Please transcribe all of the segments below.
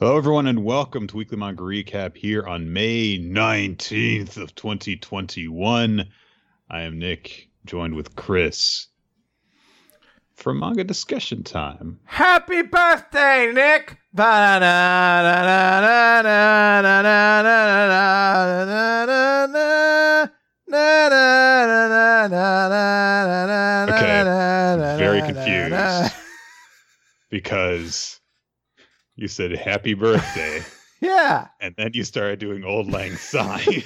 Hello, everyone, and welcome to Weekly Manga Recap here on May 19th of 2021. I am Nick, joined with Chris for Manga Discussion Time. Happy birthday, Nick! Okay, very confused because you said happy birthday Yeah, and then you started doing Auld Lang Syne.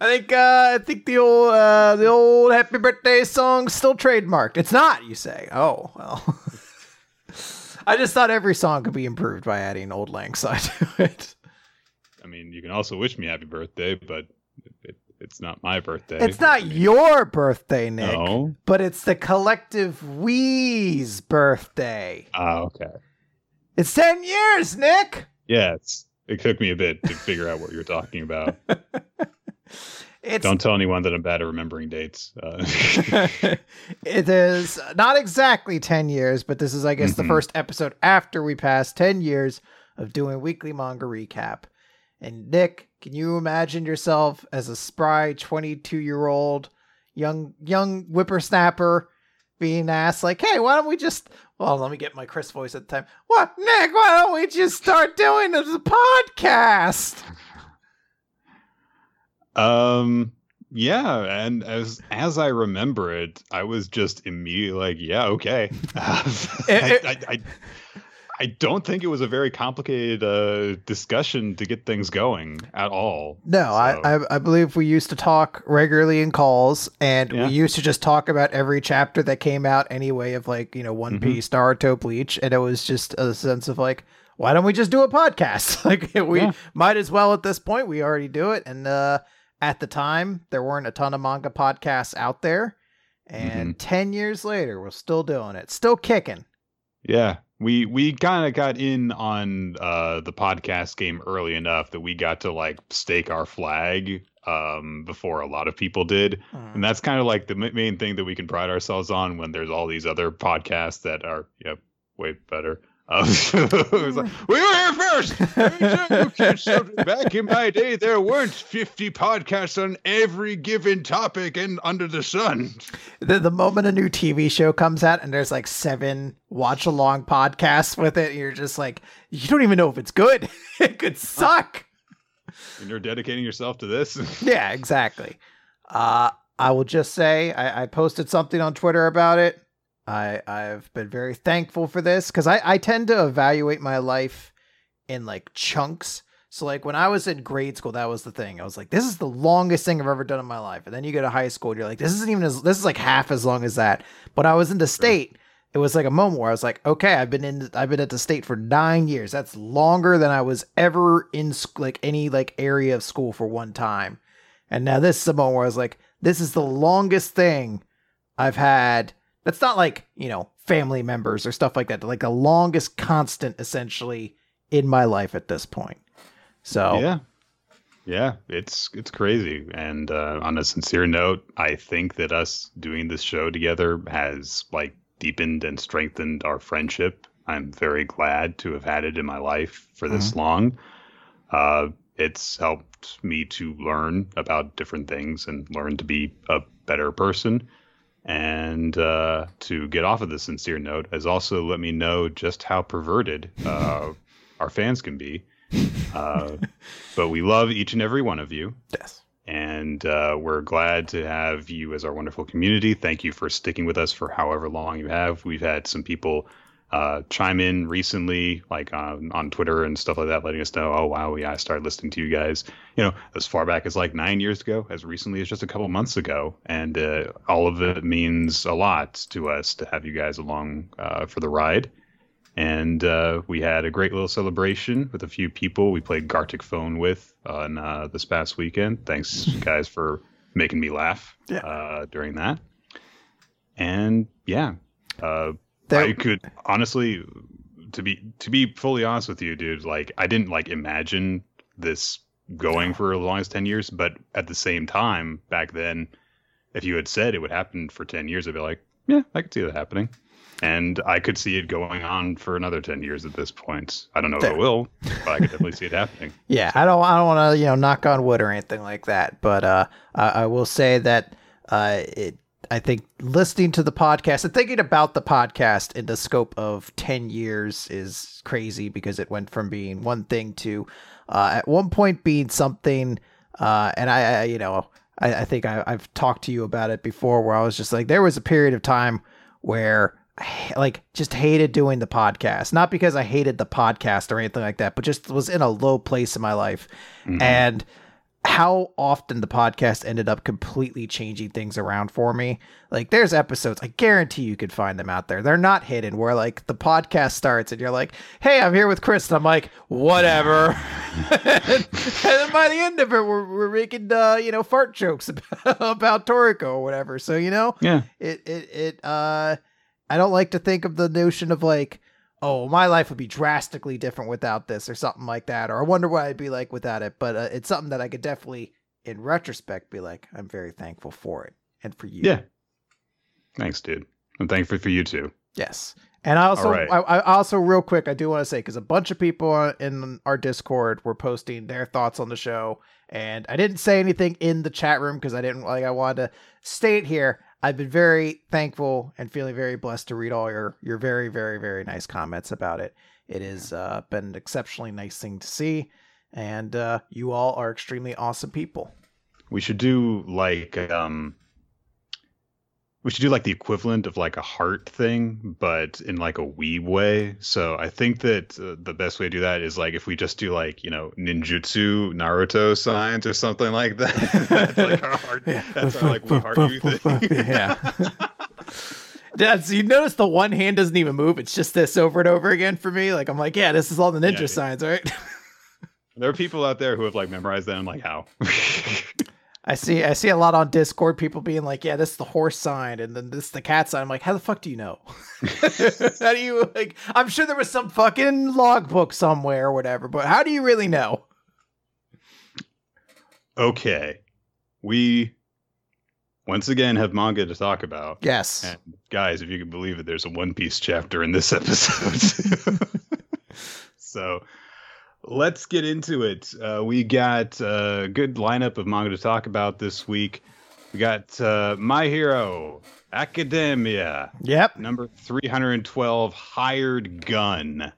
I think uh, I think the old uh, the old happy birthday song's still trademarked. It's not, you say. Oh well. I just thought every song could be improved by adding auld lang syne to it. I mean, you can also wish me happy birthday, but it, it's not my birthday. It's not your birthday, Nick, No. but it's the collective we's birthday. Ah, okay. It's 10 years, Nick. Yeah, it took me a bit to figure out what you're talking about. It's Don't tell anyone that I'm bad at remembering dates. Uh, it is not exactly 10 years, but this is, I guess, the Mhm. first episode after we passed 10 years of doing weekly manga recap. And Nick, can you imagine yourself as a spry 22 year old young young whippersnapper being asked, like, hey, why don't we just, well, let me get my Chris voice at the time. What, Nick, why don't we just start doing this podcast? um, yeah, and as as I remember it, I was just immediately like, yeah, okay. I, I, I, I don't think it was a very complicated uh, discussion to get things going at all. No, So- I, I I believe we used to talk regularly in calls, and Yeah. we used to just talk about every chapter that came out anyway of like you know One Mhm. Piece, Naruto, Bleach, and it was just a sense of like, why don't we just do a podcast? like we Yeah. might as well at this point. We already do it, and uh, at the time there weren't a ton of manga podcasts out there, and ten years later we're still doing it, still kicking. Yeah, we we kind of got in on uh, the podcast game early enough that we got to like stake our flag um, before a lot of people did, and that's kind of like the ma- main thing that we can pride ourselves on when there's all these other podcasts that are yeah way better. Was like, we were here first. Let me tell you kids, so Back in my day, there weren't 50 podcasts on every given topic and under the sun. the, the moment a new TV show comes out and there's like seven watch along podcasts with it, you're just like, you don't even know if it's good. it could suck. And you're dedicating yourself to this. yeah, exactly. Uh, I will just say I, I posted something on Twitter about it. I I've been very thankful for this because I, I tend to evaluate my life in like chunks. So like when I was in grade school, that was the thing. I was like, this is the longest thing I've ever done in my life. And then you go to high school, and you're like, this isn't even as this is like half as long as that. But I was in the state. It was like a moment where I was like, okay, I've been in I've been at the state for nine years. That's longer than I was ever in like any like area of school for one time. And now this is a moment where I was like, this is the longest thing I've had. That's not like, you know, family members or stuff like that. Like the longest constant essentially in my life at this point. So Yeah. Yeah, it's it's crazy. And uh, on a sincere note, I think that us doing this show together has like deepened and strengthened our friendship. I'm very glad to have had it in my life for this long. Uh, it's helped me to learn about different things and learn to be a better person. And uh, to get off of the sincere note, has also let me know just how perverted uh, our fans can be. Uh, but we love each and every one of you, yes. and uh, we're glad to have you as our wonderful community. Thank you for sticking with us for however long you have. We've had some people uh, chime in recently, like on, on Twitter and stuff like that, letting us know, oh, wow, yeah, I started listening to you guys, you know, as far back as like nine years ago, as recently as just a couple months ago. And uh, all of it means a lot to us to have you guys along uh, for the ride. And uh, we had a great little celebration with a few people we played Gartic Phone with on uh, this past weekend. Thanks, guys, for making me laugh Yeah. uh, during that. And yeah, There- I could honestly, to be to be fully honest with you, dude, like I didn't like imagine this going for as long as ten years, but at the same time, back then, if you had said it would happen for ten years, I'd be like, yeah, I could see that happening. and I could see it going on for another ten years at this point. I don't know if it will, but I could definitely see it happening. Yeah, I don't I don't want to you know knock on wood or anything like that, but uh, I, I will say that uh, it. I think listening to the podcast and thinking about the podcast in the scope of ten years is crazy because it went from being one thing to uh, at one point being something. Uh, and I, I you know, I, I think I, I've talked to you about it before, where I was just like, there was a period of time where I like just hated doing the podcast not because i hated the podcast or anything like that but just was in a low place in my life Mhm. and how often the podcast ended up completely changing things around for me. Like there's episodes i guarantee you could find them out there. They're not hidden where like the podcast starts and you're like hey i'm here with chris and i'm like whatever. And, then by the end of it we're, we're making uh you know fart jokes about, about toriko or whatever. So you know yeah, it it it uh I don't like to think of the notion of like oh my life would be drastically different without this or something like that or I wonder what I'd be like without it but uh, it's something that I could definitely in retrospect be like I'm very thankful for it and for you. yeah. Thanks, dude. I'm thankful for you too. Yes. And I also, right. I, I also, real quick, I do want to say because a bunch of people in our Discord were posting their thoughts on the show, and I didn't say anything in the chat room because I didn't like. I wanted to state here. I've been very thankful and feeling very blessed to read all your your very, very, very nice comments about it. It has uh, been an exceptionally nice thing to see, and uh, you all are extremely awesome people. We should do like um we should do like the equivalent of like a heart thing, but in like a weeb way. So I think that uh, the best way to do that is like if we just do like you know ninjutsu Naruto signs or something like that. that's like our heart. That's our like we heart you thing. Yeah. That's you notice the one hand doesn't even move. It's just this over and over again for me. Like I'm like, yeah, this is all the ninja Yeah, yeah. signs, right? there are people out there who have like memorized that. I'm like, how? I see I see a lot on Discord people being like, yeah, this is the horse sign and then this is the cat sign. I'm like, how the fuck do you know? how do you like I'm sure there was some fucking logbook somewhere or whatever, but how do you really know? okay, we once again have manga to talk about. Yes. And guys, if you can believe it, there's a One Piece chapter in this episode. so let's get into it. Uh, we got a good lineup of manga to talk about this week. We got uh, My Hero Academia, Yep. number 312, Hired Gun,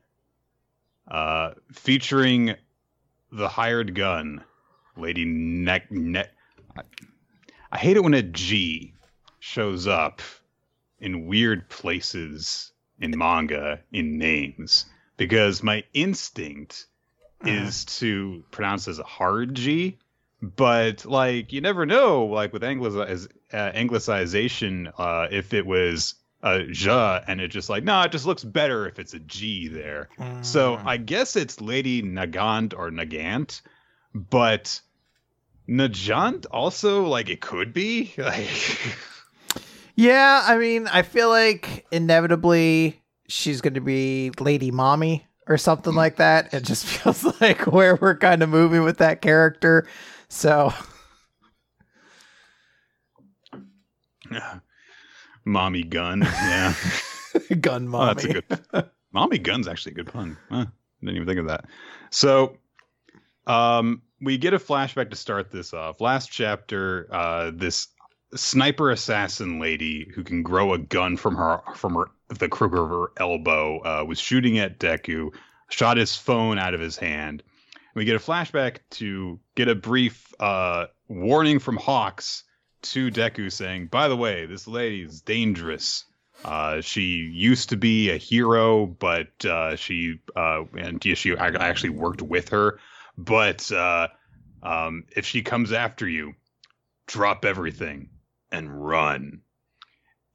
uh, featuring the Hired Gun, Lady Neck. Ne- I, I hate it when a G shows up in weird places in manga in names because my instinct is to pronounce as a hard G, but like you never know. Like with uh, anglicization, uh, if it was a ja and it just like no, it just looks better if it's a G there. So Mm. I guess it's Lady Nagant or Nagant, but Najant also like it could be like Yeah, I mean, I feel like inevitably she's going to be Lady Mommy or something like that. It just feels like where we're kind of moving with that character. So, mommy gun. Yeah, gun Oh, that's a good. mommy gun's actually a good pun. Huh, didn't even think of that. So, um, we get a flashback to start this off. Last chapter, uh, this sniper assassin lady who can grow a gun from her from her the crook of her elbow uh, was shooting at Deku, shot his phone out of his hand. We get a flashback to get a brief uh, warning from Hawks to Deku saying, "By the way, this lady is dangerous. Uh, she used to be a hero, but uh, she uh, and she I actually worked with her. But uh, um, if she comes after you, drop everything and run."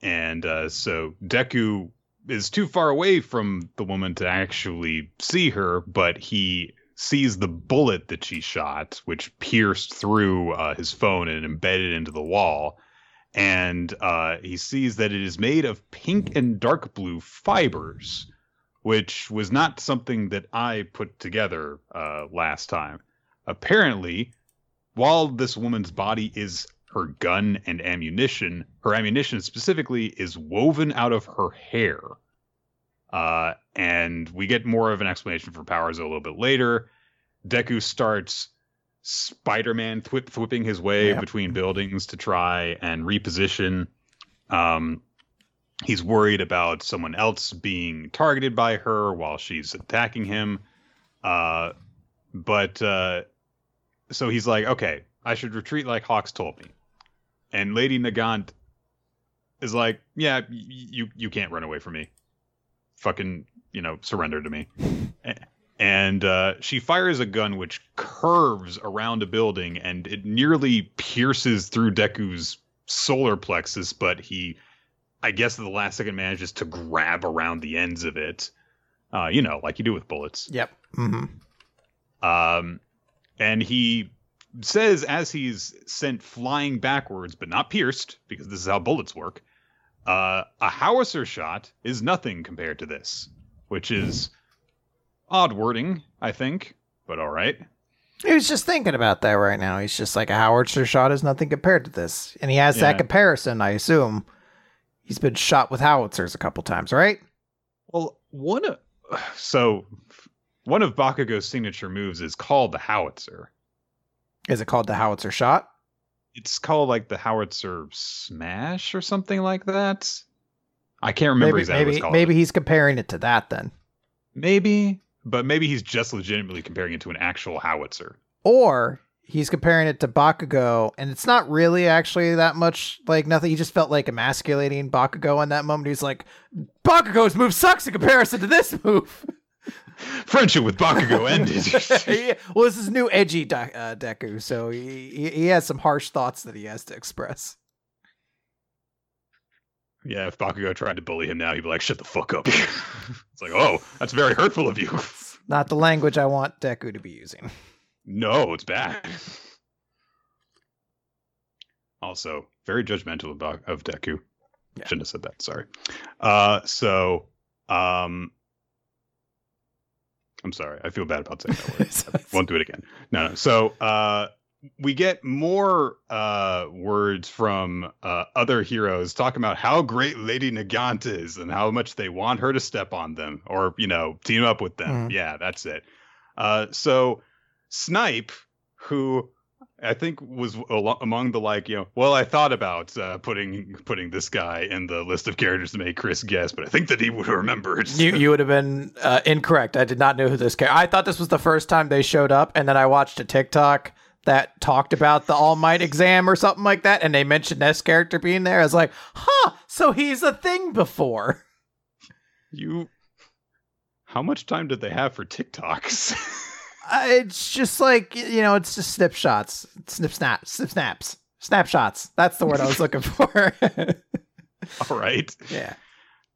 And uh, so Deku is too far away from the woman to actually see her, but he sees the bullet that she shot, which pierced through uh, his phone and embedded into the wall. And uh, he sees that it is made of pink and dark blue fibers, which was not something that I put together uh, last time. Apparently, while this woman's body is her gun and ammunition, her ammunition specifically is woven out of her hair. Uh, and we get more of an explanation for powers a little bit later. Deku starts Spider-Man thwip, thwipping his way between buildings to try and reposition. Um, he's worried about someone else being targeted by her while she's attacking him. Uh, but uh, so he's like, okay, I should retreat like Hawks told me. And Lady Nagant is like, yeah, you you can't run away from me. Fucking, you know, surrender to me. And uh, she fires a gun which curves around a building and it nearly pierces through Deku's solar plexus, but he, I guess, at the last second manages to grab around the ends of it. Uh, you know, like you do with bullets. Yep. hmm Um, and he says as he's sent flying backwards, but not pierced, because this is how bullets work. Uh, a howitzer shot is nothing compared to this, which is odd wording, I think, but all right. He was just thinking about that right now. He's just like a howitzer shot is nothing compared to this, and he has Yeah. that comparison. I assume he's been shot with howitzers a couple times, right? Well, one of so one of Bakugo's signature moves is called the howitzer. Is it called the howitzer shot? It's called like the howitzer smash or something like that. I can't remember maybe exactly what maybe it's called. maybe he's comparing it to that then, Maybe, but maybe he's just legitimately comparing it to an actual howitzer. or he's comparing it to Bakugo, and it's not really actually that much like nothing. He just felt like emasculating Bakugo in that moment. He's like, Bakugo's move sucks in comparison to this move. Friendship with Bakugo ended. yeah. Well, this is new edgy De- uh, Deku, so he, he he has some harsh thoughts that he has to express. yeah, if Bakugo tried to bully him now, he'd be like, "Shut the fuck up." it's like, oh, that's very hurtful of you. Not the language I want Deku to be using. no, it's bad. Also, very judgmental of, of Deku. Yeah. Shouldn't have said that. Sorry. Uh, so, um, I'm sorry. I feel bad about saying that word. so Won't do it again. No, no. So uh, we get more uh, words from uh, other heroes talking about how great Lady Nagant is and how much they want her to step on them or you know team up with them. Mhm. Yeah, that's it. Uh, so Snipe, who I think was among the like, you know, well, I thought about uh, putting putting this guy in the list of characters to make Chris guess, but I think that he would have remembered. You you would have been uh, incorrect. I did not know who this character. I thought this was the first time they showed up, and then I watched a TikTok that talked about the All Might exam or something like that, and they mentioned this character being there. I was like, huh, so he's a thing before. You. How much time did they have for TikToks? Uh, it's just like you know, it's just snip shots, snip snaps, snip snaps, snapshots. That's the word I was looking for. All right. yeah.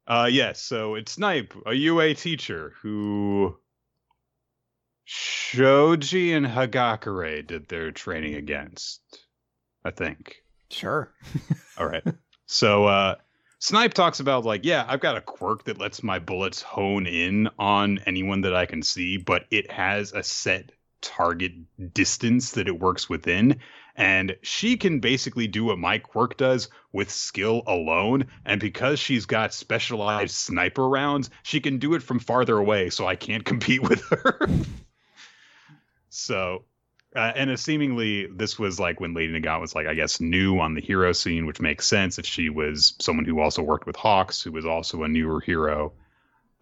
Uh yes, so it's Snipe, a UA teacher who Shoji and Hagakure did their training against. I think. Sure. All right. so uh Snipe talks about like, yeah, I've got a quirk that lets my bullets hone in on anyone that I can see, but it has a set target distance that it works within. And she can basically do what my quirk does with skill alone. And because she's got specialized sniper rounds, she can do it from farther away, so I can't compete with her. so uh, and seemingly, this was like when Lady Nagant was like, I guess, new on the hero scene, which makes sense if she was someone who also worked with Hawks, who was also a newer hero.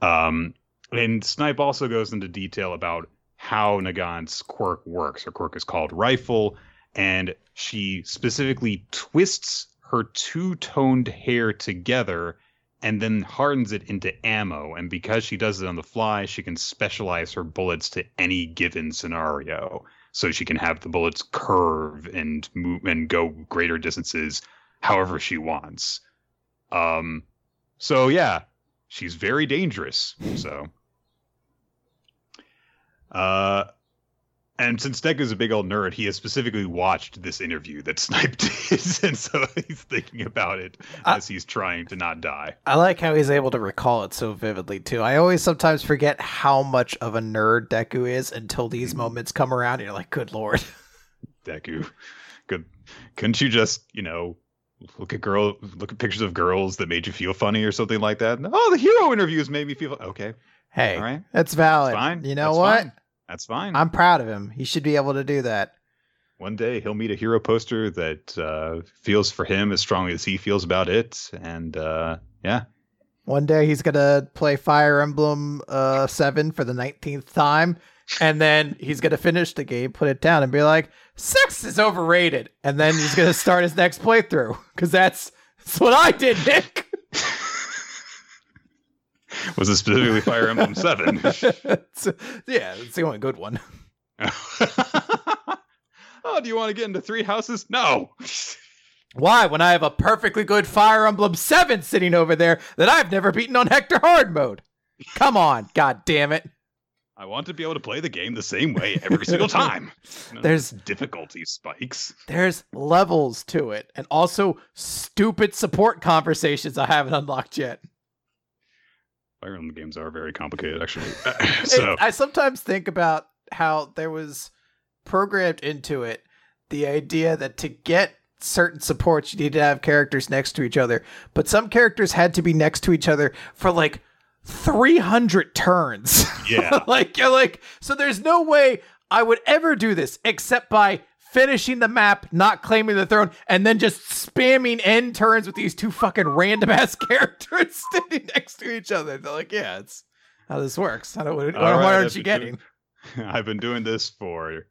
Um, and Snipe also goes into detail about how Nagant's quirk works. Her quirk is called Rifle, and she specifically twists her two toned hair together and then hardens it into ammo. And because she does it on the fly, she can specialize her bullets to any given scenario so she can have the bullets curve and move and go greater distances however she wants. Um so yeah, she's very dangerous. So uh and since Deck is a big old nerd, he has specifically watched this interview that Snipe did, and so he's thinking about it Uh, as he's trying to not die. I like how he's able to recall it so vividly too. I always sometimes forget how much of a nerd Deku is until these moments come around and you're like, good lord. Deku, could couldn't you just, you know, look at girl, look at pictures of girls that made you feel funny or something like that. Oh, the hero interviews made me feel okay. Hey, All right, that's valid. Fine. You know That's what? fine. That's fine. I'm proud of him. He should be able to do that. One day he'll meet a hero poster that uh, feels for him as strongly as he feels about it, and uh, yeah, One day he's gonna play Fire Emblem uh, Seven for the nineteenth time, and then he's gonna finish the game, put it down, and be like, "Sex is overrated," and then he's gonna start his next playthrough because that's that's what I did, Nick. Was it specifically Fire Emblem Seven? It's- yeah, it's the only good one. oh, do you want to get into three houses? No. Why? When I have a perfectly good Fire Emblem Seven sitting over there that I've never beaten on Hector Hard mode. Come on, god damn it! I want to be able to play the game the same way every single time. There's- difficulty spikes. There's levels to it, and also stupid support conversations I haven't unlocked yet. Fire Emblem games are very complicated, actually. so I sometimes think about how there was programmed into it the idea that to get certain supports, you need to have characters next to each other, but some characters had to be next to each other for like 300 turns. yeah, like you're like so there's no way I would ever do this except by finishing the map, not claiming the throne, and then just spamming end turns with these two fucking random ass characters standing next to each other. They're like, yeah, it's how this works. I don't what, what right, aren't you getting? doing- I've been doing this for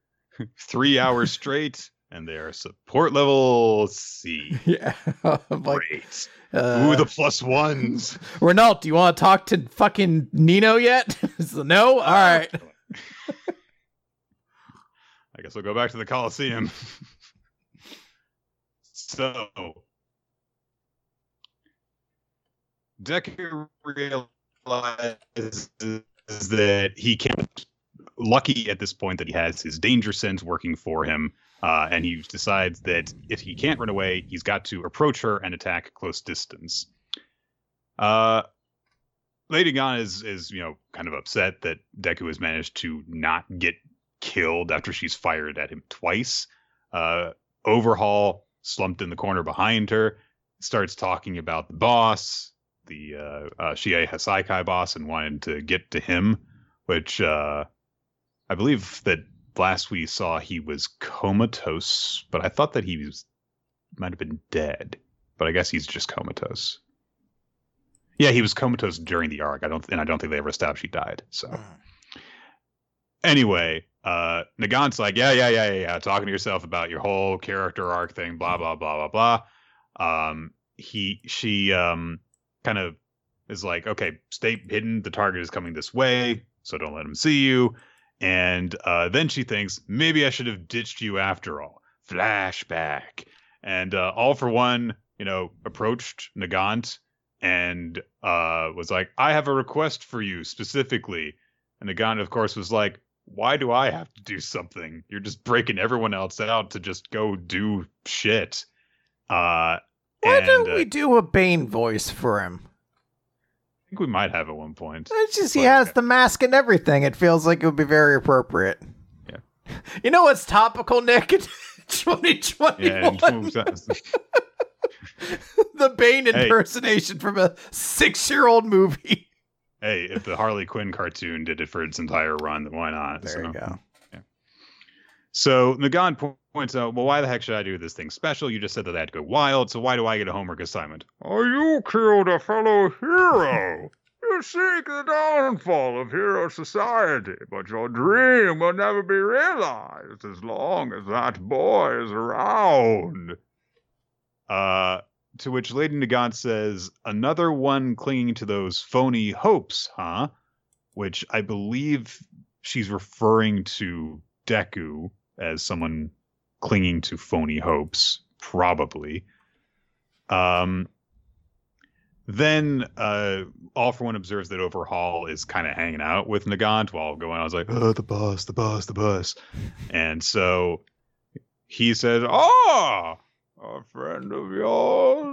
three hours straight, and they are support level C. Yeah. I'm like Great. uh, Ooh, the plus ones. Renault, do you want to talk to fucking Nino yet? So, no? All right. I guess we'll go back to the Coliseum. so, Deku realizes that he can't. Lucky at this point that he has his danger sense working for him, uh, and he decides that if he can't run away, he's got to approach her and attack close distance. Uh, Lady Gon is is you know kind of upset that Deku has managed to not get killed after she's fired at him twice. Uh, Overhaul slumped in the corner behind her, starts talking about the boss, the uh, uh, Shie Hassaikai boss, and wanted to get to him, which uh, I believe that last we saw he was comatose, but I thought that he was might have been dead, but I guess he's just comatose. Yeah, he was comatose during the arc. I don't, and I don't think they ever established he died. So anyway, uh Nagant's like, yeah, yeah, yeah, yeah, yeah, talking to yourself about your whole character arc thing, blah, blah, blah, blah, blah. Um he she um kind of is like, okay, stay hidden, the target is coming this way, so don't let him see you. And uh then she thinks, maybe I should have ditched you after all. Flashback. And uh all for one, you know, approached Nagant and uh was like, I have a request for you specifically. And Nagant, of course, was like, why do I have to do something? You're just breaking everyone else out to just go do shit. Uh, Why and, don't uh, we do a Bane voice for him? I think we might have at one point. It's just he has the mask and everything. It feels like it would be very appropriate. Yeah. You know what's topical, Nick? In 2021? Yeah, and- the Bane Hey. impersonation from a six-year-old movie. Hey, if the Harley Quinn cartoon did it for its entire run, then why not? There So- you go. So Nagant po- points out, well, why the heck should I do this thing special? You just said that I had to go wild, so why do I get a homework assignment? Oh, you killed a fellow hero. You seek the downfall of hero society, but your dream will never be realized as long as that boy is around. Uh, to which Lady Nagant says, another one clinging to those phony hopes, huh? Which I believe she's referring to Deku as someone clinging to phony hopes, probably. Um, then uh, All for One observes that Overhaul is kind of hanging out with Nagant while going. I was like, oh, the boss, the boss, the boss. And so he said, oh, a friend of yours.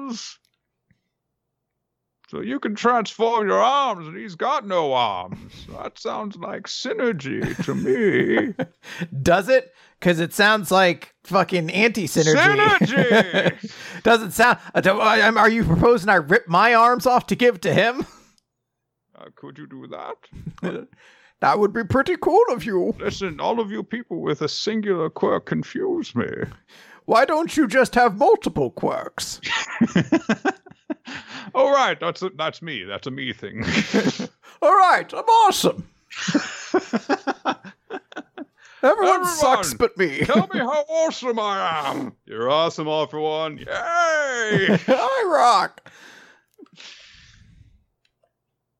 So you can transform your arms, and he's got no arms. That sounds like synergy to me. Does it? Because it sounds like fucking anti synergy. Doesn't sound. Uh, do- I- I'm- are you proposing I rip my arms off to give to him? Uh, could you do that? That would be pretty cool of you. Listen, all of you people with a singular quirk confuse me. Why don't you just have multiple quirks? All right, that's that's me. That's a me thing. All right, I'm awesome. Everyone Everyone, sucks but me. Tell me how awesome I am. You're awesome, all for one. Yay! I rock.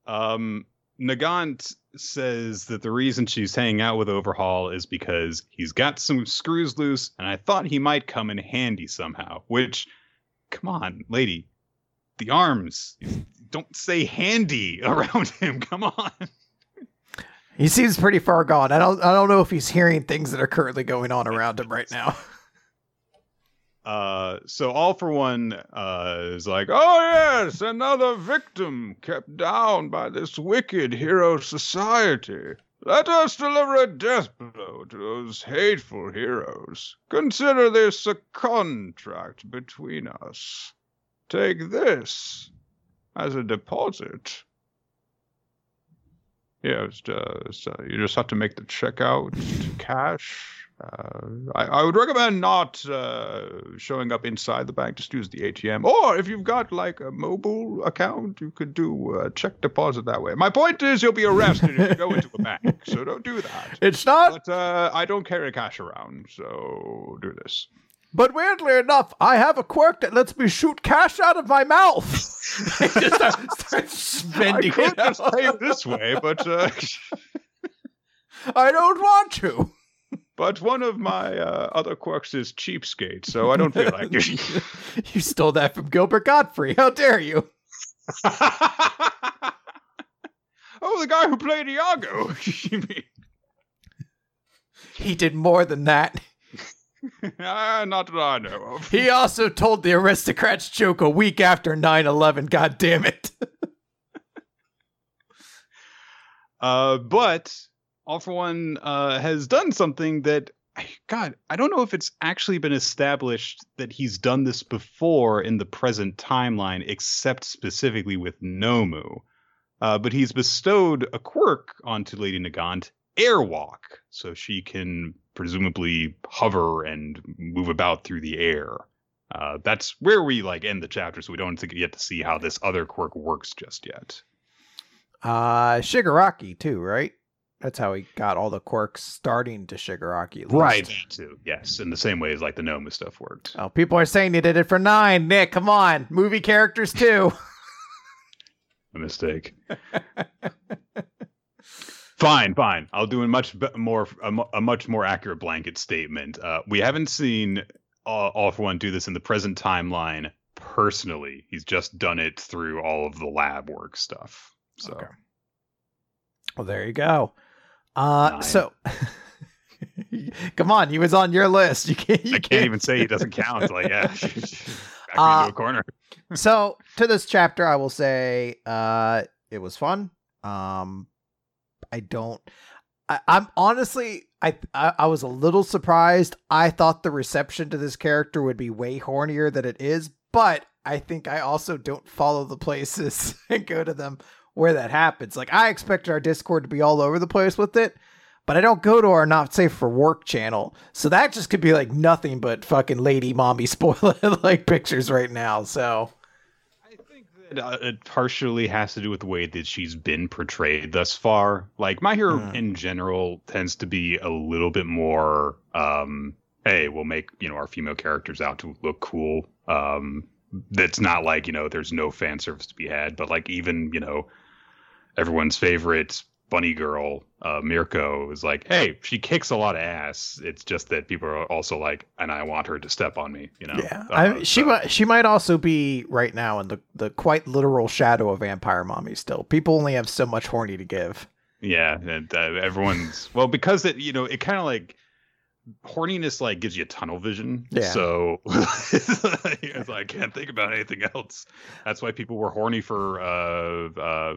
Um, Nagant says that the reason she's hanging out with Overhaul is because he's got some screws loose, and I thought he might come in handy somehow. Which, come on, lady, the arms. Don't say handy around him. Come on. He seems pretty far gone. I don't. I don't know if he's hearing things that are currently going on around him right now. Uh, so all for one uh, is like, oh yes, another victim kept down by this wicked hero society. Let us deliver a death blow to those hateful heroes. Consider this a contract between us. Take this as a deposit. Yes, uh, so you just have to make the checkout cash. Uh, I, I would recommend not uh, showing up inside the bank. Just use the ATM. Or if you've got like a mobile account, you could do a check deposit that way. My point is, you'll be arrested if you go into a bank. So don't do that. It's not. But uh, I don't carry cash around, so do this. But weirdly enough, I have a quirk that lets me shoot cash out of my mouth. he just starts I spending could it just out. play it this way, but uh, I don't want to. But one of my uh, other quirks is cheapskate, so I don't feel like it. you stole that from Gilbert Gottfried. How dare you? oh, the guy who played Iago. he did more than that. Ah, not that I know of. He also told the aristocrats joke a week after 9-11. God damn it. Uh, but All for One uh, has done something that, God, I don't know if it's actually been established that he's done this before in the present timeline, except specifically with Nomu. Uh, but he's bestowed a quirk onto Lady Nagant, Airwalk, so she can presumably hover and move about through the air. Uh, that's where we like end the chapter, so we don't get yet to see how this other quirk works just yet. Uh, Shigaraki too, right? That's how he got all the quirks starting to Shigaraki. at Right. Too. Yes, in the same way as like the Nomu stuff worked. Oh, people are saying he did it for nine. Nick, come on. Movie characters too. A mistake. fine, fine. I'll do a much more a, a much more accurate blanket statement. Uh, we haven't seen all, all for one do this in the present timeline personally. He's just done it through all of the lab work stuff. So Okay. Well, there you go. Uh, Nine. so come on, he was on your list. You can't. You I can't even say he doesn't count. Like, yeah, back Uh, into a corner. so to this chapter, I will say uh, it was fun. Um, I don't. I, I'm honestly, I, I I was a little surprised. I thought the reception to this character would be way hornier than it is, but I think I also don't follow the places and go to them where that happens. Like I expected our Discord to be all over the place with it, but I don't go to our not safe for work channel. So that just could be like nothing but fucking lady mommy spoiler like pictures right now. So I think that uh, it partially has to do with the way that she's been portrayed thus far. Like My Hero Hmm. in general tends to be a little bit more um hey, we'll make, you know, our female characters out to look cool. Um that's not like, you know, there's no fan service to be had, but like even, you know, everyone's favorite bunny girl, uh Mirko is like, hey, she kicks a lot of ass. It's just that people are also like, and I want her to step on me, you know. yeah, Uh, I, she so- might she might also be right now in the the quite literal shadow of vampire mommy. Still, people only have so much horny to give. Yeah, and uh, everyone's well because it you know it kind of like horniness like gives you tunnel vision. Yeah. So it's like, I can't think about anything else. That's why people were horny for uh uh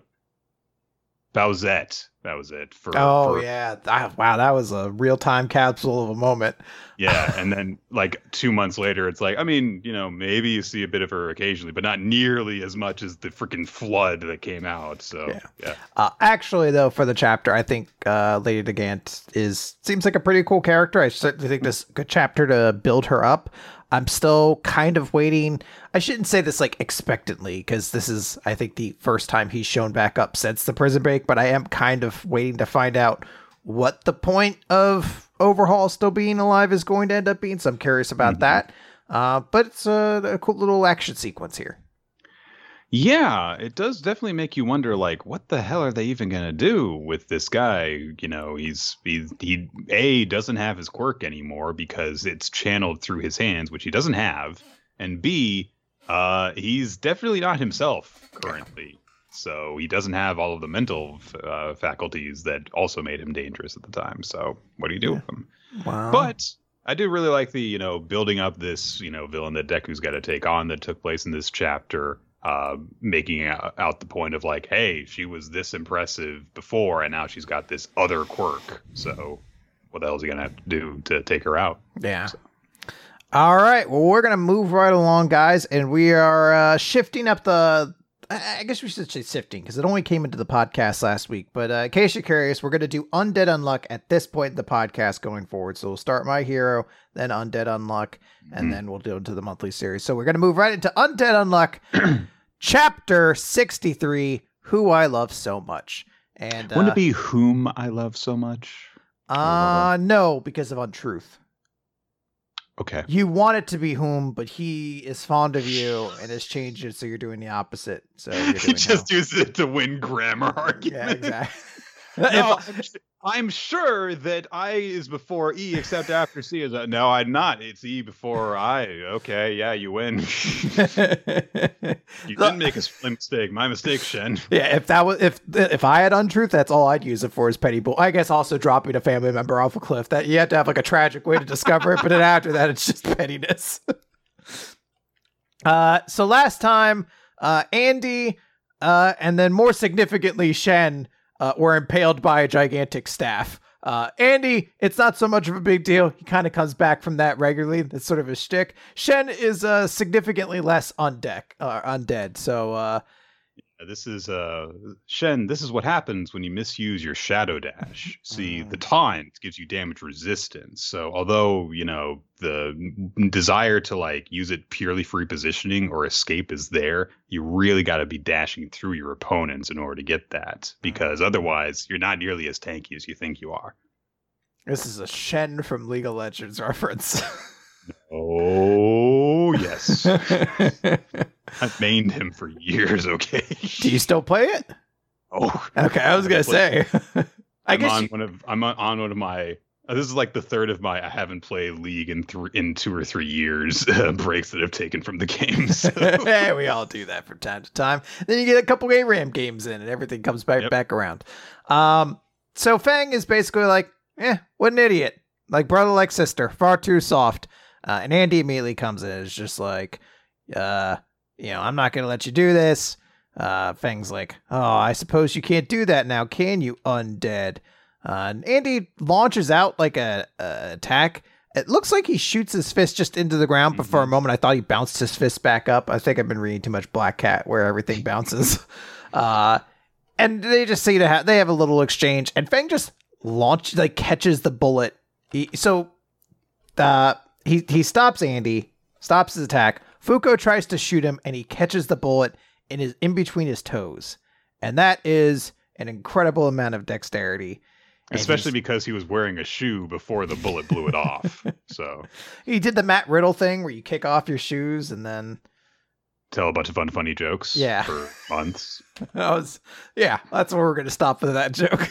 Bowsette. That was it. For Oh for- yeah, that, wow, that was a real time capsule of a moment. Yeah, and then like two months later, it's like I mean, you know, maybe you see a bit of her occasionally, but not nearly as much as the freaking flood that came out. So Yeah. yeah, Uh, actually, though, for the chapter, I think uh, Lady Degant is seems like a pretty cool character. I certainly think this good chapter to build her up. I'm still kind of waiting. I shouldn't say this like expectantly because this is, I think, the first time he's shown back up since the prison break. But I am kind of waiting to find out what the point of Overhaul still being alive is going to end up being. So I'm curious about Mhm. that. Uh, but it's a, a cool little action sequence here. Yeah, it does definitely make you wonder, like, what the hell are they even gonna do with this guy? You know, he's he he a doesn't have his quirk anymore because it's channeled through his hands, which he doesn't have, and b uh he's definitely not himself currently. So he doesn't have all of the mental uh, faculties that also made him dangerous at the time. So what do you do Yeah. with him? Wow. But I do really like the, you know, building up this, you know, villain that Deku's got to take on that took place in this chapter, uh, making out, out the point of like, hey, she was this impressive before, and now she's got this other quirk. So what the hell is he gonna have to do to take her out? Yeah. All right. Well, we're gonna move right along, guys, and we are uh, shifting up the. I guess we should say sifting because it only came into the podcast last week. But uh, in case you're curious, we're gonna do Undead Unluck at this point in the podcast going forward. So we'll start My Hero, then Undead Unluck, and Mhm. then we'll do into the monthly series. So we're gonna move right into Undead Unluck, chapter sixty-three. Who I love so much, and Wouldn't uh, it be whom I love so much? uh no, because of untruth. Okay. You want it to be whom, but he is fond of you and has changed it, so you're doing the opposite. So you're he just no. uses it to win grammar argument. yeah, exactly. No, If- I'm, sure that I is before E, except after C is. A, no, I'm not. It's E before I. Okay, yeah, you win. You didn't make a split mistake. My mistake, Shen. yeah, if that was if if I had untruth, that's all I'd use it for is petty bull. I guess also dropping a family member off a cliff. That you have to have like a tragic way to discover it, but then after that, it's just pettiness. uh, so last time, uh, Andy, uh, and then more significantly, Shen, uh, were impaled by a gigantic staff. Uh, Andy, it's not so much of a big deal. He kind of comes back from that regularly. That's sort of his shtick. Shen is uh, significantly less on deck, uh, undead. So uh, This is uh Shen. This is what happens when you misuse your shadow dash. See, the Mm. taunt gives you damage resistance. So although you know the desire to like use it purely for repositioning or escape is there, you really got to be dashing through your opponents in order to get that. Because otherwise, you're not nearly as tanky as you think you are. This is a Shen from League of Legends reference. Oh yes, I've mained him for years. Okay. Do you still play it? Oh, Okay, I was gonna say. I I'm guess on you, one of I'm on- on one of my. uh, This is like the third of my I haven't played League in three in two or three years uh, breaks that I've taken from the game. So. hey, we all do that from time to time. Then you get a couple ARAM games in, and everything comes back Yep. back around. Um, so Fang is basically like, eh, what an idiot, like brother, like sister, far too soft. Uh, and Andy immediately comes in, and is just like, uh, you know, I'm not gonna let you do this. Uh, Fang's like, oh, I suppose you can't do that now, can you, undead? Uh, and Andy launches out like a, a attack. It looks like he shoots his fist just into the ground, but for a moment I thought he bounced his fist back up. I think I've been reading too much Black Cat where everything bounces. uh, and they just seem to have they have a little exchange, and Fang just launch like catches the bullet. He, so, uh, he he stops Andy, stops his attack. Fuko tries to shoot him, and he catches the bullet in his in between his toes, and that is an incredible amount of dexterity. And Especially because he was wearing a shoe before the bullet blew it off. So he did the Matt Riddle thing where you kick off your shoes and then tell a bunch of unfunny jokes. Yeah. For months. I was yeah, that's where we're gonna stop for that joke.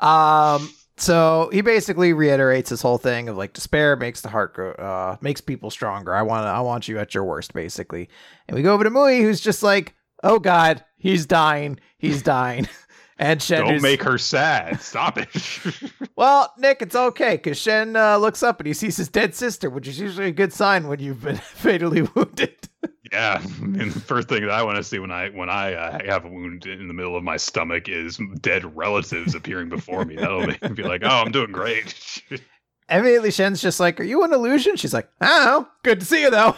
um so he basically reiterates this whole thing of like despair makes the heart grow uh makes people stronger. I want I want you at your worst, basically. And we go over to Mui who's just like, oh god, he's dying, he's dying. And Shen Don't make her sad. Stop it. Well, Nick, it's okay because Shen uh, looks up and he sees his dead sister, which is usually a good sign when you've been fatally wounded. yeah, I mean, the first thing that I want to see when I when I uh, have a wound in the middle of my stomach is dead relatives appearing before me. That'll make me be like, oh, I'm doing great. Immediately, Shen's just like, "Are you an illusion?" She's like, "I don't know. Good to see you though."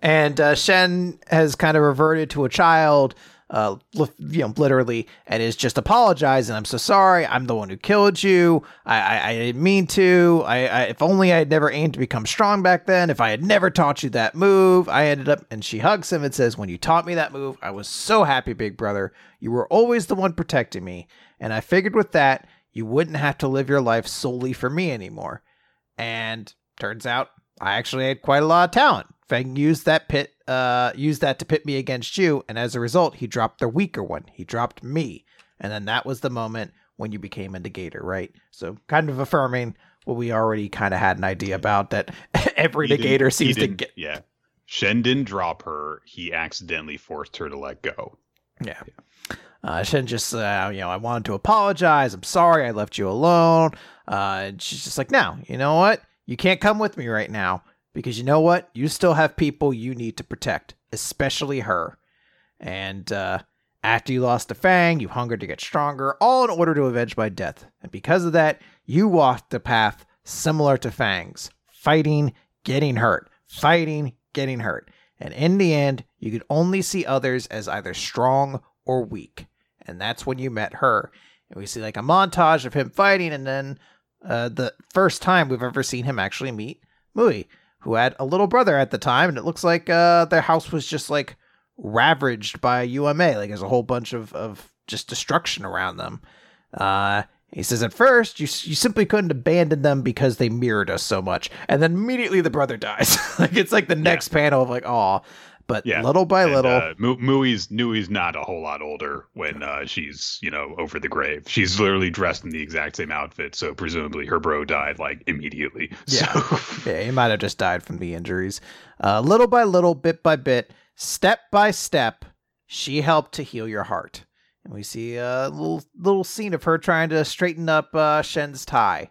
and uh, Shen has kind of reverted to a child, uh, you know, literally, and is just apologizing. I'm so sorry. I'm the one who killed you. I, I, I didn't mean to. I, I, if only I had never aimed to become strong back then. If I had never taught you that move, I ended up. And she hugs him and says, "When you taught me that move, I was so happy, big brother. You were always the one protecting me, and I figured with that." You wouldn't have to live your life solely for me anymore. And turns out I actually had quite a lot of talent. Fang used that pit, uh, used that to pit me against you, and as a result, he dropped the weaker one. He dropped me, and then that was the moment when you became a negator, right? So kind of affirming what we already kind of had an idea about that every He negator seems to get. Yeah. Shen didn't drop her. He accidentally forced her to let go. Yeah. Uh, Shen just, uh, you know, I wanted to apologize. I'm sorry I left you alone. Uh, and she's just like, now, you know what? You can't come with me right now because you know what? You still have people you need to protect, especially her. And uh, after you lost a Fang, you hungered to get stronger, all in order to avenge my death. And because of that, you walked a path similar to Fang's fighting, getting hurt, fighting, getting hurt. And in the end, you could only see others as either strong or weak. And that's when you met her. And we see like a montage of him fighting, and then uh, the first time we've ever seen him actually meet Mui, who had a little brother at the time, and it looks like uh, their house was just like ravaged by UMA. Like there's a whole bunch of, of just destruction around them. Uh, he says at first you you simply couldn't abandon them because they mirrored us so much, and then immediately the brother dies. like it's like the next panel of like, oh, but Yeah. little by And, little, uh, Mu- Mui's Mui's not a whole lot older when uh, she's you know over the grave. She's literally dressed in the exact same outfit, so presumably her bro died like immediately. Yeah. So, Yeah, he might have just died from the injuries. Uh, little by little, bit by bit, step by step, she helped to heal your heart. And we see a little little scene of her trying to straighten up uh, Shen's tie.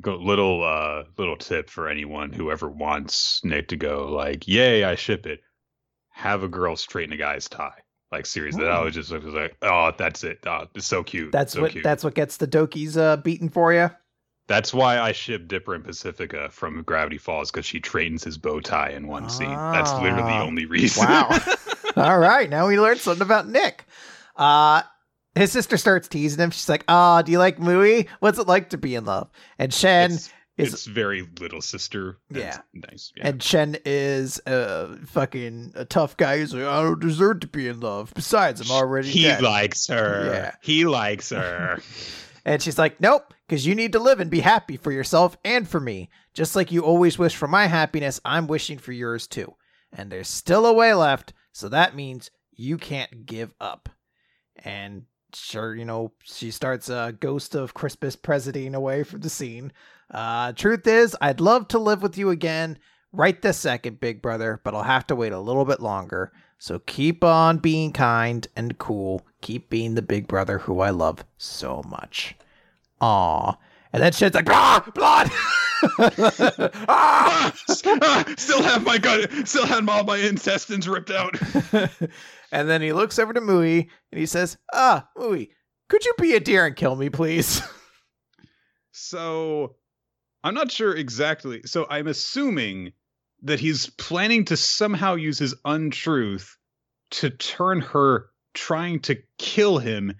go little uh little tip for anyone who ever wants Nick to go like, "Yay, I ship it." Have a girl straighten a guy's tie. Like seriously, I was just was like, "Oh, that's it. Oh, it's so cute. That's so what cute. that's what gets the Dokies uh, beaten for you. That's why I ship Dipper and Pacifica from Gravity Falls because she trains his bow tie in one scene. That's literally the Ah. only reason. Wow. All right, now we learned something about Nick. Uh his sister starts teasing him. She's like, "Ah, do you like Mui? What's it like to be in love?" And Shen it's, is it's very little sister. That's Yeah. nice. Yeah. And Shen is a fucking a tough guy. He's like, I don't deserve to be in love. Besides, I'm already he dead. likes her. Yeah. He likes her. and she's like, Nope, because you need to live and be happy for yourself and for me. Just like you always wish for my happiness, I'm wishing for yours too. And there's still a way left, so that means you can't give up. And sure, you know, she starts a ghost of Crispus Presiding away from the scene. Uh, truth is, I'd love to live with you again right this second, big brother, but I'll have to wait a little bit longer. So keep on being kind and cool. Keep being the big brother who I love so much. Aw. And then shit's like, ah, blood! ah! still have my gut. Still have all my intestines ripped out. and then he looks over to Mui and he says, ah, Mui, could you be a deer and kill me, please? So I'm not sure exactly. So I'm assuming that he's planning to somehow use his untruth to turn her trying to kill him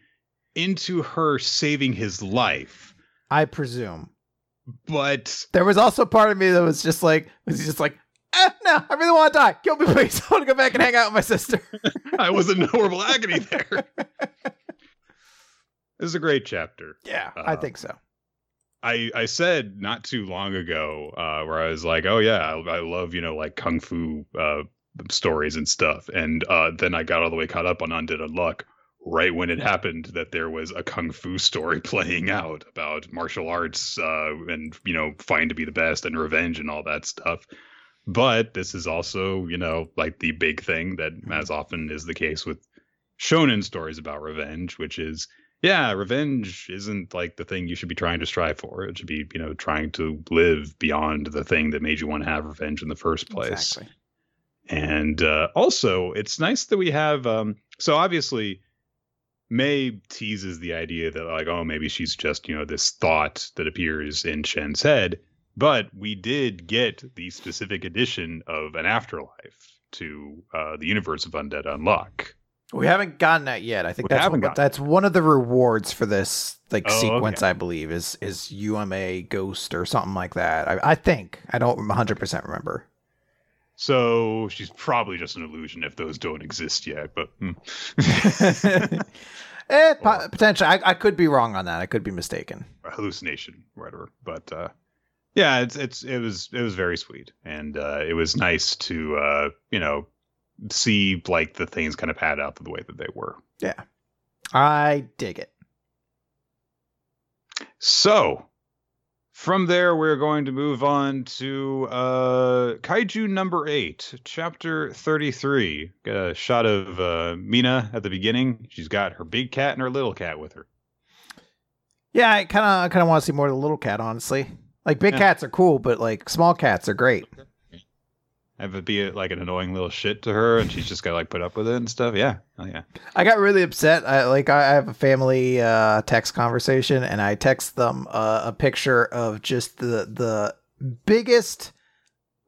into her saving his life. I presume. But There was also part of me that was just like, was just like, eh, no, I really want to die. Kill me, please. I want to go back and hang out with my sister. I was in horrible agony there. This is a great chapter. yeah, I Uh, think so. I I said not too long ago uh, where I was like, oh yeah, I, I love you know like kung fu uh, stories and stuff, and uh, then I got all the way caught up on Undead Unluck right when it happened that there was a kung fu story playing out about martial arts uh, and you know fighting to be the best and revenge and all that stuff. But this is also you know like the big thing that as often is the case with shonen stories about revenge, which is yeah, revenge isn't like the thing you should be trying to strive for. It should be, you know, trying to live beyond the thing that made you want to have revenge in the first place. Exactly. And uh, also, it's nice that we have. Um, so obviously, May teases the idea that like, oh, maybe she's just you know this thought that appears in Shen's head. But we did get the specific addition of an afterlife to uh, the universe of Undead Unluck. We haven't gotten that yet. I think We that's what, that's one of the rewards for this like Oh, sequence. okay. I believe is is UMA Ghost or something like that. I, I think I don't 100 percent remember. So she's probably just an illusion if those don't exist yet. But hmm. eh, po- potentially. I, I could be wrong on that. I could be mistaken. a hallucination, whatever. But uh, yeah, it's it's it was it was very sweet, and uh, it was nice to uh, you know see like the things kind of pad out the way that they were. Yeah. I dig it. So from there, we're going to move on to uh, Kaiju number eight, chapter 33. Got a shot of uh, Mina at the beginning. She's got her big cat and her little cat with her. Yeah, I kind of kind of want to see more of the little cat. Honestly, like big Yeah. cats are cool, but like small cats are great. Have it be like an annoying little shit to her, and she's just got to like put up with it and stuff. Yeah. Oh, yeah. I got really upset. I, like I have a family uh, text conversation, and I text them uh, a picture of just the the biggest,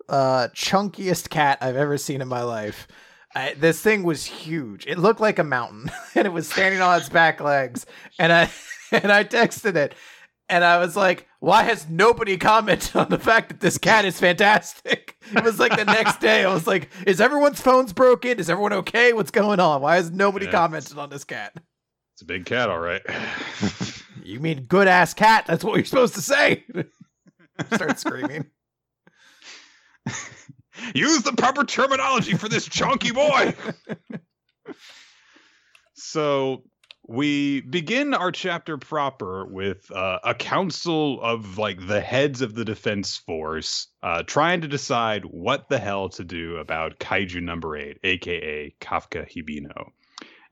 uh, chunkiest cat I've ever seen in my life. I, this thing was huge. It looked like a mountain, and it was standing on its back legs. And I and I texted it, and I was like, "Why has nobody commented on the fact that this cat is fantastic?" It was like the next day. I was like, "Is everyone's phones broken? Is everyone okay? What's going on? Why has nobody Yeah. commented on this cat?" It's a big cat, all right. You mean good ass cat? That's what you're supposed to say. Start screaming. Use the proper terminology for this chunky boy. so we begin our chapter proper with uh, a council of like the heads of the defense force uh, trying to decide what the hell to do about kaiju number eight aka kafka hibino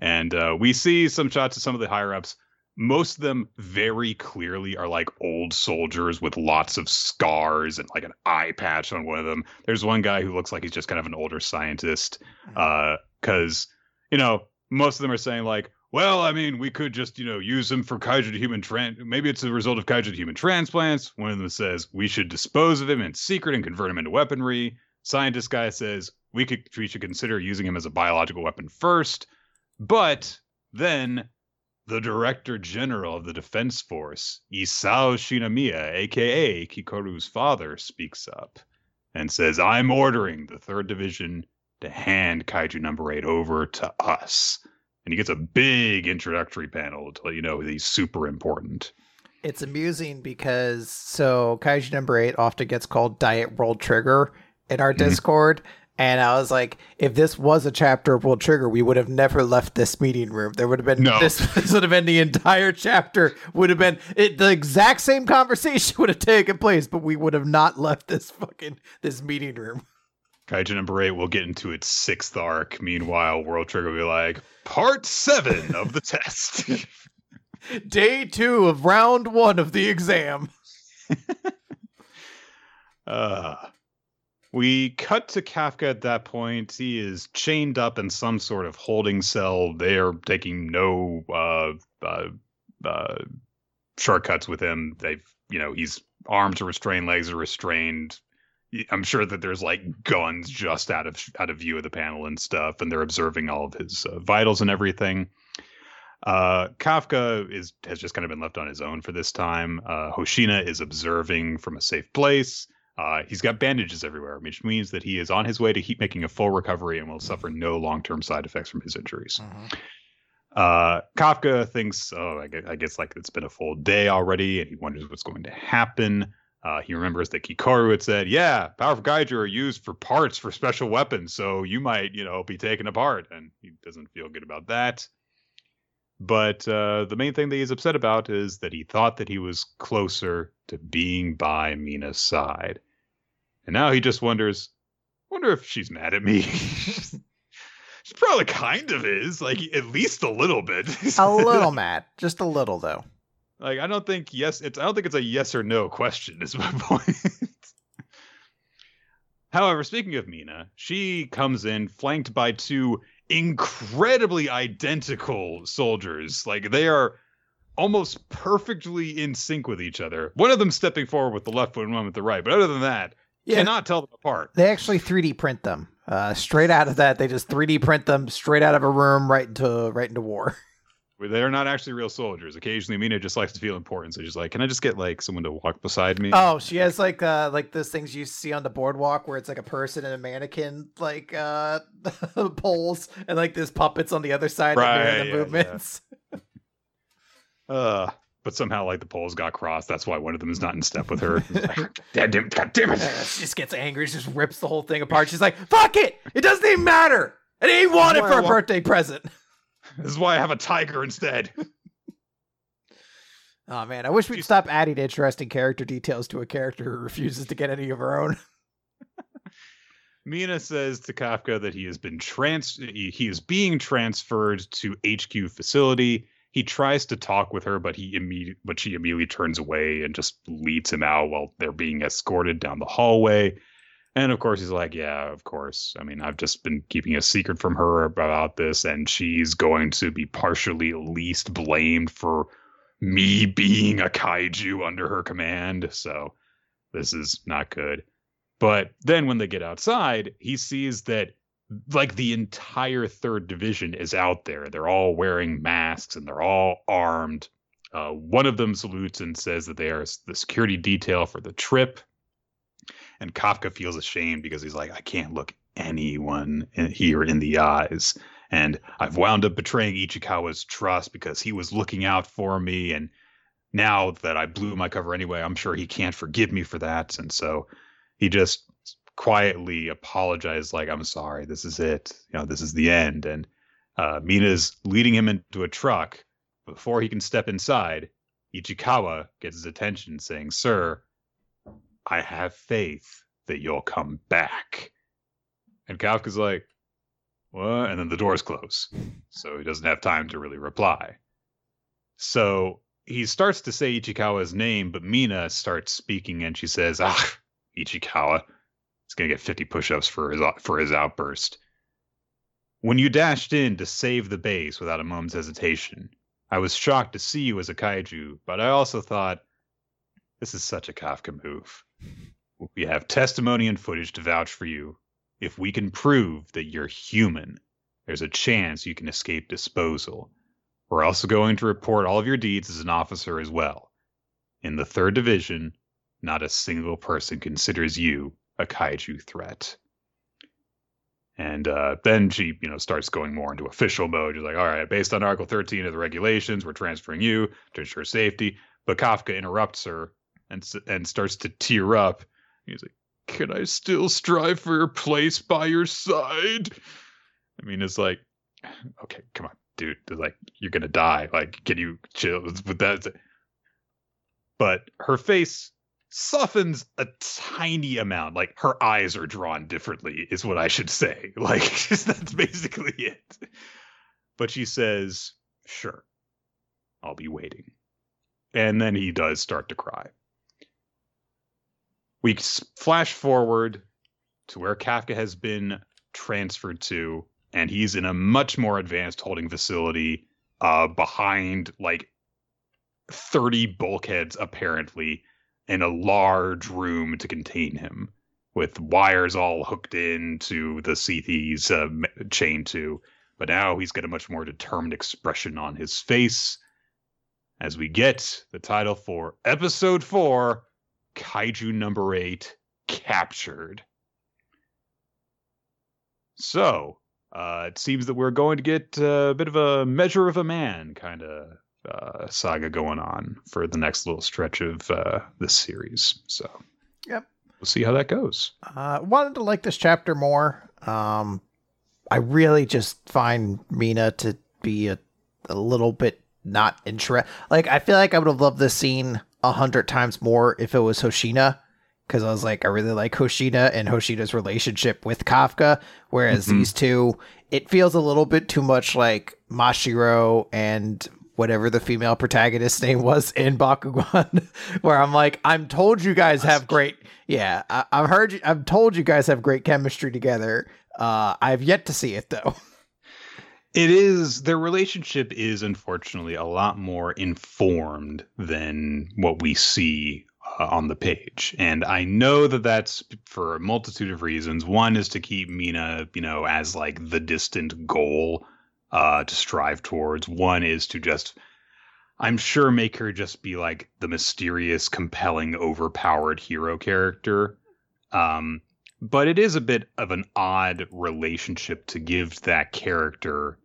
and uh, we see some shots of some of the higher ups most of them very clearly are like old soldiers with lots of scars and like an eye patch on one of them. There's one guy who looks like he's just kind of an older scientist. Uh, cause, you know, most of them are saying like, well, I mean, we could just, you know, use him for kaiju to human tran maybe it's a result of kaiju to human transplants. One of them says we should dispose of him in secret and convert him into weaponry. Scientist guy says we could we should consider using him as a biological weapon first. But then the Director General of the Defense Force, Isao Shinomiya, aka Kikoru's father, speaks up and says, I'm ordering the 3rd Division to hand Kaiju number 8 over to us. And he gets a big introductory panel to let you know he's super important. It's amusing because so Kaiju number eight often gets called Diet World Trigger in our mhm. Discord. And I was like, if this was a chapter of World Trigger, we would have never left this meeting room. There would have been No. this, this would have been the entire chapter would have been it, the exact same conversation would have taken place, but we would have not left this fucking this meeting room. Kaiju number 8 will get into its sixth arc. Meanwhile, World Trigger will be like, Part 7 of the test. Day two of round one of the exam. Uh, we cut to Kafka at that point. He is chained up in some sort of holding cell. They are taking no uh, uh, uh, shortcuts with him. They've, you know, he's arms are restrained, legs are restrained. I'm sure that there's like guns just out of out of view of the panel and stuff, and they're observing all of his uh, vitals and everything. Uh, Kafka is has just kind of been left on his own for this time. Uh, Hoshina is observing from a safe place. Uh, he's got bandages everywhere, which means that he is on his way to keep making a full recovery and will suffer no long-term side effects from his injuries. Uh, Kafka thinks, oh, I guess, I guess like it's been a full day already, and he wonders what's going to happen. Uh, he remembers that Kikoru had said, "Yeah, powerful kaiju are used for parts for special weapons, so you might, you know, be taken apart." And he doesn't feel good about that. But uh, the main thing that he's upset about is that he thought that he was closer to being by Mina's side, and now he just wonders, wonder if she's mad at me. She probably kind of is, like at least a little bit. a little mad, just a little though. Like I don't think yes, it's I don't think it's a yes or no question. Is my point. However, speaking of Mina, she comes in flanked by two incredibly identical soldiers. Like they are almost perfectly in sync with each other. One of them stepping forward with the left foot and one with the right. But other than that, yeah, cannot tell them apart. They actually 3D print them. Uh, straight out of that, they just 3D print them straight out of a room right into right into war. They're not actually real soldiers. Occasionally, Mina just likes to feel important, so she's like, "Can I just get like someone to walk beside me?" Oh, she has like uh like those things you see on the boardwalk where it's like a person and a mannequin like uh poles and like there's puppets on the other side right, the yeah, movements. Yeah. uh, but somehow like the poles got crossed. That's why one of them is not in step with her. Like, God damn, God damn it! she just gets angry. She just rips the whole thing apart. She's like, "Fuck it! It doesn't even matter. I didn't want it for a birthday present." This is why I have a tiger instead. oh man, I wish we'd stop adding interesting character details to a character who refuses to get any of her own. Mina says to Kafka that he has been trans he is being transferred to HQ facility. He tries to talk with her, but he immediate but she immediately turns away and just leads him out while they're being escorted down the hallway. And of course, he's like, Yeah, of course. I mean, I've just been keeping a secret from her about this, and she's going to be partially at least blamed for me being a kaiju under her command. So this is not good. But then when they get outside, he sees that like the entire third division is out there. They're all wearing masks and they're all armed. Uh, one of them salutes and says that they are the security detail for the trip and Kafka feels ashamed because he's like, I can't look anyone in, here in the eyes. And I've wound up betraying Ichikawa's trust because he was looking out for me. And now that I blew my cover anyway, I'm sure he can't forgive me for that. And so he just quietly apologized, like, I'm sorry, this is it. You know, this is the end. And uh, Mina's leading him into a truck. Before he can step inside, Ichikawa gets his attention, saying, Sir, I have faith that you'll come back. And Kafka's like, what? And then the doors close. So he doesn't have time to really reply. So he starts to say Ichikawa's name, but Mina starts speaking and she says, Ah, Ichikawa. He's to get 50 push ups for his, for his outburst. When you dashed in to save the base without a moment's hesitation, I was shocked to see you as a kaiju, but I also thought, this is such a Kafka move. We have testimony and footage to vouch for you. If we can prove that you're human, there's a chance you can escape disposal. We're also going to report all of your deeds as an officer as well. In the third division, not a single person considers you a kaiju threat. And uh, then she, you know, starts going more into official mode. She's like, "All right, based on Article 13 of the regulations, we're transferring you to ensure safety." But Kafka interrupts her and and starts to tear up. He's like, "Can I still strive for your place by your side?" I mean, it's like, okay, come on, dude. Like, you're gonna die. Like, can you chill with that? But her face softens a tiny amount. Like her eyes are drawn differently, is what I should say. Like that's basically it. But she says, "Sure, I'll be waiting." And then he does start to cry we flash forward to where Kafka has been transferred to, and he's in a much more advanced holding facility uh, behind like 30 bulkheads, apparently, in a large room to contain him, with wires all hooked into the he's uh, chained to. But now he's got a much more determined expression on his face as we get the title for episode four Kaiju number eight captured. So uh, it seems that we're going to get uh, a bit of a measure of a man kind of uh, saga going on for the next little stretch of uh, this series. So, yep, we'll see how that goes. Uh, wanted to like this chapter more. Um, I really just find Mina to be a, a little bit not interested. Like, I feel like I would have loved this scene a hundred times more if it was Hoshina because I was like, I really like Hoshina and Hoshina's relationship with Kafka, whereas Mhm. these two, it feels a little bit too much like Mashiro and whatever the female protagonist's name was in Bakuman, where I'm like, I'm told you guys have great, yeah, I, I've heard, you, I'm told you guys have great chemistry together. Uh, I've yet to see it though. It is their relationship is unfortunately a lot more informed than what we see uh, on the page, and I know that that's for a multitude of reasons. One is to keep Mina, you know, as like the distant goal uh, to strive towards. One is to just, I'm sure, make her just be like the mysterious, compelling, overpowered hero character. Um, but it is a bit of an odd relationship to give that character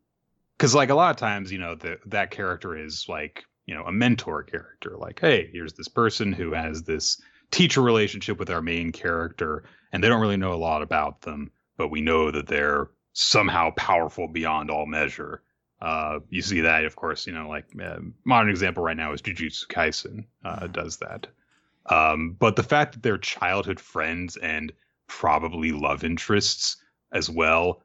because like a lot of times you know the, that character is like you know a mentor character like hey here's this person who has this teacher relationship with our main character and they don't really know a lot about them but we know that they're somehow powerful beyond all measure. Uh, you see that of course you know like uh, modern example right now is jujutsu kaisen uh, does that. Um, but the fact that they're childhood friends and probably love interests as well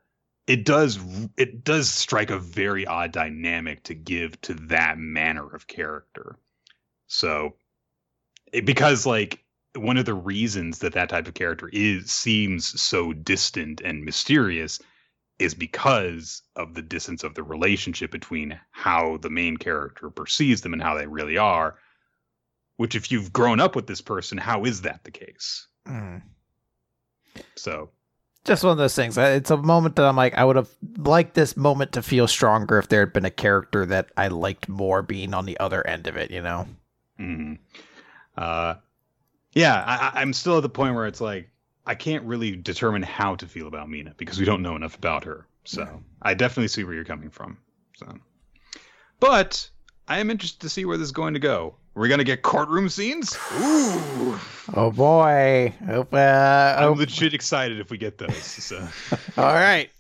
it does it does strike a very odd dynamic to give to that manner of character so it, because like one of the reasons that that type of character is seems so distant and mysterious is because of the distance of the relationship between how the main character perceives them and how they really are which if you've grown up with this person how is that the case Mm. so Just one of those things. It's a moment that I'm like, I would have liked this moment to feel stronger if there had been a character that I liked more being on the other end of it, you know? Mhm. Uh, yeah, I, I'm still at the point where it's like I can't really determine how to feel about Mina because we don't know enough about her. So I definitely see where you're coming from. So, but I am interested to see where this is going to go. We're gonna get courtroom scenes. Ooh, Oh boy. Hope, uh, I'm legit excited if we get those. So. All right.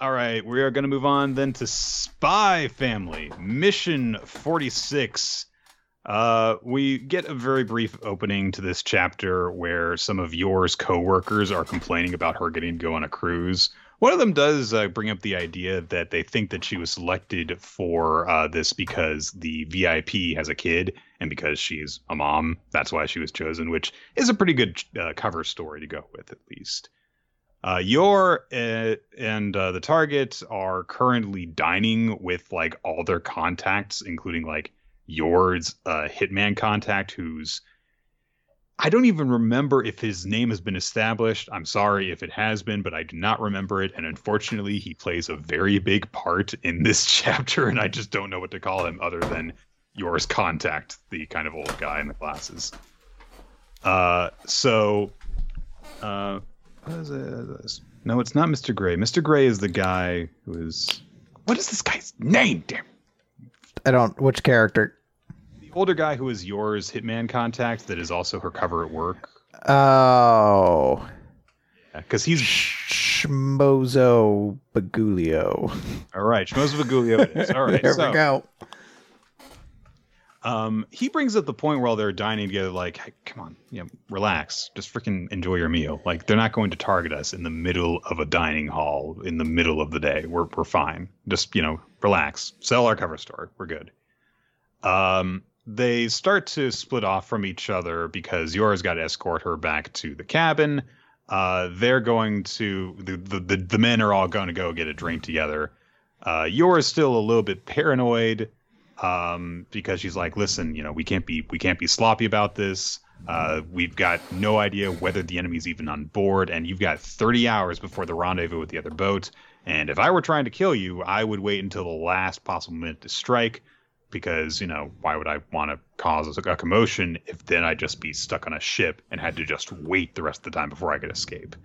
All right, we are going to move on then to Spy Family, Mission 46. Uh, we get a very brief opening to this chapter where some of Yor's coworkers are complaining about her getting to go on a cruise. One of them does uh, bring up the idea that they think that she was selected for uh, this because the VIP has a kid and because she's a mom. That's why she was chosen, which is a pretty good uh, cover story to go with, at least. Uh, Yor uh, and uh, the target are currently dining with like all their contacts, including like Yor's uh, hitman contact, who's I don't even remember if his name has been established. I'm sorry if it has been, but I do not remember it. And unfortunately, he plays a very big part in this chapter, and I just don't know what to call him other than Yor's contact, the kind of old guy in the glasses. Uh, so, uh, it? No, it's not Mr. Gray. Mr. Gray is the guy who is. What is this guy's name? Damn. I don't, which character? The older guy who is Yor's hitman contact that is also her cover at work. Oh. Because he's Shmozo Bagulio. all right. It is. All right. there so, we go. Um, he brings up the point while they're dining together, like, hey, come on, you know, relax, just freaking enjoy your meal. Like, they're not going to target us in the middle of a dining hall in the middle of the day. We're we're fine. Just you know, relax. Sell our cover story. We're good. Um, they start to split off from each other because Yora's got to escort her back to the cabin. Uh, they're going to the, the the men are all going to go get a drink together. Uh, Yora's still a little bit paranoid um, because she's like, listen, you know, we can't be we can't be sloppy about this. Uh, we've got no idea whether the enemy's even on board, and you've got 30 hours before the rendezvous with the other boat. And if I were trying to kill you, I would wait until the last possible minute to strike, because you know why would I want to cause a, commotion if then I'd just be stuck on a ship and had to just wait the rest of the time before I could escape.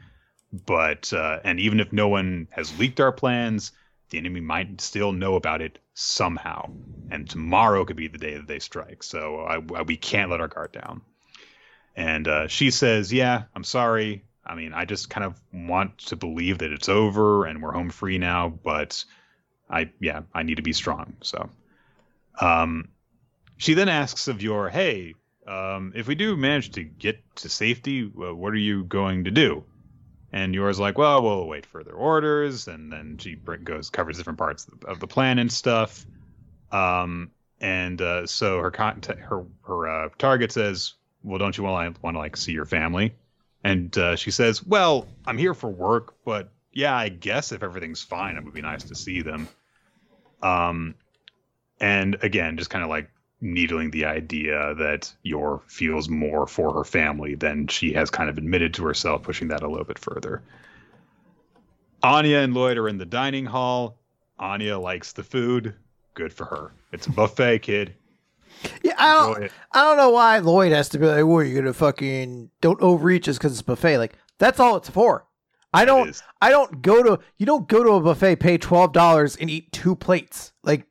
But uh, and even if no one has leaked our plans, the enemy might still know about it somehow, and tomorrow could be the day that they strike. So I, I- we can't let our guard down. And uh, she says, "Yeah, I'm sorry. I mean, I just kind of want to believe that it's over and we're home free now, but I, yeah, I need to be strong." So, um, she then asks of Yor, "Hey, um, if we do manage to get to safety, what are you going to do? And Yor's like, well, we'll wait further orders, and then she goes covers different parts of the plan and stuff. Um, and uh, so her contact, her her uh, target says, well, don't you want to want to like see your family? And uh, she says, well, I'm here for work, but yeah, I guess if everything's fine, it would be nice to see them. Um, and again, just kind of like needling the idea that Yor feels more for her family than she has kind of admitted to herself, pushing that a little bit further. Anya and Loid are in the dining hall. Anya likes the food. Good for her. It's a buffet, kid. Yeah, I don't. I don't know why Loid has to be like, "Well, you're gonna fucking don't overreach just because it's buffet." Like that's all it's for. I don't. I don't go to. You don't go to a buffet, pay twelve dollars, and eat two plates. Like,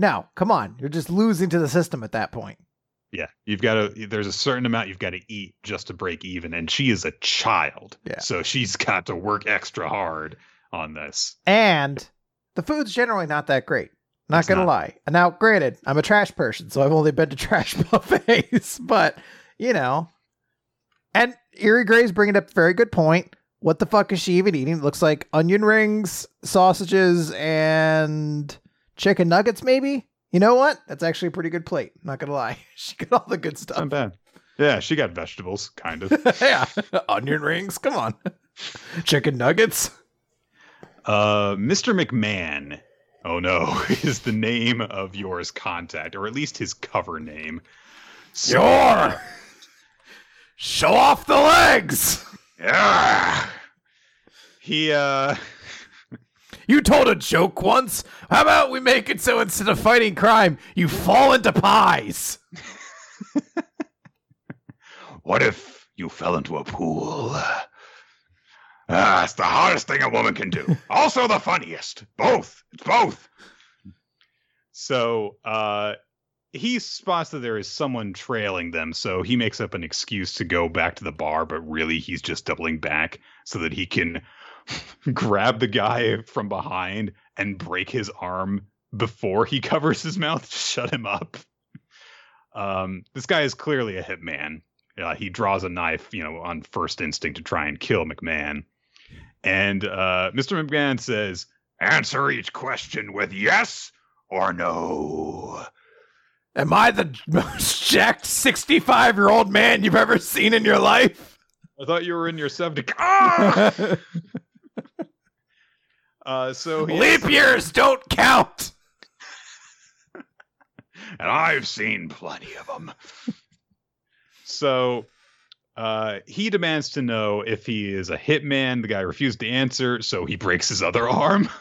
no, come on. You're just losing to the system at that point. Yeah, you've got to. There's a certain amount you've got to eat just to break even, and she is a child. Yeah. So she's got to work extra hard on this. And the food's generally not that great. Not it's gonna not. lie. Now, granted, I'm a trash person, so I've only been to trash buffets, but you know. And Erie Gray's bringing up a very good point what the fuck is she even eating? It looks like onion rings, sausages, and chicken nuggets, maybe. You know what? That's actually a pretty good plate. Not gonna lie, she got all the good stuff. Not bad. Yeah, she got vegetables, kind of. yeah, onion rings. Come on, chicken nuggets. Uh, Mr. McMahon. Oh no, is the name of Yor's contact, or at least his cover name. So, Yor. Show off the legs. Yeah. He uh You told a joke once. How about we make it so instead of fighting crime, you fall into pies? what if you fell into a pool? Ah, it's the hardest thing a woman can do. also the funniest. Both. It's both. So, uh he spots that there is someone trailing them, so he makes up an excuse to go back to the bar, but really he's just doubling back so that he can grab the guy from behind and break his arm before he covers his mouth to shut him up. Um, this guy is clearly a hitman. Uh, he draws a knife, you know, on first instinct to try and kill McMahon. And uh, Mr. McMahon says, Answer each question with yes or no. Am I the most jacked 65 year old man you've ever seen in your life? I thought you were in your 70s. Ah! Uh, so leap has... years don't count. and I've seen plenty of them. so uh, he demands to know if he is a hitman. The guy refused to answer, so he breaks his other arm.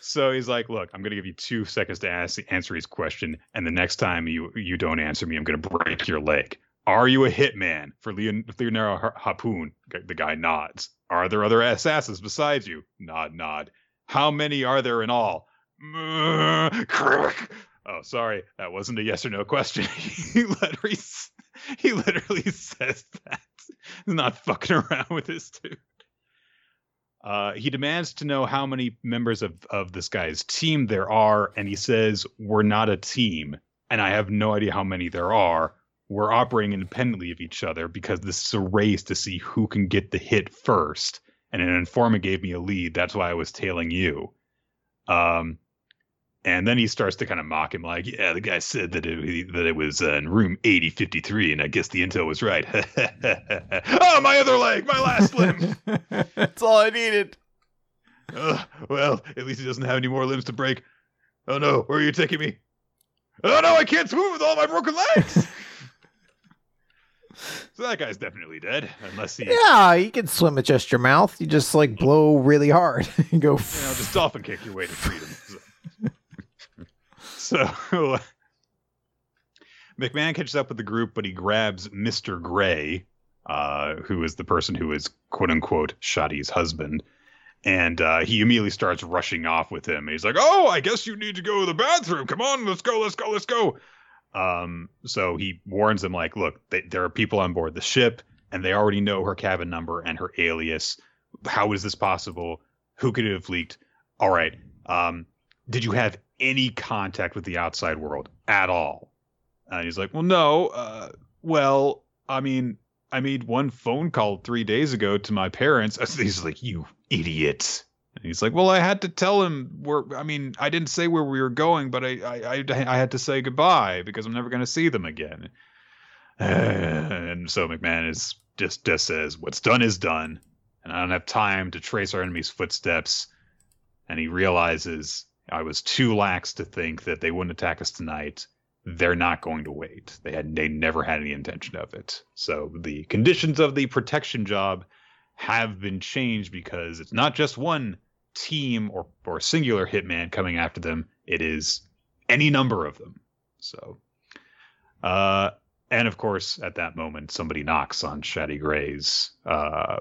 So he's like, "Look, I'm going to give you two seconds to ask, answer his question, and the next time you you don't answer me, I'm going to break your leg." Are you a hitman for Leon, Leonardo Harpoon? The guy nods. Are there other assassins besides you? Nod, nod. How many are there in all? Oh, sorry, that wasn't a yes or no question. he literally, he literally says that. He's not fucking around with this dude. Uh, he demands to know how many members of, of this guy's team there are, and he says, We're not a team, and I have no idea how many there are. We're operating independently of each other because this is a race to see who can get the hit first. And an informant gave me a lead. That's why I was tailing you. Um, and then he starts to kind of mock him, like, "Yeah, the guy said that it that it was uh, in room eighty fifty three, and I guess the intel was right." oh, my other leg, my last limb. That's all I needed. Uh, well, at least he doesn't have any more limbs to break. Oh no, where are you taking me? Oh no, I can't swim with all my broken legs. so that guy's definitely dead, unless he. Yeah, you can swim with just your mouth. You just like blow really hard and go. You know, just dolphin kick your way to freedom. So McMahon catches up with the group, but he grabs Mr. Gray, uh, who is the person who is quote unquote Shotty's husband. And uh, he immediately starts rushing off with him. He's like, "Oh, I guess you need to go to the bathroom. Come on, let's go, let's go, let's go." Um, so he warns them, like, "Look, there are people on board the ship, and they already know her cabin number and her alias. How is this possible? Who could have leaked? All right. Um, did you have any contact with the outside world at all. And he's like, well, no. Uh, well, I mean, I made one phone call three days ago to my parents. He's like, you idiot. And he's like, well, I had to tell him where. I mean, I didn't say where we were going, but I, I, I, I had to say goodbye because I'm never going to see them again. and so McMahon just just says, "What's done is done," and I don't have time to trace our enemy's footsteps. And he realizes I was too lax to think that they wouldn't attack us tonight. They're not going to wait. They had they never had any intention of it. So the conditions of the protection job have been changed because it's not just one team or or singular hitman coming after them. It is any number of them. So, uh, and of course, at that moment, somebody knocks on Shaddy Gray's uh,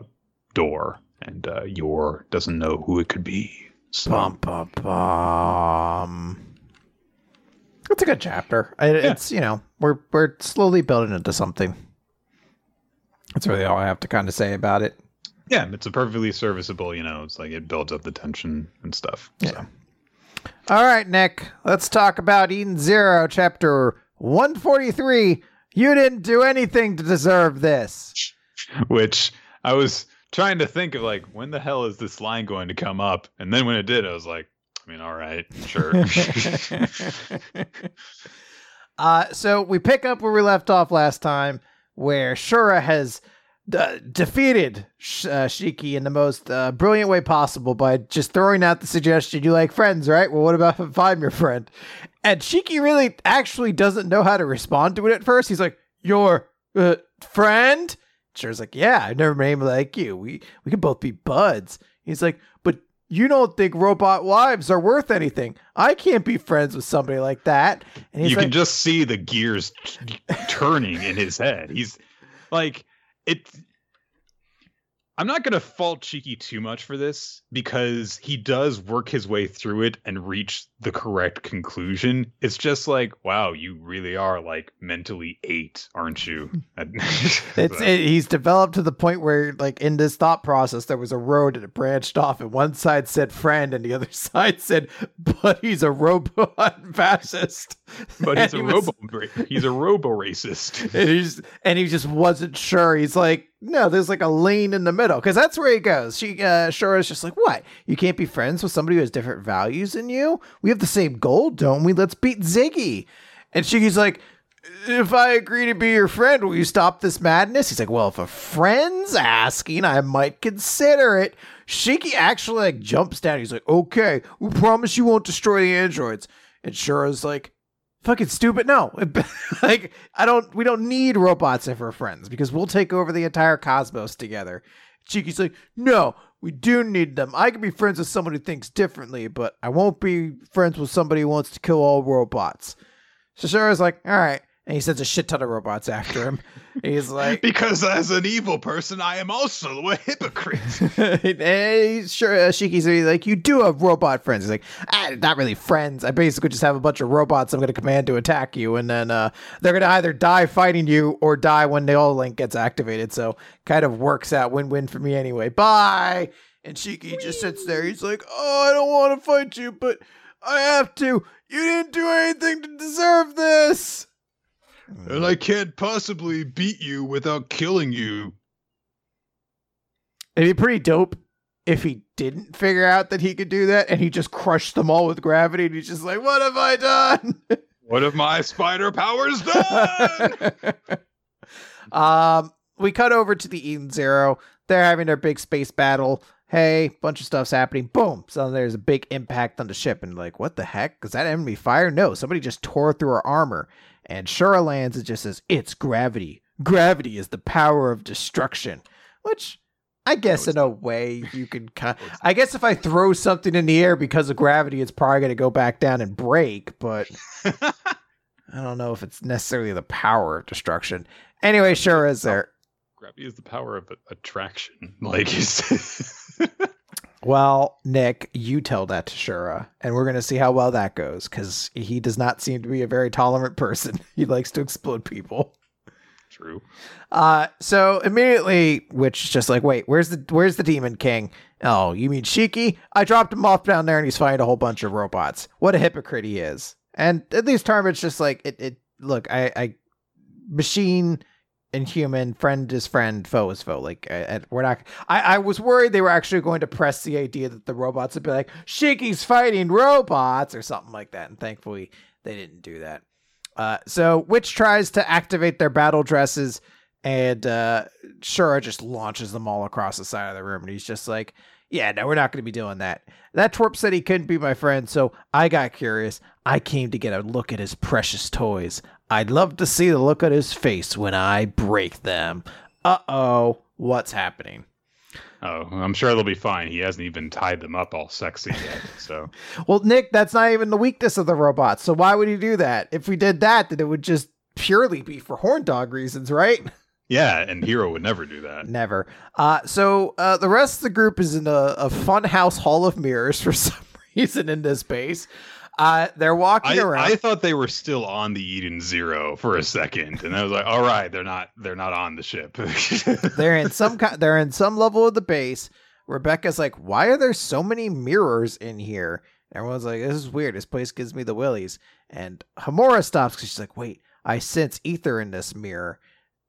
door, and uh, Yor doesn't know who it could be. So, Bum, bum, bum. It's a good chapter. It, Yeah. It's you know we're we're slowly building into something. That's really all I have to kind of say about it. Yeah, it's a perfectly serviceable. You know, it's like it builds up the tension and stuff. So. All right, Nick. Let's talk about Eden Zero, chapter one forty three. You didn't do anything to deserve this. which I was trying to think of like when the hell is this line going to come up, and then when it did, I was like, I mean, all right, sure. uh, so we pick up where we left off last time, where Shura has uh, defeated Sh- uh, Shiki in the most uh, brilliant way possible by just throwing out the suggestion, "You like friends, right? Well, what about if I'm your friend?" And Shiki really actually doesn't know how to respond to it at first. He's like, "Your uh, friend?" Shura's like, "Yeah, I've never been able like you. We we can both be buds." He's like, "But." You don't think robot wives are worth anything. I can't be friends with somebody like that. And he's you like, can just see the gears t- turning in his head. He's like, it. I'm not gonna fault Shiki too much for this because he does work his way through it and reach the correct conclusion. It's just like, wow, you really are like mentally eight, aren't you? It's it, he's developed to the point where, like, in this thought process, there was a road and it branched off, and one side said friend, and the other side said, "But he's a robot fascist." but he's a he was- robo he's a robo racist. and he's and he just wasn't sure. He's like, "No, there's like a lane in the middle," because that's where he goes. She, uh, Shura's just like, "What? You can't be friends with somebody who has different values than you? We have the same goal, don't we? Let's beat Ziggy." And Shiki's like, if I agree to be your friend, will you stop this madness? He's like, well, if a friend's asking, I might consider it. Shiki actually like jumps down. He's like, okay, we promise you won't destroy the androids. And Shura's like, fucking stupid. No, like I don't. We don't need robots if we're friends because we'll take over the entire cosmos together. Shiki's like, no, we do need them. I can be friends with someone who thinks differently, but I won't be friends with somebody who wants to kill all robots. So Shura's like, all right. And he sends a shit ton of robots after him. He's like, Because as an evil person, I am also a hypocrite. and sure uh, Shiki's like, you do have robot friends. He's like, ah, not really friends. I basically just have a bunch of robots I'm going to command to attack you, and then uh, they're going to either die fighting you or die when the all link gets activated. So kind of works out win-win for me anyway. Bye. And Shiki just sits there. He's like, oh, I don't want to fight you, but I have to. You didn't do anything to deserve this. And I can't possibly beat you without killing you. It'd be pretty dope if he didn't figure out that he could do that and he just crushed them all with gravity and he's just like, What have I done? What have my spider powers done? um we cut over to the Eden Zero. They're having their big space battle. Hey, bunch of stuff's happening. Boom. So there's a big impact on the ship. And like, what the heck? Is that enemy fire? No, somebody just tore through our armor. And Shura lands and just says, It's gravity. Gravity is the power of destruction. Which I guess in a way you can kind I guess if I throw something in the air because of gravity, it's probably going to go back down and break, but I don't know if it's necessarily the power of destruction. Anyway, sure is there. Gravity is the power of attraction. Like Well, Nick, you tell that to Shura, and we're going to see how well that goes because he does not seem to be a very tolerant person. He likes to explode people. true. Uh, so immediately, Witch is just like, wait, where's the where's the Demon King? Oh, you mean Shiki? I dropped him off down there, and he's fighting a whole bunch of robots. What a hypocrite he is! And at least Tarmit's just like it. it look, I, I machine and human, friend is friend, foe is foe. Like I, I, we're not. I, I was worried they were actually going to press the idea that the robots would be like Shiki's fighting robots or something like that, and thankfully they didn't do that. Uh, so Witch tries to activate their battle dresses, and uh, Shura just launches them all across the side of the room, and he's just like, "Yeah, no, we're not going to be doing that." That twerp said he couldn't be my friend, so I got curious. I came to get a look at his precious toys. I'd love to see the look on his face when I break them. Uh oh, what's happening? Oh, I'm sure they'll be fine. He hasn't even tied them up all sexy yet. So, well, Nick, that's not even the weakness of the robots. So why would he do that? If we did that, then it would just purely be for horn dog reasons, right? Yeah, and Hiro would never do that. Never. Uh, so uh, the rest of the group is in a, a fun house hall of mirrors for some reason in this base. Uh, they're walking I, around. I thought they were still on the Eden Zero for a second, and I was like, "All right, they're not. They're not on the ship." they're in some kind. They're in some level of the base. Rebecca's like, "Why are there so many mirrors in here?" Everyone's like, "This is weird. This place gives me the willies." And Homura stops because she's like, "Wait, I sense ether in this mirror."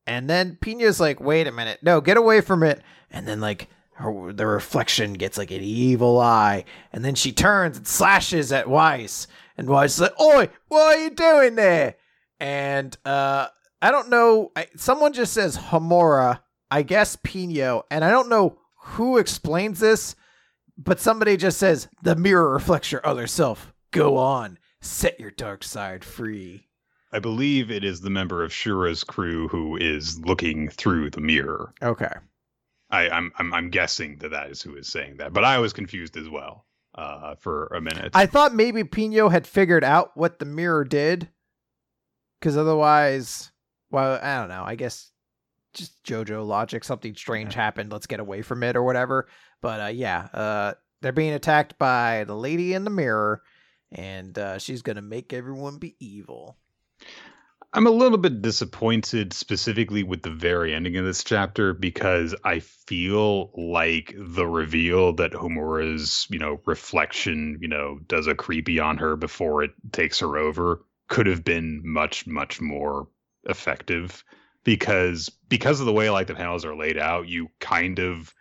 And then Pino's like, "Wait a minute, no, get away from it!" And then like her, the reflection gets like an evil eye, and then she turns and slashes at Weiss, and Weiss is like, "Oi, what are you doing there?" And uh, I don't know. I, someone just says Homura, I guess Pino, and I don't know who explains this, but somebody just says the mirror reflects your other self. Go on, set your dark side free. I believe it is the member of Shura's crew who is looking through the mirror. Okay. I, I'm, I'm I'm guessing that that is who is saying that, but I was confused as well uh, for a minute. I thought maybe Pino had figured out what the mirror did, because otherwise, well, I don't know. I guess just JoJo logic. Something strange happened. Let's get away from it or whatever. But uh, yeah, uh, they're being attacked by the lady in the mirror, and uh, she's gonna make everyone be evil. I'm a little bit disappointed specifically with the very ending of this chapter because I feel like the reveal that Homura's, you know, reflection, you know, does a creepy on her before it takes her over could have been much, much more effective because because of the way like the panels are laid out, you kind of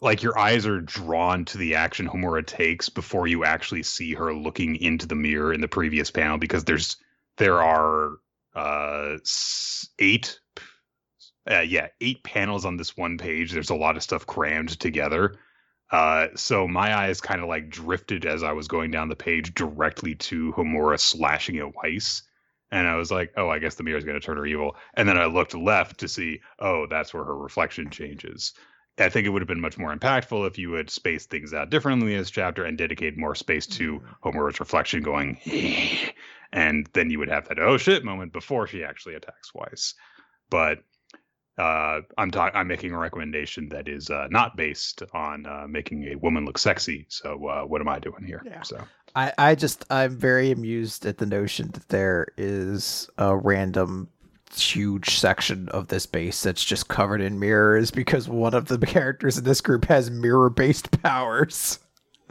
like your eyes are drawn to the action Homura takes before you actually see her looking into the mirror in the previous panel because there's there are uh eight uh, yeah eight panels on this one page. There's a lot of stuff crammed together. Uh so my eyes kind of like drifted as i was going down the page directly to homura slashing at weiss and i was like oh i guess the mirror's going to turn her evil. And then i looked left to see oh that's where her reflection changes I think it would have been much more impactful if you had spaced things out differently in this chapter and dedicated more space to Homura's reflection going, and then you would have that oh shit moment before she actually attacks Weiss. But uh, I'm ta- I'm making a recommendation that is uh, not based on uh, making a woman look sexy. So uh, what am I doing here? Yeah. So I, I just I'm very amused at the notion that there is a random huge section of this base that's just covered in mirrors because one of the characters in this group has mirror based powers.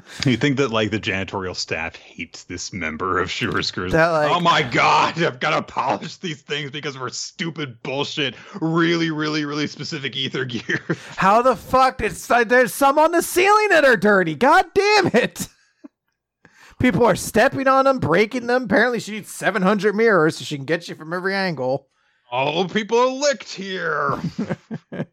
you think that like the janitorial staff hates this member of Shura's crew? Like- oh my god, I've got to polish these things because we're stupid bullshit, really, really, really specific ether gear. How the fuck did uh, there's some on the ceiling that are dirty? God damn it! People are stepping on them, breaking them. Apparently, she needs 700 mirrors so she can get you from every angle. All people are licked here.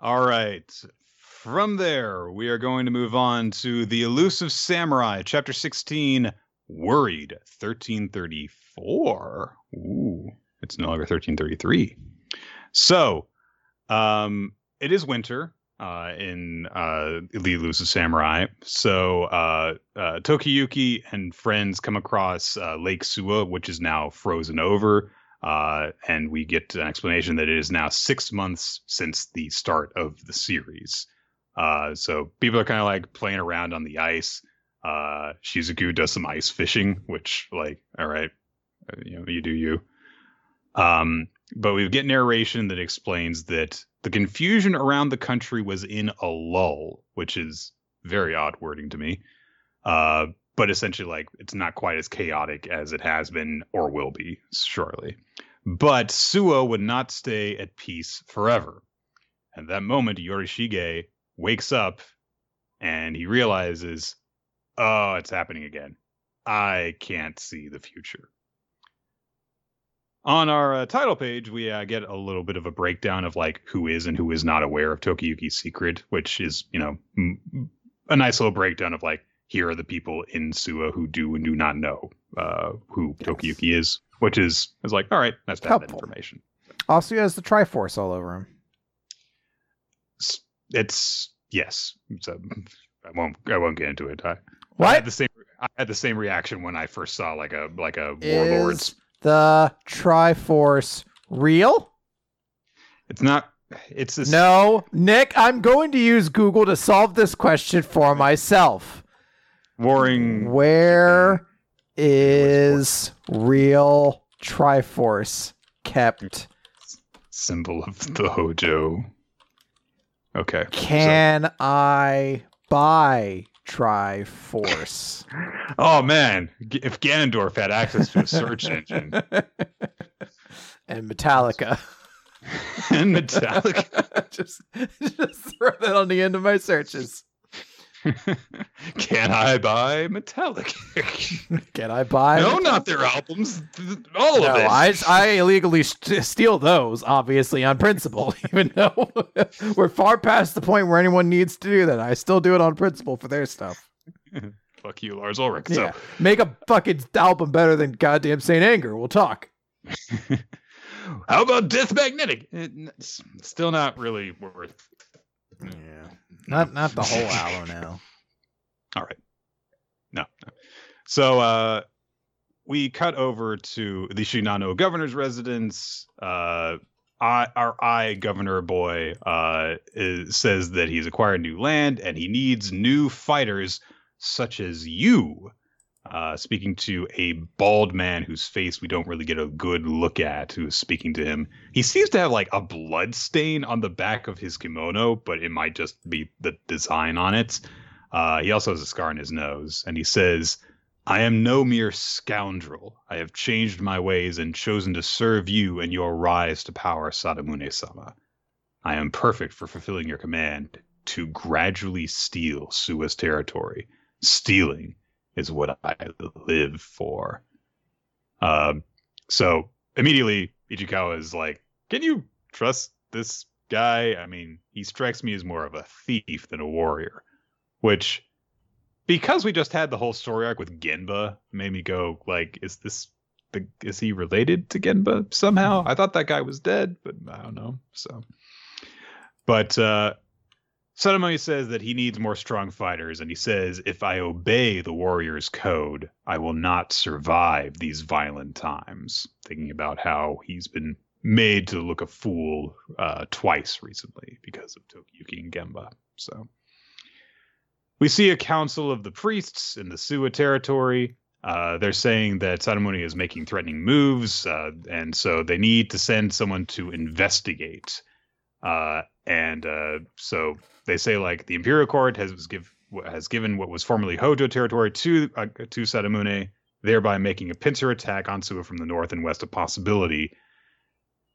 All right. From there, we are going to move on to The Elusive Samurai, Chapter 16, Worried, 1334. Ooh, it's no longer 1333. So, um, it is winter uh, in uh, The Elusive Samurai. So, uh, uh, Tokiyuki and friends come across uh, Lake Suwa, which is now frozen over. Uh, and we get an explanation that it is now six months since the start of the series. Uh, so people are kind of like playing around on the ice. Uh, Shizuku does some ice fishing, which like, all right, uh, you know, you do you. Um, but we get narration that explains that the confusion around the country was in a lull, which is very odd wording to me. Uh, but essentially like it's not quite as chaotic as it has been or will be shortly. But Suwa would not stay at peace forever. At that moment, Yorishige wakes up and he realizes, oh, it's happening again. I can't see the future. On our uh, title page, we uh, get a little bit of a breakdown of like who is and who is not aware of Tokiyuki's secret, which is, you know, m- a nice little breakdown of like here are the people in Suwa who do and do not know uh, who Yes. Tokiyuki is, which is is like, all right, that's to have that information. Also, he has the Triforce all over him. It's, it's yes. So I won't I won't get into it. I, I What had the same I had the same reaction when I first saw like a like a warlords. The Triforce real? It's not. It's this. No, Nick, I'm going to use Google to solve this question for myself. warring. Where is real Triforce kept? symbol of the Hojo. Okay. Can I buy Triforce? oh man, if Ganondorf had access to a search engine and Metallica. and Metallica, just, just throw that on the end of my searches. can I buy Metallica? Can I buy? no, Metallica? not their albums. All No, of it. I, I illegally st- steal those, obviously, on principle, even though we're far past the point where anyone needs to do that. I still do it on principle for their stuff. Fuck you, Lars Ulrich. Yeah. Make a fucking album better than goddamn Saint Anger. We'll talk. How about Death Magnetic? It's still not really worth. Yeah. Not not the whole album now. All right. No. no. So uh we cut over to the Shinano governor's residence. Uh I, our I governor boy uh is, says that he's acquired new land and he needs new fighters such as you. Uh, speaking to a bald man whose face we don't really get a good look at, who is speaking to him. He seems to have like a blood stain on the back of his kimono, but it might just be the design on it. Uh, he also has a scar on his nose, and he says, I am no mere scoundrel. I have changed my ways and chosen to serve you in your rise to power, Sadamune sama. I am perfect for fulfilling your command to gradually steal Suwa's territory. Stealing is what I live for. Um, so immediately, Ichikawa is like, Can you trust this guy? I mean, he strikes me as more of a thief than a warrior which because we just had the whole story arc with Genba made me go like is this the is he related to Genba somehow I thought that guy was dead but I don't know so but uh Sadamune says that he needs more strong fighters and he says if I obey the warrior's code I will not survive these violent times thinking about how he's been made to look a fool uh twice recently because of Tokiyuki and Genba. so we see a council of the priests in the Suwa territory. Uh, they're saying that Sadamune is making threatening moves, uh, and so they need to send someone to investigate. Uh, and uh, so they say like the Imperial Court has give has given what was formerly Hojo territory to uh, to Sadamune, thereby making a pincer attack on Suwa from the north and west a possibility.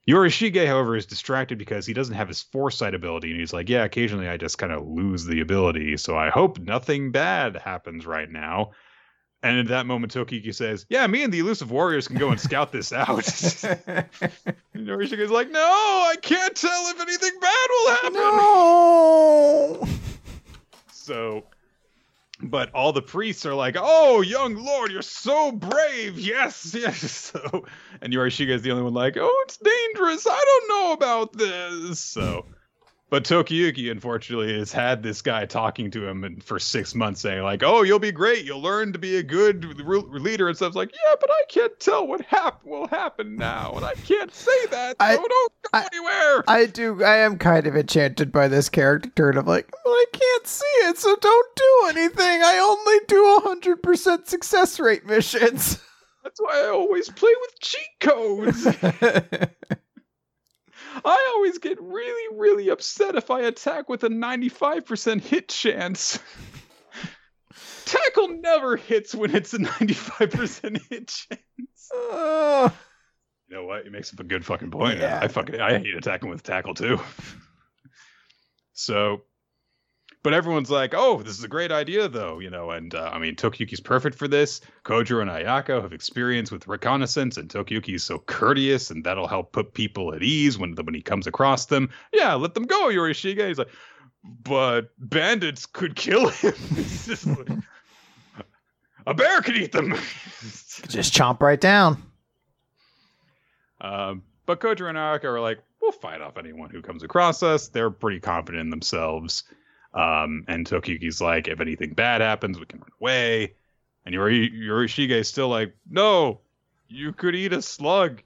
Yorishige, however, is distracted because he doesn't have his foresight ability, and he's like, "Yeah, occasionally I just kind of lose the ability, so I hope nothing bad happens right now." And at that moment, Tokiyuki says, "Yeah, me and the elusive warriors can go and scout this out." and Yorishige's like, "No, I can't tell if anything bad will happen." no. So, but all the priests are like, "Oh, young lord, you're so brave! Yes, yes." So, and Yorishige is the only one like, "Oh, it's dangerous. I don't know about this." So, but Tokiyuki, unfortunately, has had this guy talking to him and for six months, saying like, "Oh, you'll be great. You'll learn to be a good re- leader and stuff." It's like, yeah, but I can't tell what hap- will happen now, and I can't say that. I- so don't go I- anywhere. I do. I am kind of enchanted by this character turn of like, well, I can't see it, so don't do anything. I only do hundred percent success rate missions. That's why I always play with cheat codes. I always get really, really upset if I attack with a 95% hit chance. Tackle never hits when it's a 95% hit chance. Uh, You know what? It makes up a good fucking point. Yeah. I fucking I hate attacking with tackle too. so, but everyone's like, "Oh, this is a great idea, though," you know. And uh, I mean, Tokiyuki's perfect for this. Kojiro and Ayako have experience with reconnaissance, and Tokiyuki is so courteous, and that'll help put people at ease when when he comes across them. Yeah, let them go, Yorishige. He's like, but bandits could kill him. Like, a bear could eat them. just chomp right down. Um, but Kojiro and Ayako are like, we'll fight off anyone who comes across us. They're pretty confident in themselves. Um, and Tokiyuki's like, if anything bad happens, we can run away. And Yori- Yorishige is still like, no, you could eat a slug,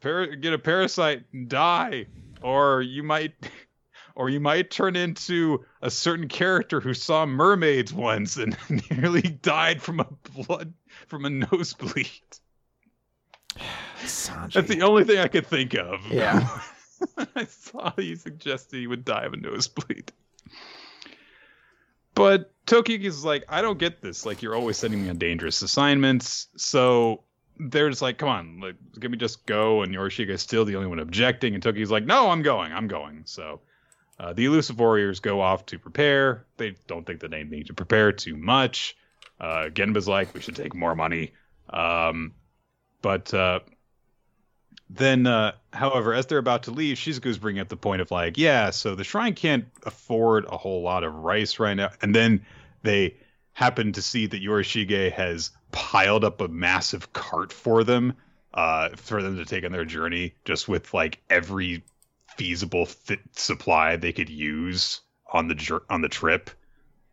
par- get a parasite, and die, or you might, or you might turn into a certain character who saw mermaids once and nearly died from a blood from a nosebleed. Sanji. That's the only thing I could think of. Yeah. I saw you suggested he would die of a nosebleed. But Tokiyuki's like, I don't get this. Like, you're always sending me on dangerous assignments. So they're just like, come on, like, can me just go? And Yorishige's still the only one objecting. And Tokiyuki's like, no, I'm going. I'm going. So uh, the elusive warriors go off to prepare. They don't think that they need to prepare too much. Uh, Genba's like, we should take more money. Um, but uh, then, uh, however, as they're about to leave, Shizuku's bringing up the point of like, yeah, so the shrine can't afford a whole lot of rice right now. And then they happen to see that Yorishige has piled up a massive cart for them, uh, for them to take on their journey, just with like every feasible supply they could use on the on the trip.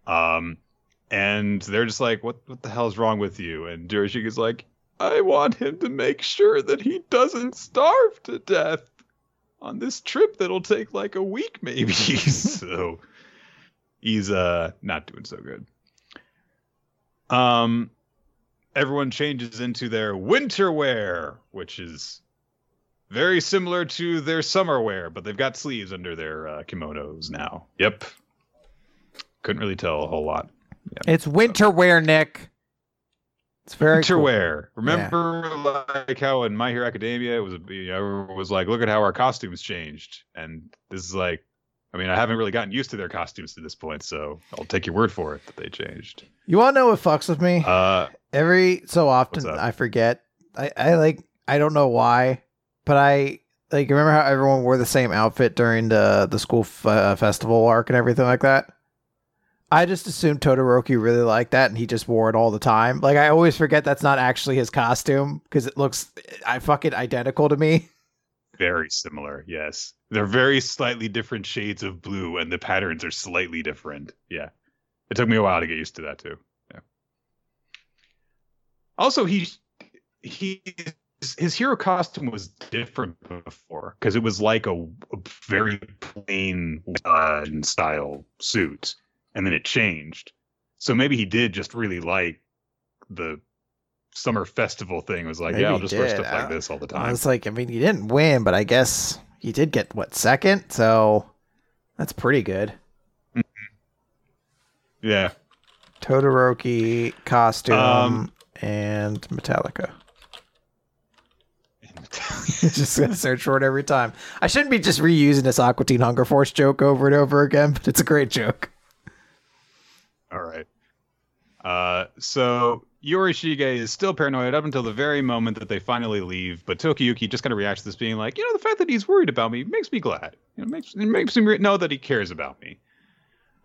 Um, and they're just like, "What what the hell is wrong with you?" And Yorishige's like, I want him to make sure that he doesn't starve to death on this trip that'll take like a week maybe. so he's uh not doing so good. Um everyone changes into their winter wear, which is very similar to their summer wear, but they've got sleeves under their uh, kimonos now. Yep. Couldn't really tell a whole lot. It's winter wear, Nick. It's very winter cool. wear. Remember, like how in My Hero Academia, it was you know, everyone was like, "Look at how our costumes changed," and this is like, I mean, I haven't really gotten used to their costumes to this point, so I'll take your word for it that they changed. You want to know what fucks with me? Uh, Every so often, I forget. I, I like. I don't know why, but I like. Remember how everyone wore the same outfit during the the school f- uh, festival arc and everything like that. I just assumed Todoroki really liked that, and he just wore it all the time. Like I always forget that's not actually his costume because it looks I fucking identical to me. very similar. Yes, they're very slightly different shades of blue, and the patterns are slightly different. Yeah, it took me a while to get used to that too. Yeah. Also, he he his hero costume was different before because it was like a, a very plain uh, style suit, and then it changed. So maybe he did just really like the summer festival thing. It was like, Maybe yeah, I'll just wear did. stuff like this all the I time. was like, I mean, he didn't win, but I guess he did get what second, so that's pretty good. Yeah. Todoroki costume Um, and Metallica. just gonna search for it every time. I shouldn't be just reusing this Aqua Teen Hunger Force joke over and over again, but it's a great joke. All right. Uh, so Yorishige is still paranoid up until the very moment that they finally leave. But Tokiyuki just kind of reacts to this, being like, you know, the fact that he's worried about me makes me glad. You know, makes it makes me re- know that he cares about me.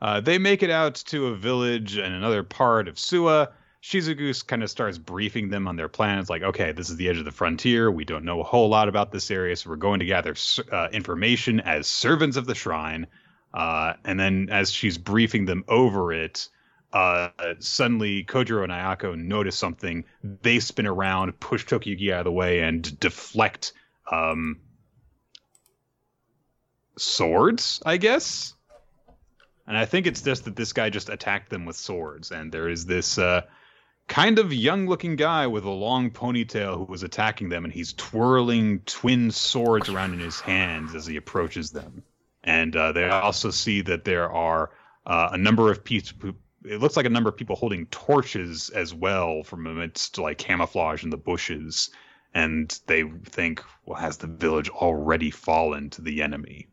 Uh, they make it out to a village in another part of Suwa. Shizuku kind of starts briefing them on their plans, like, okay, this is the edge of the frontier. We don't know a whole lot about this area, so we're going to gather uh, information as servants of the shrine. Uh, and then as she's briefing them over it, uh, suddenly Kojiro and Ayako notice something. They spin around, push Tokiyuki out of the way, and deflect um, swords, I guess. And I think it's just that this guy just attacked them with swords. And there is this uh, kind of young looking guy with a long ponytail who was attacking them, and he's twirling twin swords around in his hands as he approaches them. And uh, they also see that there are uh, a number of people it looks like a number of people holding torches as well from amidst like camouflage in the bushes, and they think, well, has the village already fallen to the enemy?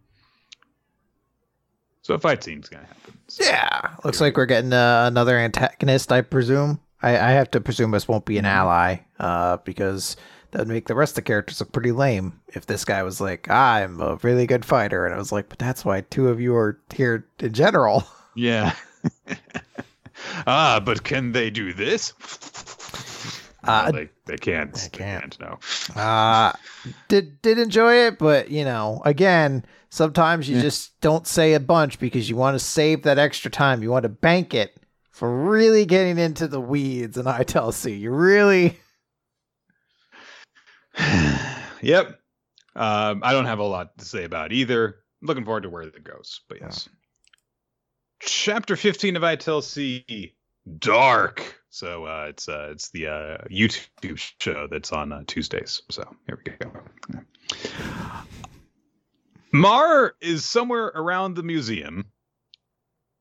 So a fight scene's gonna happen. So, Yeah, looks like we're getting uh, another antagonist. I presume. I, I have to presume this won't be an ally, uh, because that would make the rest of the characters look pretty lame. If this guy was like, "I'm a really good fighter," and I was like, "But that's why two of you are here in general." Yeah. ah, but can they do this? Uh, No, they, they can't. they They can't. can't. No. Uh did did enjoy it, but you know, again, sometimes you Yeah. just don't say a bunch because you want to save that extra time. You want to bank it for really getting into the weeds in ITLC. You really yep. Um, I don't have a lot to say about it either. Looking forward to where it goes. But yes. Chapter 15 of ITLC Dark. So uh, it's uh, it's the uh, YouTube show that's on uh, Tuesdays. So here we go. Mar is somewhere around the museum,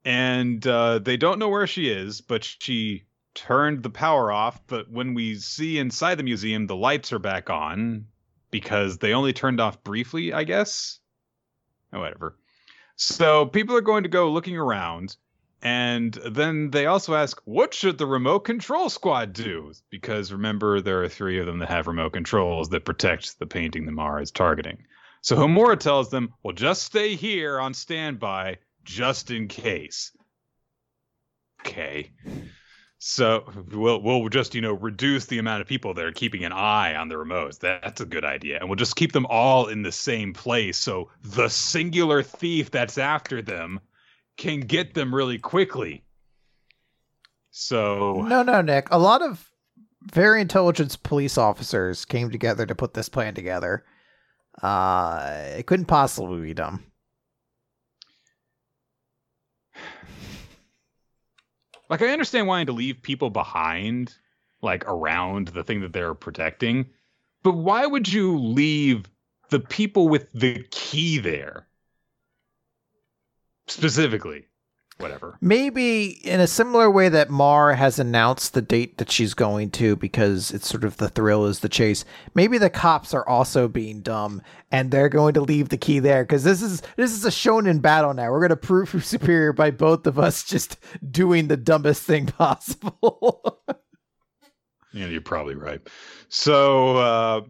and uh, they don't know where she is, but she turned the power off. But when we see inside the museum, the lights are back on because they only turned off briefly, I guess. Oh, whatever. So people are going to go looking around, and then they also ask, "What should the remote control squad do?" Because remember, there are three of them that have remote controls that protect the painting the Mara is targeting. So Homura tells them, "Well, just stay here on standby, just in case." Okay. So we'll we'll just you know reduce the amount of people that are keeping an eye on the remotes. That's a good idea, and we'll just keep them all in the same place. So the singular thief that's after them can get them really quickly. So No, no, Nick. A lot of very intelligent police officers came together to put this plan together. Uh it couldn't possibly be dumb. Like I understand wanting to leave people behind, like around the thing that they're protecting, but why would you leave the people with the key there? Specifically, whatever. Maybe in a similar way that Mar has announced the date that she's going to because it's sort of the thrill is the chase. Maybe the cops are also being dumb and they're going to leave the key there because this is this is a shonen battle now. We're going to prove who's superior by both of us just doing the dumbest thing possible. Yeah, you're probably right. So uh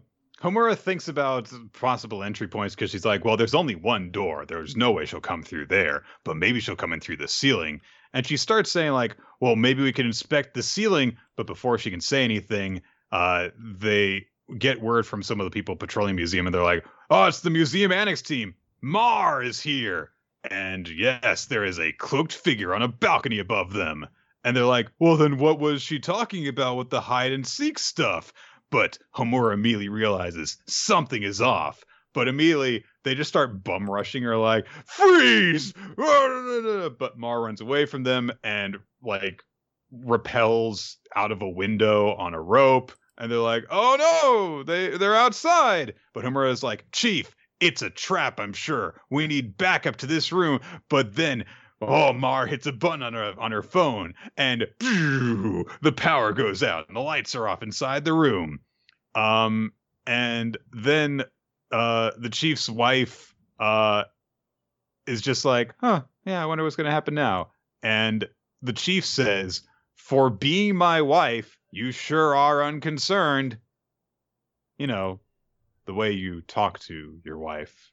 Homura thinks about possible entry points because she's like, well, there's only one door. There's no way she'll come through there, but maybe she'll come in through the ceiling. And she starts saying, like, well, maybe we can inspect the ceiling. But before she can say anything, uh, they get word from some of the people patrolling the museum, and they're like, oh, it's the museum annex team. Mar is here. And yes, there is a cloaked figure on a balcony above them. And they're like, well, then what was she talking about with the hide and seek stuff? But Homura immediately realizes something is off. But immediately they just start bum rushing her, like, freeze! But Mar runs away from them and, like, repels out of a window on a rope. And they're like, oh no, they, they're outside. But Homura is like, Chief, it's a trap, I'm sure. We need backup to this room. But then Oh, Mar hits a button on her on her phone, and phew, the power goes out, and the lights are off inside the room. Um, and then uh, the chief's wife uh, is just like, "Huh, yeah, I wonder what's going to happen now." And the chief says, "For being my wife, you sure are unconcerned." You know, the way you talk to your wife.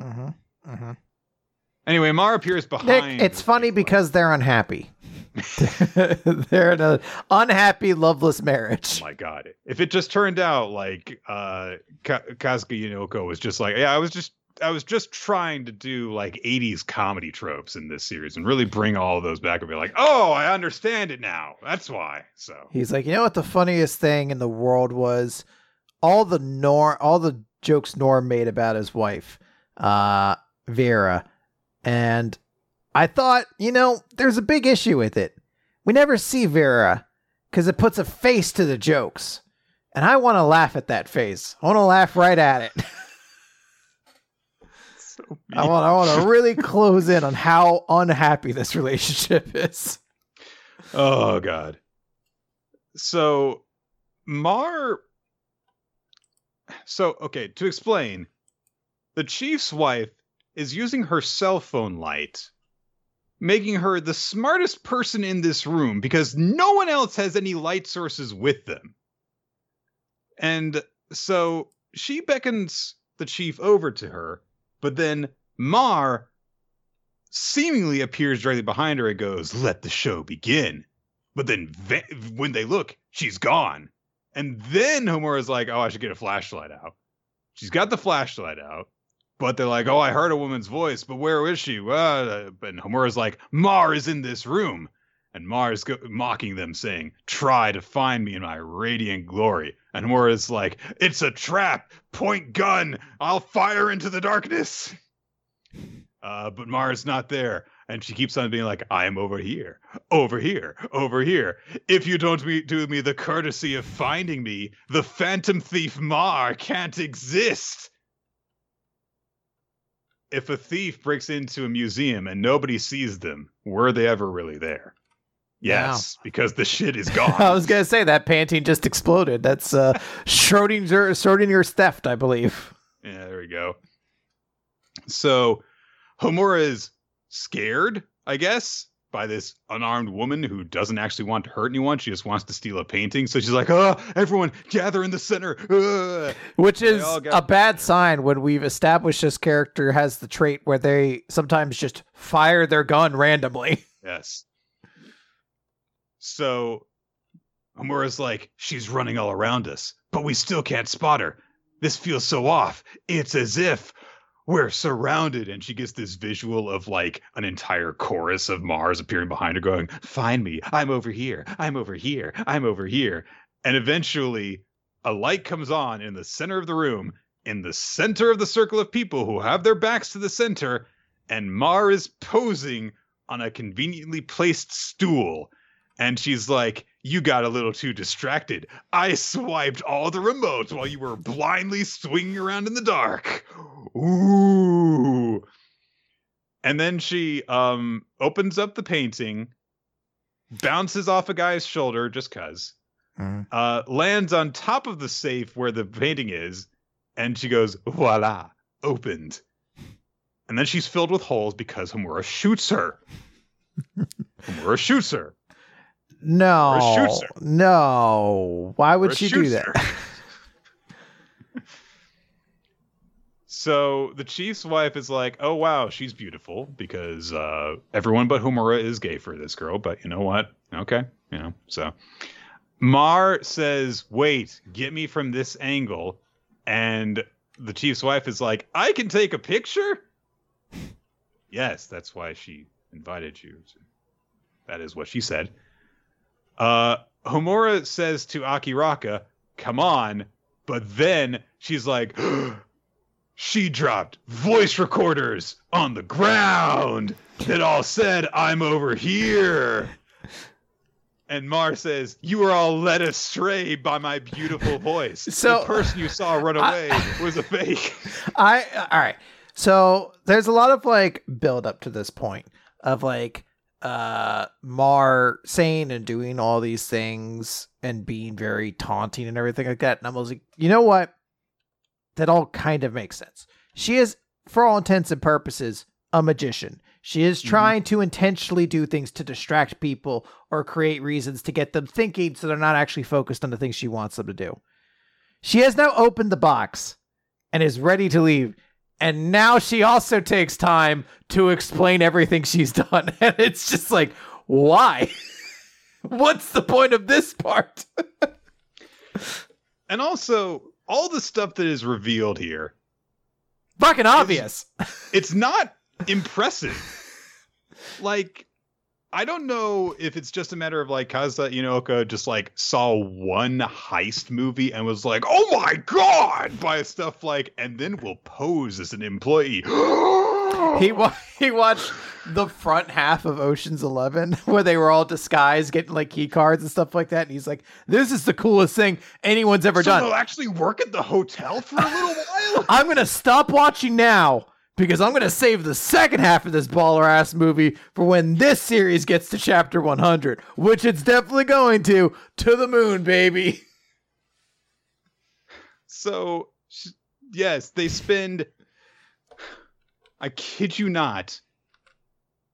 mm-hmm. Mm-hmm. Anyway, Mar appears behind. Nick, it's funny because they're unhappy. they're in an unhappy, loveless marriage. Oh my god! If it just turned out like uh Ka- Kazuka Yonoko was just like, yeah, I was just I was just trying to do like 80s comedy tropes in this series and really bring all of those back and be like, oh, I understand it now. That's why. So He's like, you know what the funniest thing in the world was? All the Norm, all the jokes Norm made about his wife, uh, Vera, and I thought, you know, there's a big issue with it. We never see Vera because it puts a face to the jokes, and I want to laugh at that face. I want to laugh right at it. so I want I want to really close in on how unhappy this relationship is. Oh god. So Mar So okay, to explain, the chief's wife is using her cell phone light making her the smartest person in this room because no one else has any light sources with them. And so she beckons the chief over to her, but then Mar seemingly appears directly behind her and goes, Let the show begin. But then ve- when they look, she's gone. And then Homura's like, Oh, I should get a flashlight out. She's got the flashlight out, but they're like, Oh, I heard a woman's voice, but where is she? Well, and Homura's like, Mar is in this room. And Mar's go- mocking them, saying, Try to find me in my radiant glory. And Homura's like, It's a trap. Point gun. I'll fire into the darkness. Uh, but Mara's not there. And she keeps on being like, I'm over here, over here, over here. If you don't do me the courtesy of finding me, the phantom thief Mar can't exist. If a thief breaks into a museum and nobody sees them, were they ever really there? Yes, because the shit is gone. I was gonna say that Pantene just exploded. That's uh, Schrodinger Schrodinger's theft, I believe. Yeah, there we go. So Homura is scared, I guess, by this unarmed woman who doesn't actually want to hurt anyone. She just wants to steal a painting. So she's like, "Oh, everyone, gather in the center." Ugh." Which is got- a bad sign when we've established this character has the trait where they sometimes just fire their gun randomly. Yes. So Homura's like, she's running all around us, but we still can't spot her. This feels so off. It's as if we're surrounded. And she gets this visual of like an entire chorus of Mars appearing behind her, going, Find me. I'm over here. I'm over here. I'm over here. And eventually, a light comes on in the center of the room, in the center of the circle of people who have their backs to the center, and Mar is posing on a conveniently placed stool. And she's like, You got a little too distracted. I swiped all the remotes while you were blindly swinging around in the dark. Ooh. And then she um opens up the painting, bounces off a guy's shoulder just cuz, uh, lands on top of the safe where the painting is, and she goes, voila, opened. And then she's filled with holes because Homura shoots her. Homura shoots her. No, no. Why would she do that? so the chief's wife is like, oh, wow, she's beautiful because uh, everyone but Homura is gay for this girl. But you know what? Okay. You know, so Mar says, wait, get me from this angle. And the chief's wife is like, I can take a picture? Yes, that's why she invited you. to- That is what she said. Uh, Homura says to Akiraka, come on. But then she's like, she dropped voice recorders on the ground that all said, I'm over here. And Mar says, You were all led astray by my beautiful voice. So- the person you saw run I- away was a fake. I all right. So there's a lot of like build up to this point of like uh Mar saying and doing all these things and being very taunting and everything like that. And I was like, you know what? That all kind of makes sense. She is, for all intents and purposes, a magician. She is Mhm. trying to intentionally do things to distract people or create reasons to get them thinking so they're not actually focused on the things she wants them to do. She has now opened the box and is ready to leave. And now she also takes time to explain everything she's done. And it's just like, why? What's the point of this part? And also, all the stuff that is revealed here, Fucking obvious. it's not impressive. Like, I don't know if it's just a matter of like Kazuya Inoka just like saw one heist movie and was like, "Oh my god!" by stuff like, and then will pose as an employee. He wa- he watched the front half of Ocean's Eleven where they were all disguised, getting like key cards and stuff like that. And he's like, "This is the coolest thing anyone's ever so done." they'll actually work at the hotel for a little while. I'm gonna stop watching now because I'm going to save the second half of this baller ass movie for when this series gets to chapter 100, which it's definitely going to. To the moon, baby. So, yes, they spend, I kid you not,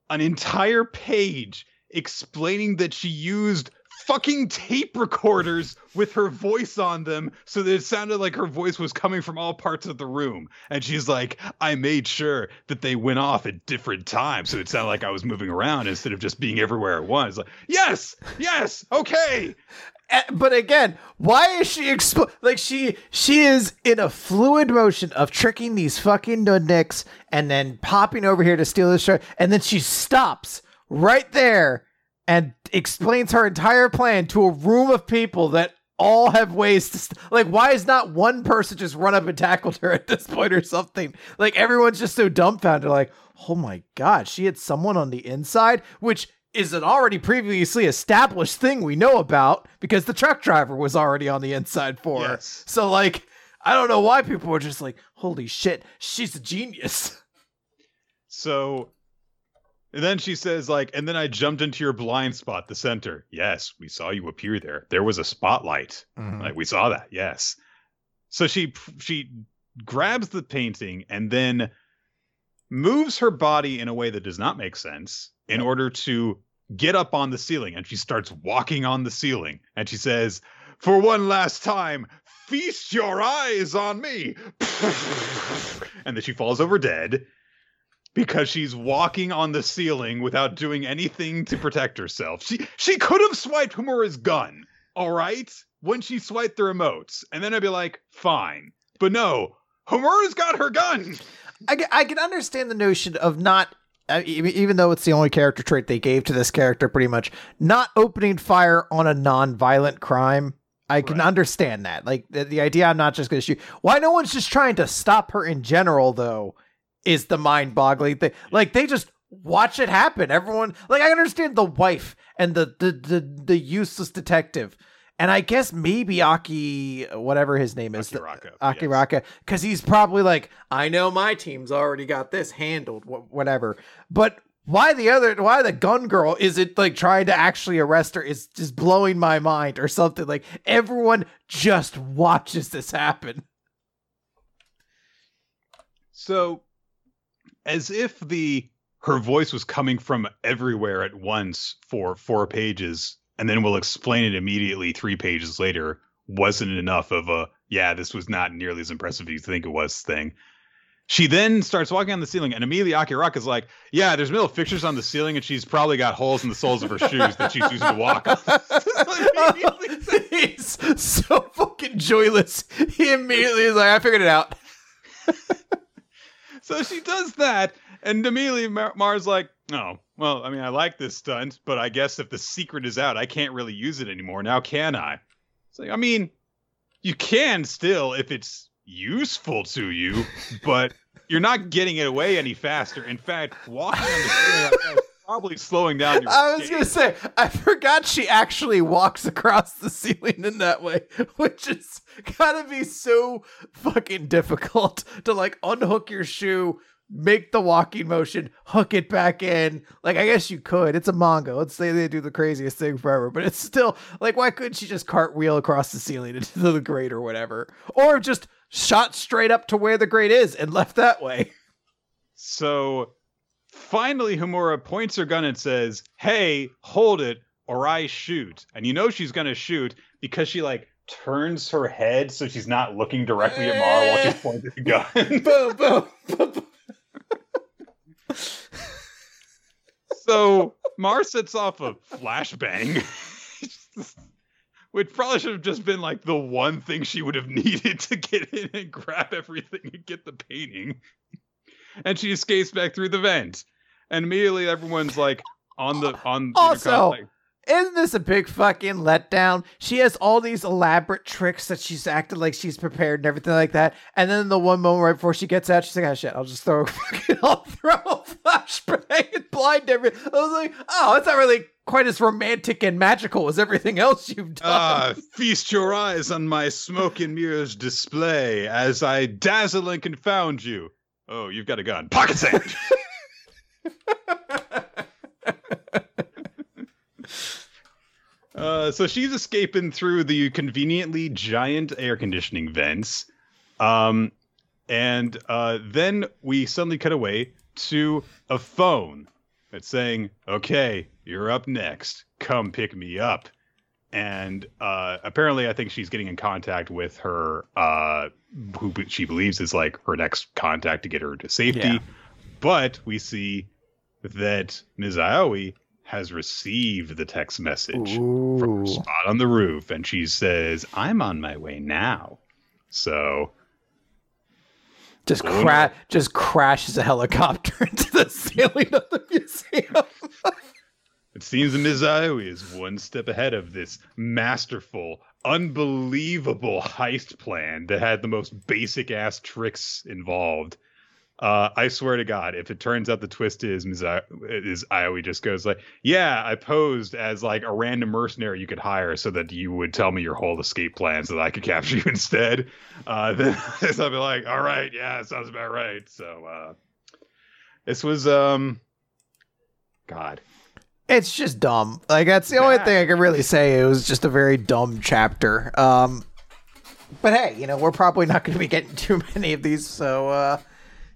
an entire page explaining that she used fucking tape recorders with her voice on them so that it sounded like her voice was coming from all parts of the room. And she's like, I made sure that they went off at different times so it sounded like I was moving around instead of just being everywhere at once. Like, yes, yes, okay. Eh, but again, why is she expo- like she she is in a fluid motion of tricking these fucking nudniks and then popping over here to steal the shirt, and then she stops right there and explains her entire plan to a room of people that all have ways to st- like why is not one person just run up and tackled her at this point or something? Like everyone's just so dumbfounded like oh my god she had someone on the inside which is an already previously established thing we know about because the truck driver was already on the inside for yes. her so like i don't know why people were just like holy shit she's a genius. So and then she says, like, and then I jumped into your blind spot, the center. Yes, we saw you appear there. There was a spotlight. Mm-hmm. Like we saw that. Yes. So she she grabs the painting and then moves her body in a way that does not make sense in order to get up on the ceiling. And she starts walking on the ceiling. And she says, For one last time, feast your eyes on me. and then she falls over dead because she's walking on the ceiling without doing anything to protect herself. She she could have swiped Homura's gun, all right, when she swiped the remotes, and then I'd be like, fine. But no, Homura's got her gun. I, I can understand the notion of not uh, even though it's the only character trait they gave to this character, pretty much not opening fire on a non-violent crime. I can right. understand that. Like the, the idea, I'm not just going to shoot. Why no one's just trying to stop her in general, though, is the mind boggling thing. Like they just watch it happen. Everyone like I understand the wife and the the the, the useless detective. And I guess maybe Aki, whatever his name is, Akiraka, Akiraka, because yes. he's probably like, I know my team's already got this handled, whatever. But why the other, why the gun girl is it like trying to actually arrest her is just blowing my mind or something. Like everyone just watches this happen. So as if the her voice was coming from everywhere at once for four pages and then we'll explain it immediately three pages later wasn't enough of a yeah this was not nearly as impressive as you think it was thing. She then starts walking on the ceiling and immediately Akiraka is like yeah there's metal fixtures on the ceiling and she's probably got holes in the soles of her shoes that she's using to walk he's so fucking joyless. He immediately is like i figured it out so she does that, and immediately Mar- Mars like, oh, well, I mean, I like this stunt, but I guess if the secret is out, I can't really use it anymore. Now, can I? It's like, I mean, you can still if it's useful to you, but you're not getting it away any faster. In fact, walking on the probably slowing down. Your I was gonna say, I forgot she actually walks across the ceiling in that way, which is gotta be so fucking difficult to like unhook your shoe, make the walking motion, hook it back in. Like I guess you could. It's a manga. Let's say they do the craziest thing forever, but it's still like why couldn't she just cartwheel across the ceiling into the grate or whatever, or just shot straight up to where the grate is and left that way? So Finally, Homura points her gun and says, Hey, hold it, or I shoot. And you know she's going to shoot because she, like, turns her head so she's not looking directly at Mara while she's pointing the gun. boom, boom, boom. so Mar sets off a flashbang, which probably should have just been like the one thing she would have needed to get in and grab everything and get the painting. And she escapes back through the vent and immediately everyone's like on the on also. Isn't this a big fucking letdown? She has all these elaborate tricks that she's acted like she's prepared and everything like that. And then the one moment right before she gets out, she's like, oh shit, I'll just throw fucking, I'll throw a flashbang and blind everyone. I was like, oh, it's not really quite as romantic and magical as everything else you've done. Ah, feast your eyes on my smoke and mirrors display as I dazzle and confound you. Oh, you've got a gun. Pocket sand. Uh, so she's escaping through the conveniently giant air conditioning vents. Um, and uh, then we suddenly cut away to a phone that's saying, okay, you're up next. Come pick me up. And uh, apparently, I think she's getting in contact with her, uh, who she believes is like her next contact to get her to safety. Yeah. But we see that Ms. Aoi has received the text message from her spot on the roof, and she says, "I'm on my way now." So Just Oh, cra- just crashes a helicopter into the ceiling of the museum. it seems. Aoi is one step ahead of this masterful, unbelievable heist plan that had the most basic ass tricks involved. Uh, I swear to God, if it turns out the twist is. I- is Aoi just goes like, "Yeah, I posed as like a random mercenary you could hire so that you would tell me your whole escape plan so that I could capture you instead," uh, then I'll be like, "All right, yeah, sounds about right." So uh, this was, um, God, It's just dumb. Like that's the only Bad. thing I can really say. It was just a very dumb chapter. Um, but hey, you know we're probably not going to be getting too many of these, so uh,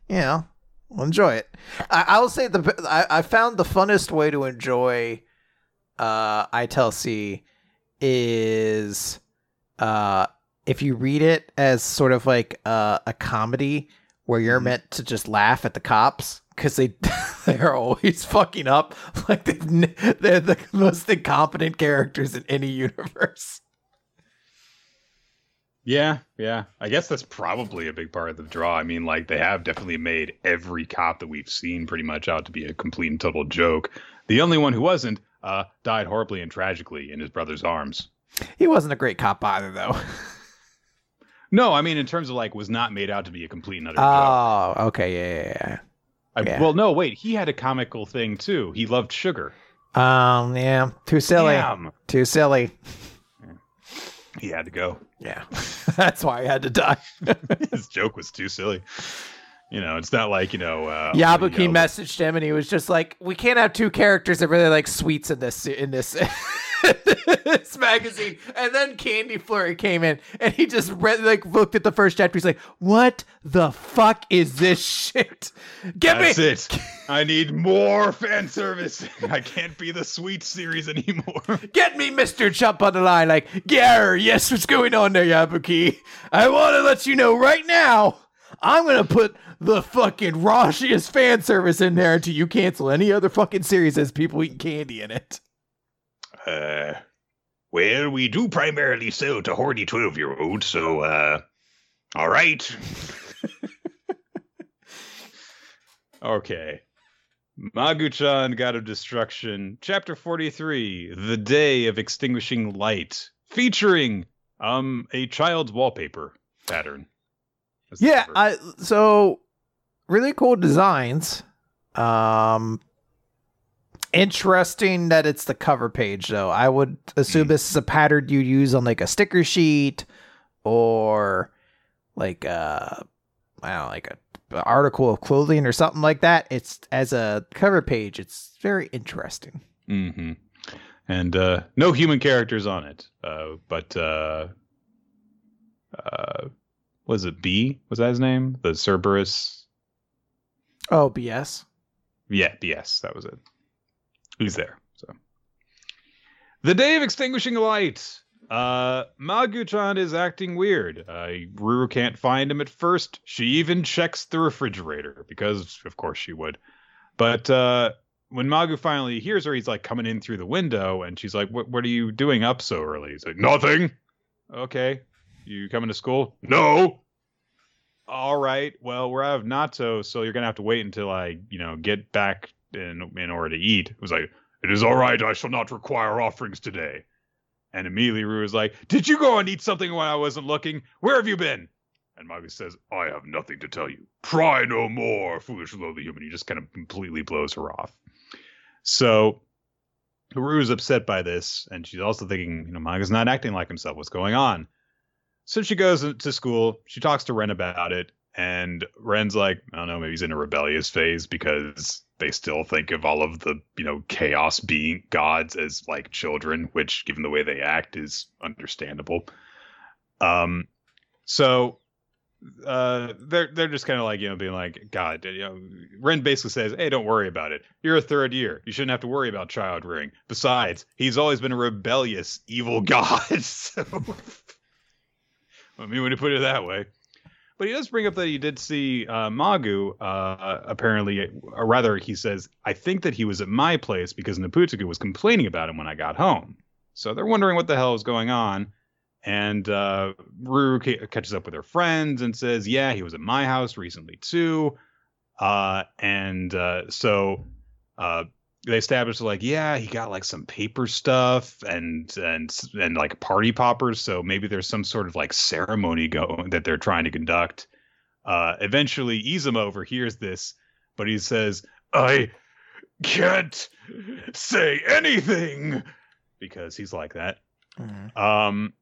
you know we'll enjoy it. I, I will say the I, I found the funnest way to enjoy uh, ITLC is uh, if you read it as sort of like uh, a comedy where you're Mhm. meant to just laugh at the cops because they they're always fucking up like they've, they're the most incompetent characters in any universe Yeah, yeah. I guess that's probably a big part of the draw. I mean, like they have definitely made every cop that we've seen pretty much out to be a complete and total joke. The only one who wasn't uh, died horribly and tragically in his brother's arms. he wasn't a great cop either though No, I mean in terms of like was not made out to be a complete and utter joke. oh okay yeah yeah, I, yeah. Well, no, wait. He had a comical thing too. He loved sugar. um yeah too silly Damn. too silly He had to go. yeah that's why he had to die His joke was too silly. You know, it's not like you know. Uh, Yabuki you know, messaged him and he was just like, "We can't have two characters that really like sweets in this in this this magazine." And then Candy Flurry came in and he just read like looked at the first chapter. He's like, "What the fuck is this shit? Get That's me!" it. I need more fan service. I can't be the sweet series anymore. Get me Mr. Chump on the line, like, Gar, yes, what's going on there, Yabuki? I want to let you know right now, I'm to put the fucking raunchiest fan service in there until you cancel any other fucking series that has people eating candy in it. Uh, well, we do primarily sell to horny 12 year olds, so, uh, all right. okay. Magu-chan God of Destruction, Chapter 43, The Day of Extinguishing Light, featuring, um, a child's wallpaper pattern. Yeah. I so really cool designs. Um interesting that it's the cover page though. I would assume Mm. this is a pattern you'd use on like a sticker sheet or like uh I don't know, like a a article of clothing or something like that. It's as a cover page. It's very interesting. Mm-hmm. And uh, no human characters on it. Uh, but uh, uh, was it B? Was that his name? The Cerberus? Oh, BS. Yeah, BS. That was it. Who's there? So, the day of extinguishing light. Uh, Magu-chan is acting weird. Uh, Ruru can't find him at first. She even checks the refrigerator because, of course, she would. But uh, when Magu finally hears her, he's like coming in through the window, and she's like, "What? What are you doing up so early?" He's like, "Nothing." Okay, you coming to school? No. All right. Well, we're out of natto, so you're gonna have to wait until I, you know, get back in in order to eat. It was like, "It is all right. I shall not require offerings today." And immediately Rue is like, "Did you go and eat something when I wasn't looking? Where have you been?" And Magu says, "I have nothing to tell you. Try no more, foolish lowly human." He just kind of completely blows her off. So Haru is upset by this, and she's also thinking, you know, Magu's not acting like himself. What's going on? So she goes to school. She talks to Ren about it, And Ren's like, I don't know, maybe he's in a rebellious phase because they still think of all of the, you know, chaos being gods as like children, which given the way they act is understandable. Um so uh they're they're just kind of like, you know, being like, God, you know, Ren basically says, Hey, don't worry about it. You're a third year. You shouldn't have to worry about child rearing. Besides, he's always been a rebellious, evil god. so I mean when you put it that way. But he does bring up that he did see uh, Magu. Uh, apparently, or rather, he says, "I think that he was at my place because Naputaku was complaining about him when I got home." So they're wondering what the hell is going on. And uh, Ruru ca- catches up with her friends and says, "Yeah, he was at my house recently too." Uh, and uh, so uh, they established like, yeah, he got like some paper stuff and and and like party poppers. So maybe there's some sort of like ceremony going that they're trying to conduct. Uh, eventually, Izuma overhears this, but he says, "I can't say anything," because he's like that. Mhm. Um,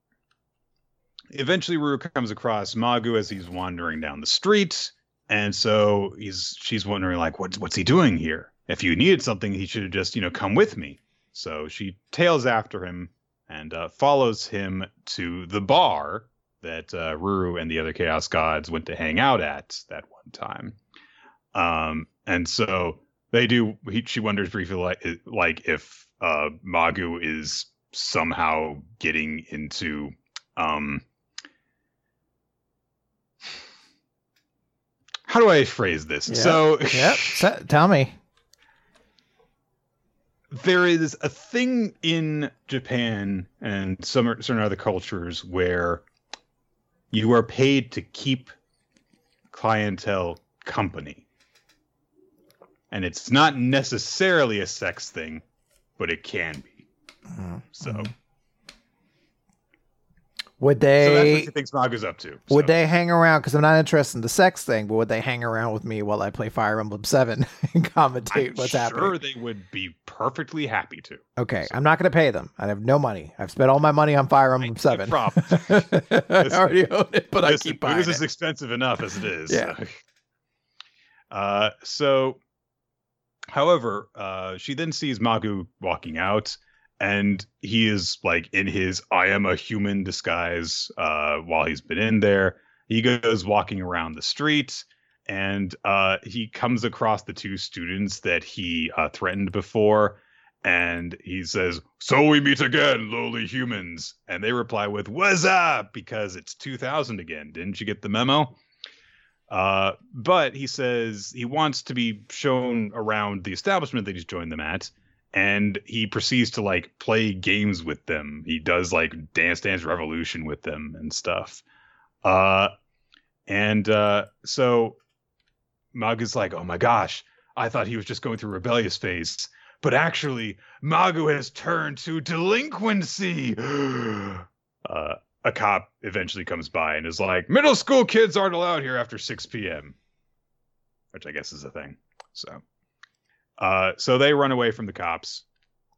eventually, Ruru comes across Magu as he's wandering down the street, and so he's she's wondering like, what's what's he doing here? If you needed something, he should have just you know come with me. So she tails after him and uh, follows him to the bar that uh, Ruru and the other Chaos Gods went to hang out at that one time. Um, and so they do. He, she wonders briefly, like, like if uh, Magu is somehow getting into um, how do I phrase this? Yeah. So Yep. Tell me. There is a thing in Japan and some certain other cultures where you are paid to keep clientele company. And it's not necessarily a sex thing, but it can be. Mhm. So, Would so that's what they she thinks Magu's up to. would they hang around? Because I'm not interested in the sex thing, but would they hang around with me while I play Fire Emblem Seven and commentate I'm what's sure happening? they would be perfectly happy to. Okay, I'm not going to pay them. I have no money. I've spent all my money on Fire Emblem no Seven. problem. I already own it, but I Listen, keep buying it. is expensive enough as it is. Yeah. uh, so, however, uh, she then sees Magu walking out, and he is like in his "I am a human" disguise. Uh, while he's been in there, he goes walking around the street, and uh, he comes across the two students that he uh, threatened before. And he says, So we meet again, lowly humans. And they reply with, What's up? Because it's 2000 again. Didn't you get the memo? Uh, but he says he wants to be shown around the establishment that he's joined them at. And he proceeds to like play games with them. He does like Dance Dance Revolution with them and stuff. Uh, and uh, so Mag is like, oh my gosh, I thought he was just going through rebellious phase but actually, Magu has turned to delinquency. uh, a cop eventually comes by and is like, middle school kids aren't allowed here after 6 p.m., which I guess is a thing. So, uh, so they run away from the cops.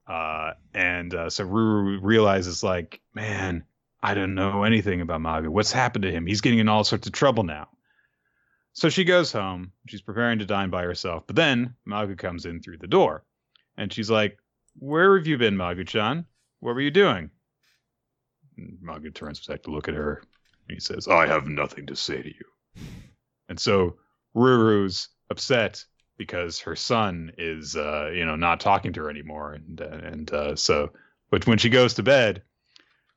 Uh, and uh, so Ruru realizes, like, man, I don't know anything about Magu. What's happened to him? He's getting in all sorts of trouble now. So she goes home. She's preparing to dine by herself. But then Magu comes in through the door. And she's like, Where have you been, Magu-chan? What were you doing? Magu turns back to look at her. And he says, I have nothing to say to you. And so Ruru's upset because her son is, uh, you know, not talking to her anymore. And, and uh, so, but when she goes to bed,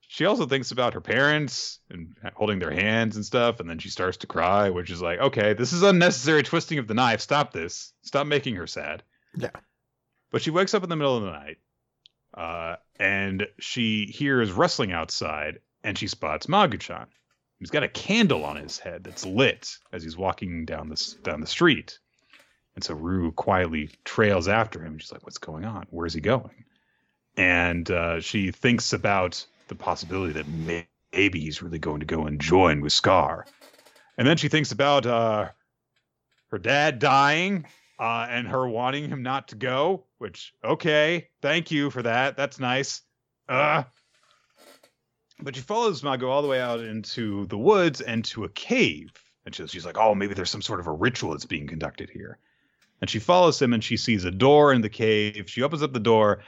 she also thinks about her parents and holding their hands and stuff. And then she starts to cry, which is like, okay, this is unnecessary twisting of the knife. Stop this. Stop making her sad. Yeah. But she wakes up in the middle of the night, uh, and she hears rustling outside, and she spots Magu-chan. He's got a candle on his head that's lit as he's walking down the down the street, and so Rue quietly trails after him. She's like, "What's going on? Where is he going?" And uh, she thinks about the possibility that may- maybe he's really going to go and join with Scar, and then she thinks about uh, her dad dying uh, and her wanting him not to go, which, okay, thank you for that. That's nice. Uh, but she follows Magu all the way out into the woods and to a cave. And she's, she's like, oh, maybe there's some sort of a ritual that's being conducted here. And she follows him and she sees a door in the cave. She opens up the door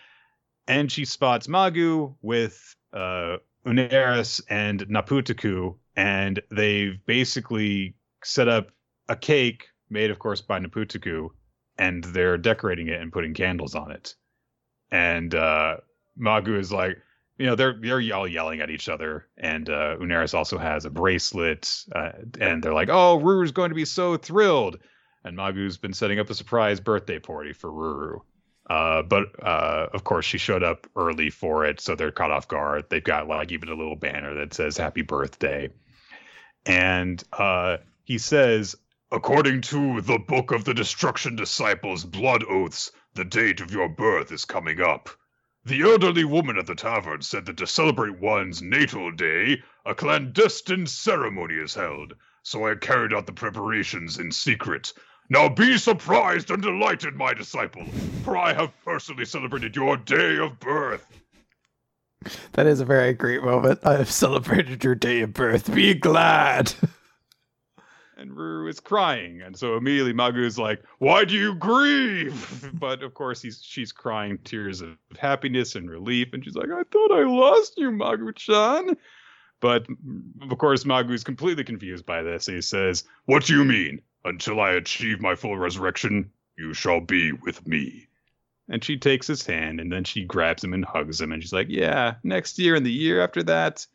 and she spots Magu with uh, Uneris and Naputaku. And they've basically set up a cake made, of course, by Naputaku. And they're decorating it and putting candles on it. And uh, Magu is like, you know, they're they're all yelling at each other, and uh, Uneris also has a bracelet, uh, and they're like, "Oh, Ruru's going to be so thrilled," and Magu's been setting up a surprise birthday party for Ruru. Uh, but uh, of course, she showed up early for it, so they're caught off guard. They've got like even a little banner that says "Happy Birthday," and uh, he says, "According to the Book of the Destruction Disciples' Blood Oaths, the date of your birth is coming up." The elderly woman at the tavern said that to celebrate one's natal day, a clandestine ceremony is held, so I carried out the preparations in secret. Now be surprised and delighted, my disciple, for I have personally celebrated your day of birth. That is a very great moment. I have celebrated your day of birth. Be glad. and Ruru is crying, and so immediately Magu is like, "Why do you grieve?" but of course, he's she's crying tears of happiness and relief, and she's like, "I thought I lost you, Magu-chan." But of course, Magu is completely confused by this, he says, "What do you mean? Until I achieve my full resurrection, you shall be with me." And she takes his hand, and then she grabs him and hugs him, and she's like, "Yeah, next year and the year after that,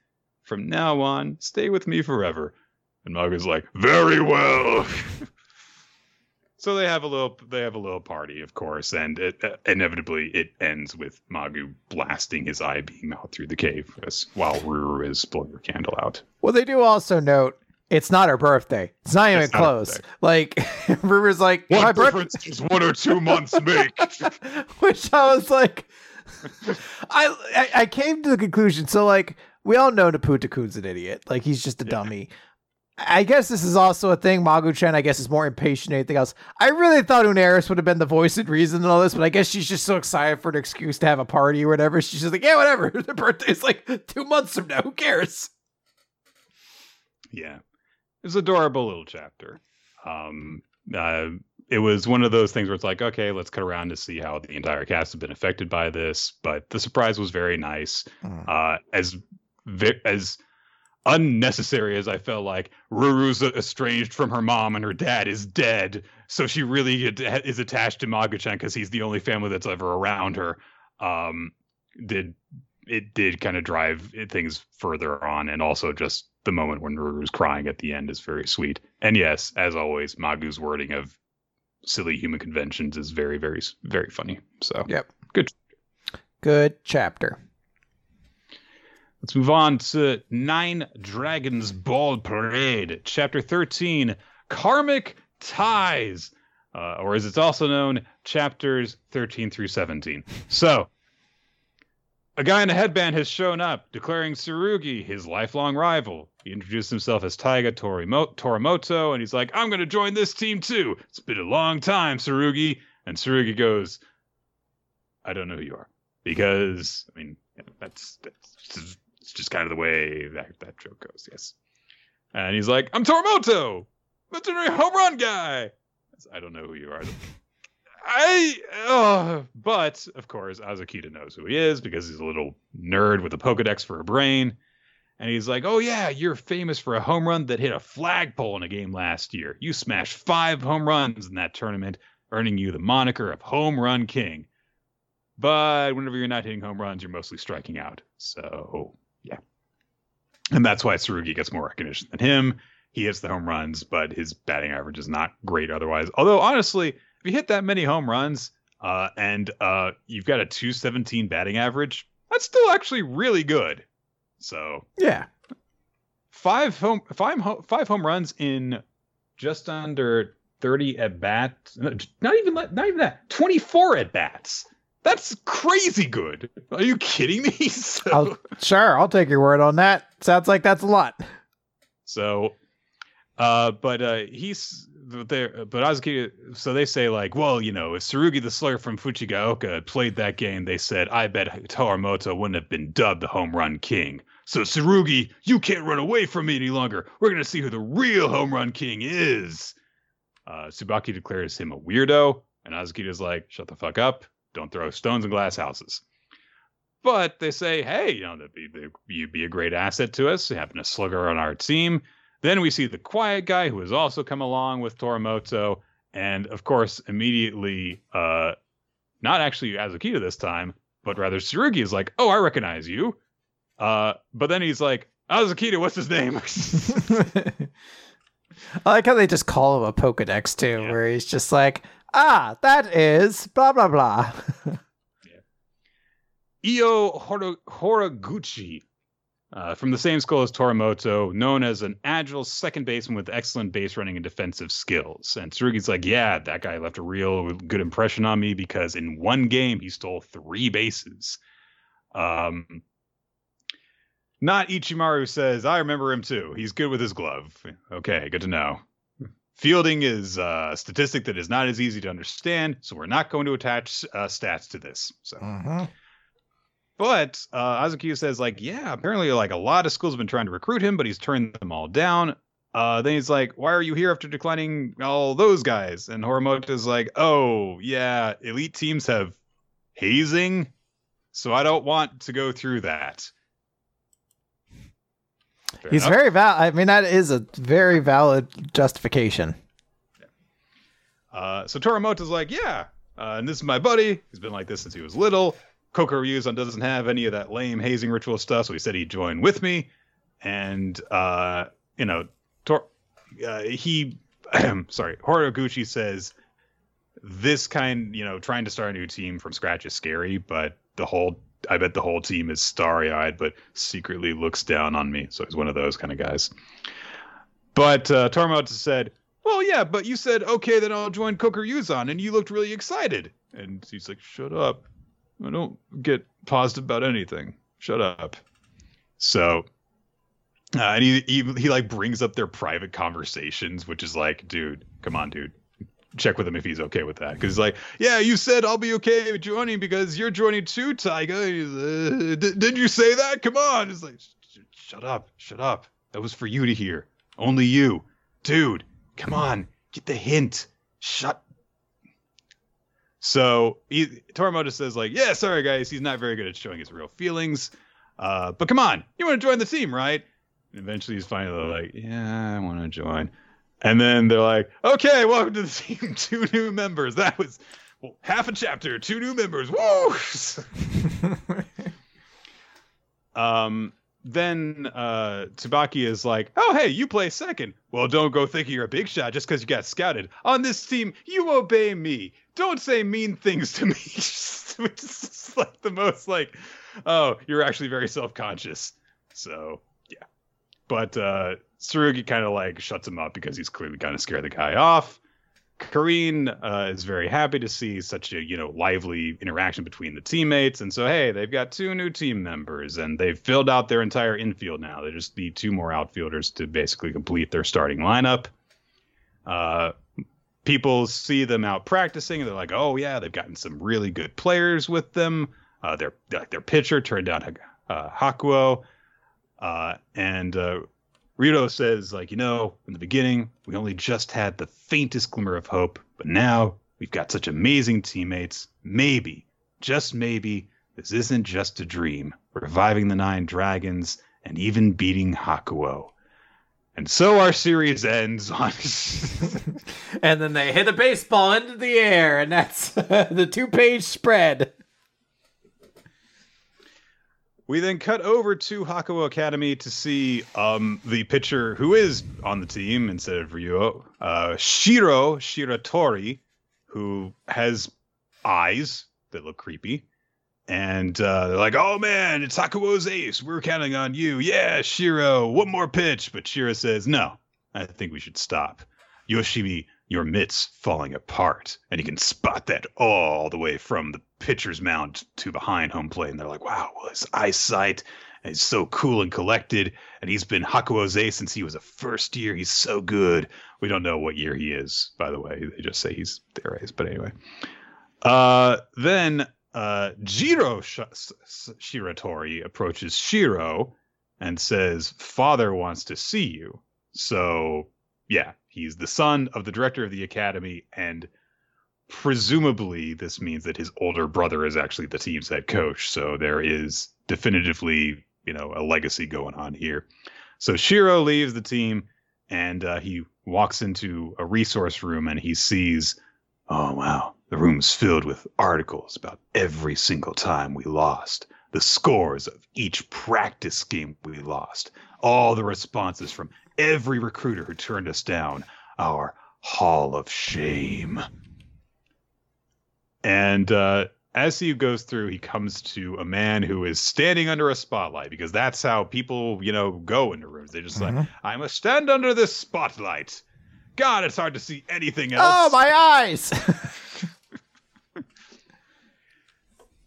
from now on, stay with me forever." And Magu's like, "Very well." so they have a little they have a little party, of course, and it, uh, inevitably it ends with Magu blasting his eye beam out through the cave while Ruru is blowing her candle out. Well, they do also note it's not her birthday. It's not even It's close. birthday. Like Ruru's like my What birthday, difference does one or two months make? which I was like, I, I I came to the conclusion. So like we all know Naputakun's an idiot. Like he's just a Yeah. dummy. I guess this is also a thing. Magu-chan, I guess, is more impatient than anything else. I really thought Uneris would have been the voice and reason and all this, but I guess she's just so excited for an excuse to have a party or whatever. She's just like, yeah, whatever. The birthday's like two months from now. Who cares? yeah it's adorable little chapter. Um uh, it was one of those things where it's like okay let's cut around to see how the entire cast has been affected by this but the surprise was very nice. Uh as as unnecessary as i felt like ruru's estranged from her mom and her dad is dead so she really is attached to magu-chan because he's the only family that's ever around her um did it did kind of drive things further on and also just the moment when Ruru's crying at the end is very sweet. And yes, as always, Magu's wording of silly human conventions is very, very, very funny. So Yep. Good. Good chapter. let's move on to Nine Dragons Ball Parade, Chapter 13 Karmic Ties, uh, or as it's also known, chapters 13 through 17. So, a guy in a headband has shown up, declaring Tsurugi his lifelong rival. He introduced himself as Taiga Torimo- Torimoto, and he's like, I'm going to join this team too. It's been a long time, Tsurugi. And Tsurugi goes, I don't know who you are. Because, I mean, that's, that's just, it's just kind of the way that, that joke goes, yes. And he's like, I'm Torimoto, veterinary home run guy. I don't know who you are. I, uh, but of course, Azukita knows who he is because he's a little nerd with a Pokedex for a brain. And he's like, Oh, yeah, you're famous for a home run that hit a flagpole in a game last year. You smashed five home runs in that tournament, earning you the moniker of Home Run King. But whenever you're not hitting home runs, you're mostly striking out. So, yeah. And that's why Tsurugi gets more recognition than him. He hits the home runs, but his batting average is not great otherwise. Although, honestly, you hit that many home runs uh, and uh, you've got a 217 batting average, that's still actually really good. So, Yeah. five home five home, five home runs in just under 30 at bats not even not even that 24 at bats that's crazy good are you kidding me so, I'll, sure, I'll take your word on that. Sounds like that's a lot. so uh but uh he's there but Azuki so they say like well you know if Tsurugi the Slayer from Fuchigaoka had played that game they said I bet Torimoto wouldn't have been dubbed the home run king So Tsurugi, you can't run away from me any longer. We're gonna see who the real home run king is. Uh, Tsubaki declares him a weirdo, and Azukita's like, "Shut the fuck up! Don't throw stones in glass houses." But they say, "Hey, you know, that'd be, you'd be a great asset to us, having a slugger on our team." Then we see the quiet guy who has also come along with Torimoto, and of course, immediately, uh, not actually Azukita this time, but rather Tsurugi is like, "Oh, I recognize you." Uh, but then he's like, Azukita, what's his name? I like how they just call him a Pokedex too, yeah. where he's just like, ah, that is blah blah blah. yeah. Io Hor- Horiguchi, uh, from the same school as Torimoto, known as an agile second baseman with excellent base running and defensive skills. And Tsurugi's like, yeah, that guy left a real good impression on me because in one game he stole three bases. Um, not Ichimaru says, I remember him too. He's good with his glove. Okay, good to know. Fielding is a statistic that is not as easy to understand, so we're not going to attach uh, stats to this. So, uh-huh. But uh, Azuki says, like, yeah, apparently, like a lot of schools have been trying to recruit him, but he's turned them all down. Uh, then he's like, "Why are you here after declining all those guys?" And Horimoto's like, "Oh, yeah, elite teams have hazing, so I don't want to go through that." Fair He's enough. very valid. I mean, that is a very valid justification. Uh, so Torimoto's like, yeah, uh, and this is my buddy. He's been like this since he was little. Kokuryuzan doesn't have any of that lame hazing ritual stuff, so he said he'd join with me. And uh, you know, Tor- uh, he, sorry, Horiguchi says this kind, you know, trying to start a new team from scratch is scary, but the whole I bet the whole team is starry eyed, but secretly looks down on me. So he's one of those kind of guys. But uh, Torimoto said, Well, yeah, but you said, okay, then I'll join Kokuryuzan, and you looked really excited. And he's like, Shut up. I don't get positive about anything. Shut up. So, uh, and he, he, he like brings up their private conversations, which is like, dude, come on, dude check with him if he's okay with that. Because he's like, yeah, you said I'll be okay with joining because you're joining too, Tiger. Uh, did you say that? Come on. It's like, shut up, shut up. That was for you to hear. Only you, dude. Come on, get the hint. Shut. So he, Torimoto says like, yeah, sorry guys, he's not very good at showing his real feelings. Uh, but come on, you want to join the team, right? And eventually he's finally like, yeah, I want to join. And then they're like, okay, welcome to the team. Two new members. That was well, half a chapter, two new members. Woo! um, then uh, Tsubaki is like, oh, hey, you play second. Well, don't go thinking you're a big shot just because you got scouted. On this team, you obey me. Don't say mean things to me. Which is like the most like, oh, you're actually very self conscious. So, yeah. But uh, Tsurugi kind of like shuts him up because he's clearly kind of scared the guy off. Karine uh, is very happy to see such a you know lively interaction between the teammates, and so hey, they've got two new team members, and they've filled out their entire infield now. They just need two more outfielders to basically complete their starting lineup. Uh, people see them out practicing, and they're like, oh yeah, they've gotten some really good players with them. Uh, their their pitcher turned down uh, Hakuo, uh, and uh, Rito says, like, you know, in the beginning, we only just had the faintest glimmer of hope, but now we've got such amazing teammates. Maybe, just maybe, this isn't just a dream. Reviving the Nine Dragons and even beating Hakuo. And so our series ends on. and then they hit a baseball into the air, and that's the two page spread. We then cut over to Hakuo Academy to see um, the pitcher who is on the team instead of Ryo, uh, Shiro Shiratori, who has eyes that look creepy. And uh, they're like, oh man, it's Hakuo's ace. We're counting on you. Yeah, Shiro, one more pitch. But Shiro says, no, I think we should stop. Yoshimi your mitts falling apart. And you can spot that all the way from the pitcher's mound to behind home plate. And they're like, wow, well, his eyesight is so cool and collected. And he's been Hakuo's ace since he was a first year. He's so good. We don't know what year he is, by the way. They just say he's their ace. But anyway. Uh, then uh, Jiro Sh- Shiratori approaches Shiro and says, Father wants to see you. So, yeah, he's the son of the director of the academy, and presumably this means that his older brother is actually the team's head coach. So there is definitively, you know, a legacy going on here. So Shiro leaves the team and uh, he walks into a resource room and he sees, oh, wow, the room's filled with articles about every single time we lost, the scores of each practice game we lost, all the responses from every recruiter who turned us down, our hall of shame. And uh, as he goes through, he comes to a man who is standing under a spotlight because that's how people, you know, go into rooms. They're just Mhm. like, I must stand under this spotlight. God, it's hard to see anything else. Oh, my eyes!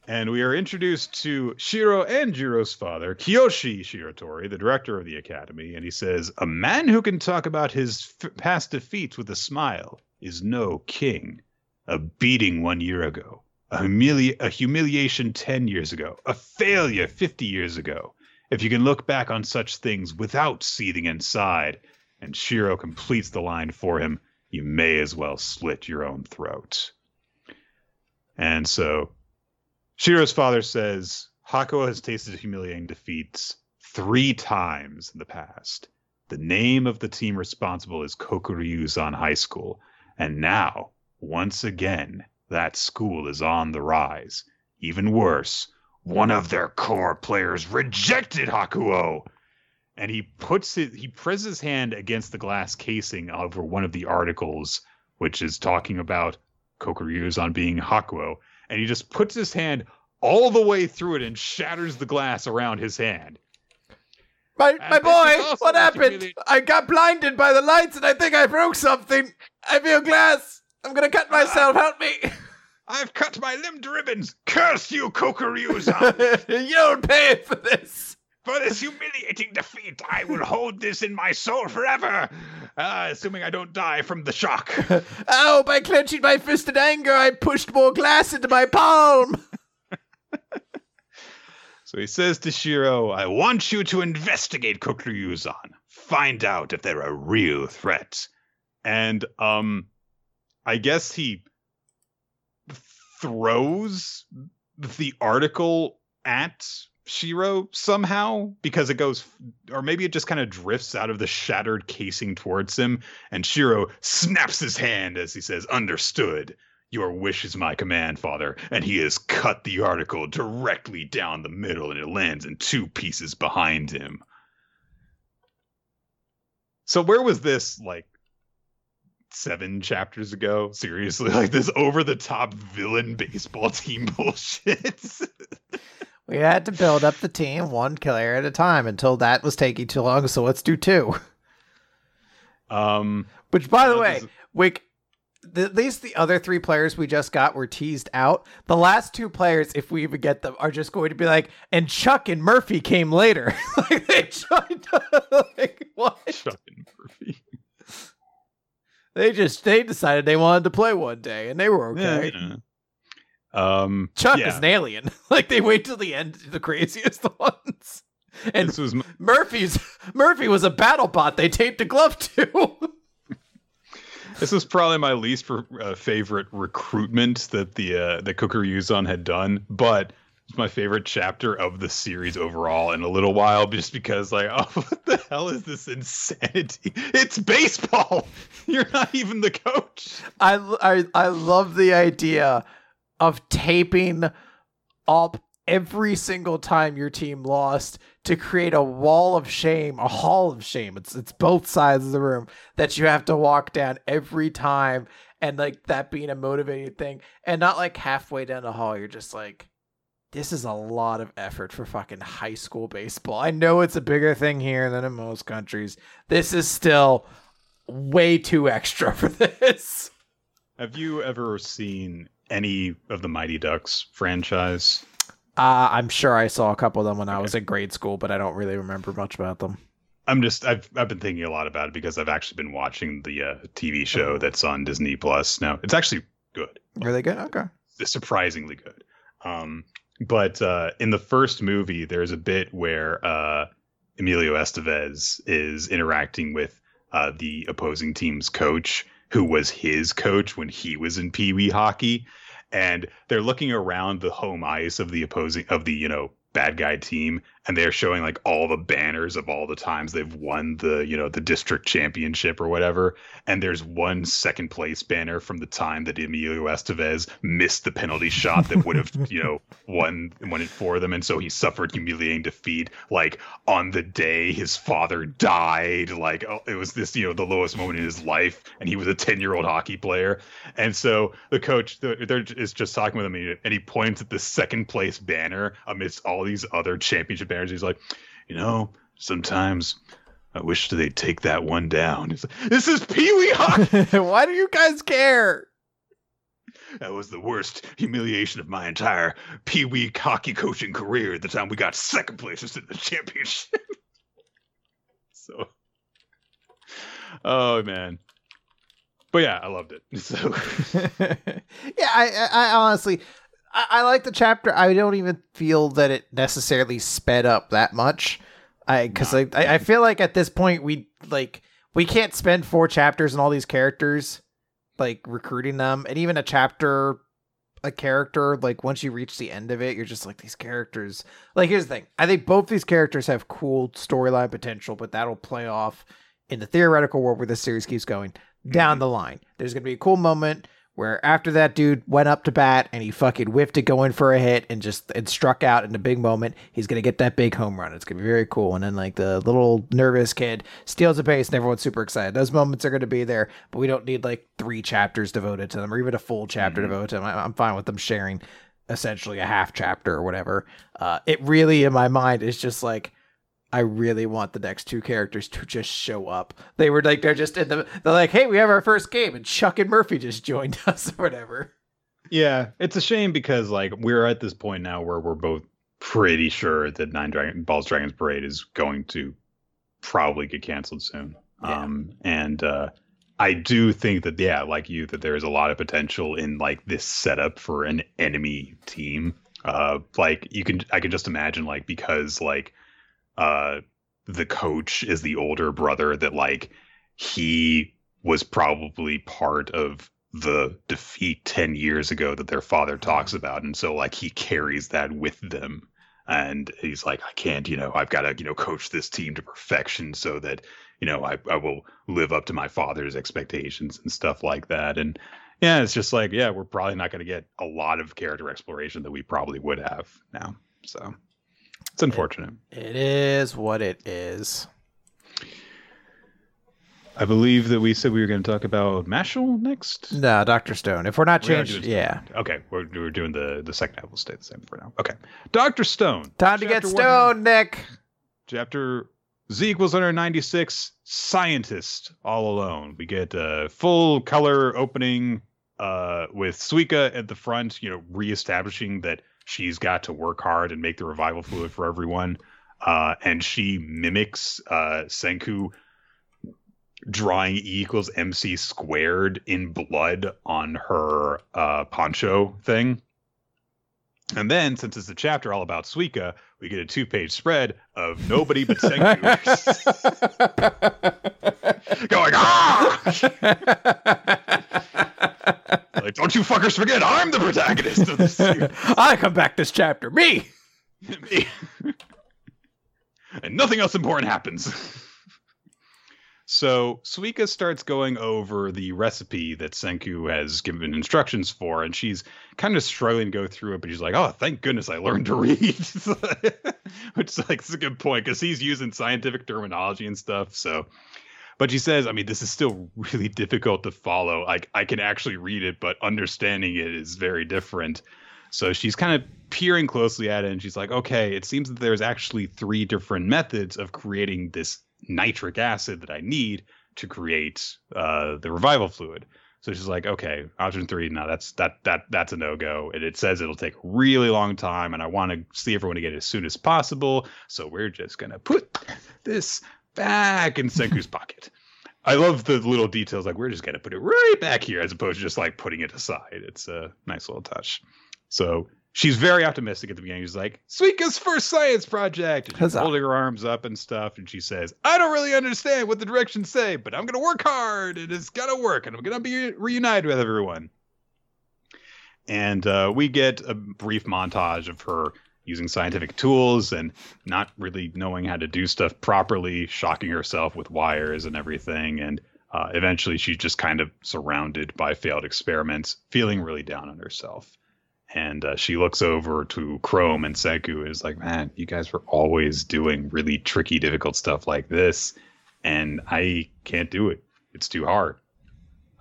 And we are introduced to Shiro and Jiro's father, Kiyoshi Shiratori, the director of the academy, and he says, "A man who can talk about his f- past defeats with a smile is no king. A beating one year ago, a, humili- a humiliation ten years ago, a failure fifty years ago. If you can look back on such things without seething inside," and Shiro completes the line for him, "you may as well slit your own throat." And so Shiro's father says Hakuo has tasted humiliating defeats three times in the past. The name of the team responsible is Kokuryuzan High School, and now, once again, that school is on the rise. Even worse, one of their core players rejected Hakuo. And he puts it he presses his hand against the glass casing over one of the articles, which is talking about Kokuryuzan being Hakuo and he just puts his hand all the way through it and shatters the glass around his hand. My, And my boy, what happened? humili- I got blinded by the lights and I think I broke something. I feel glass. I'm gonna cut myself. Help me. I've cut my limb to ribbons. Curse you, Kokuryuza! you don't pay for this. For this humiliating defeat, I will hold this in my soul forever. Uh, assuming I don't die from the shock. Oh, by clenching my fist in anger, I pushed more glass into my palm. So he says to Shiro, I want you to investigate Kokuryuzan. Find out if they're a real threat. And um I guess he throws the article at Shiro somehow because it goes or maybe it just kind of drifts out of the shattered casing towards him and Shiro snaps his hand as he says understood your wish is my command, father. And he has cut the article directly down the middle and it lands in two pieces behind him. So, where was this like seven chapters ago? Seriously, like this over the top villain baseball team bullshit. We had to build up the team one killer at a time until that was taking too long, so let's do two. um, Which, by the way, is- Wick, the, at least the other three players we just got were teased out. The last two players, if we even get them, are just going to be like, and Chuck and Murphy came later. like they joined. like what? Chuck and Murphy. They just they decided they wanted to play one day, and they were okay. Yeah, Um, Chuck yeah, is an alien. like they wait till the end, the craziest ones. And this was m- Murphy's Murphy was a battle bot they taped a glove to. This is probably my least for, uh, favorite recruitment that the uh, that Kokuryuzan had done, but it's my favorite chapter of the series overall in a little while, just because like, oh, what the hell is this insanity? It's baseball. You're not even the coach. I, I I love the idea of taping up every single time your team lost to create a wall of shame, a hall of shame. It's it's both sides of the room that you have to walk down every time and like that being a motivating thing and not like halfway down the hall you're just like this is a lot of effort for fucking high school baseball. I know it's a bigger thing here than in most countries. This is still way too extra for this. Have you ever seen any of the Mighty Ducks franchise? Uh, I'm sure I saw a couple of them when I was in grade school, but I don't really remember much about them. I'm just I've I've been thinking a lot about it because I've actually been watching the uh, TV show that's on Disney Plus now. It's actually good. Are they good? Okay. surprisingly good. Um, but uh, in the first movie, there's a bit where uh, Emilio Estevez is interacting with uh, the opposing team's coach, who was his coach when he was in Pee Wee hockey, and they're looking around the home ice of the opposing of the you know bad guy team and they're showing like all the banners of all the times they've won the you know the district championship or whatever. And there's one second place banner from the time that Emilio Estevez missed the penalty shot that would have you know won won it for them. And so he suffered humiliating defeat like on the day his father died. Like oh, it was this you know the lowest moment in his life. And he was a 10 year old hockey player. And so the coach they're, they're is just talking with him and he points at the second place banner amidst all these other championship He's like, you know, sometimes I wish they'd take that one down. Like, this is Pee Wee hockey. Why do you guys care? That was the worst humiliation of my entire Pee Wee hockey coaching career. At the time we got second places in the championship. so, oh man, but yeah, I loved it. So, yeah, I, I honestly, I, I like the chapter. I don't even feel that it necessarily sped up that much. I because I, I feel like at this point we like we can't spend four chapters on all these characters, like recruiting them, and even a chapter a character like once you reach the end of it you're just like these characters like here's the thing i think both these characters have cool storyline potential but that'll play off in the theoretical world where the series keeps going down mm-hmm. the line there's going to be a cool moment where after that dude went up to bat and he fucking whiffed it going for a hit and just and struck out in a big moment, he's gonna get that big home run. It's gonna be very cool. And then like the little nervous kid steals a base and everyone's super excited. Those moments are gonna be there, but we don't need like three chapters devoted to them or even a full chapter mm-hmm. devoted to them. I, I'm fine with them sharing essentially a half chapter or whatever. Uh, it really in my mind is just like I really want the next two characters to just show up. They were like, they're just in the, they're like, hey, we have our first game, and Chuck and Murphy just joined us or whatever. Yeah, it's a shame because like we're at this point now where we're both pretty sure that Nine Dragon Balls Dragons Parade is going to probably get canceled soon. Yeah. Um, and uh, I do think that yeah, like you, that there is a lot of potential in like this setup for an enemy team. Uh, like you can, I can just imagine like because like uh, the coach is the older brother that like he was probably part of the defeat 10 years ago that their father talks about. And so like he carries that with them. And he's like i can't you know i've got to you know coach this team to perfection so that you know i, I will live up to my father's expectations and stuff like that. And yeah it's just like yeah we're probably not going to get a lot of character exploration that we probably would have now so it's unfortunate. it, it is what it is. I believe that we said we were going to talk about Mashle next. No, Doctor Stone. If we're not changing, yeah. Okay, we're, we're doing the the second half. We'll stay the same for now. Okay, Doctor Stone. Time to get stoned, Nick. Chapter Z equals 196. Scientist all alone. We get a full color opening uh, with Suika at the front. You know, reestablishing that she's got to work hard and make the revival fluid for everyone. Uh, and she mimics uh, Senku drawing E equals MC squared in blood on her uh, poncho thing. And then, since it's a chapter all about Suika, we get a two page spread of nobody but Senku going, ah! like, don't you fuckers forget, I'm the protagonist of this series. I come back this chapter. Me. Me. and nothing else important happens. so Suika starts going over the recipe that Senku has given instructions for, and she's kind of struggling to go through it, but she's like, "Oh, thank goodness I learned to read," which is like it's a good point because he's using scientific terminology and stuff. So but she says, I mean, this is still really difficult to follow. Like I can actually read it, but understanding it is very different. So she's kind of peering closely at it and she's like, okay, it seems that there's actually three different methods of creating this nitric acid that I need to create uh, the revival fluid. So she's like, okay, option three, no, that's that that that's a no go. And it says it'll take a really long time, and I want to see everyone to get it as soon as possible. So we're just gonna put this back in Senku's pocket. I love the little details. Like we're just gonna put it right back here, as opposed to just like putting it aside. It's a nice little touch. So she's very optimistic at the beginning. She's like, Suika's first science project. And she's holding her arms up and stuff. And she says, I don't really understand what the directions say, but I'm going to work hard and it's going to work and I'm going to be reunited with everyone. And uh, we get a brief montage of her using scientific tools and not really knowing how to do stuff properly, shocking herself with wires and everything. And uh, eventually she's just kind of surrounded by failed experiments, feeling really down on herself and uh, she looks over to Chrome and Senku and is like, "Man, you guys were always doing really tricky, difficult stuff like this, and I can't do it. It's too hard."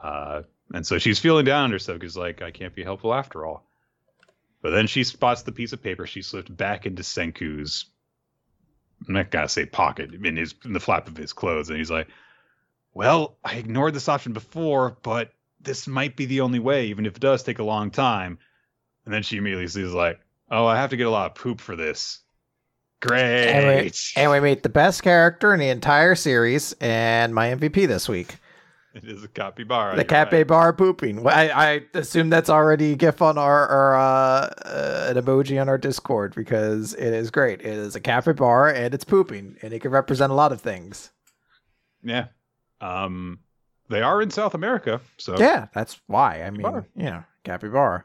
Uh, and so she's feeling down on herself because, like, I can't be helpful after all. But then she spots the piece of paper she slipped back into Senku's. I'm not gonna say pocket in his in the flap of his clothes, and he's like, "Well, I ignored this option before, but this might be the only way, even if it does take a long time." And then she immediately sees like, oh, I have to get a lot of poop for this. Great. And we, and we meet the best character in the entire series and my MVP this week. It is a capybara. the you're right. capybara pooping. I, I assume that's already a gif on our, our uh, uh, an emoji on our Discord because it is great. It is a capybara and it's pooping, and it can represent a lot of things. Yeah. Um, they are in South America, so Yeah, that's why. I mean, Capybara. know, capybara.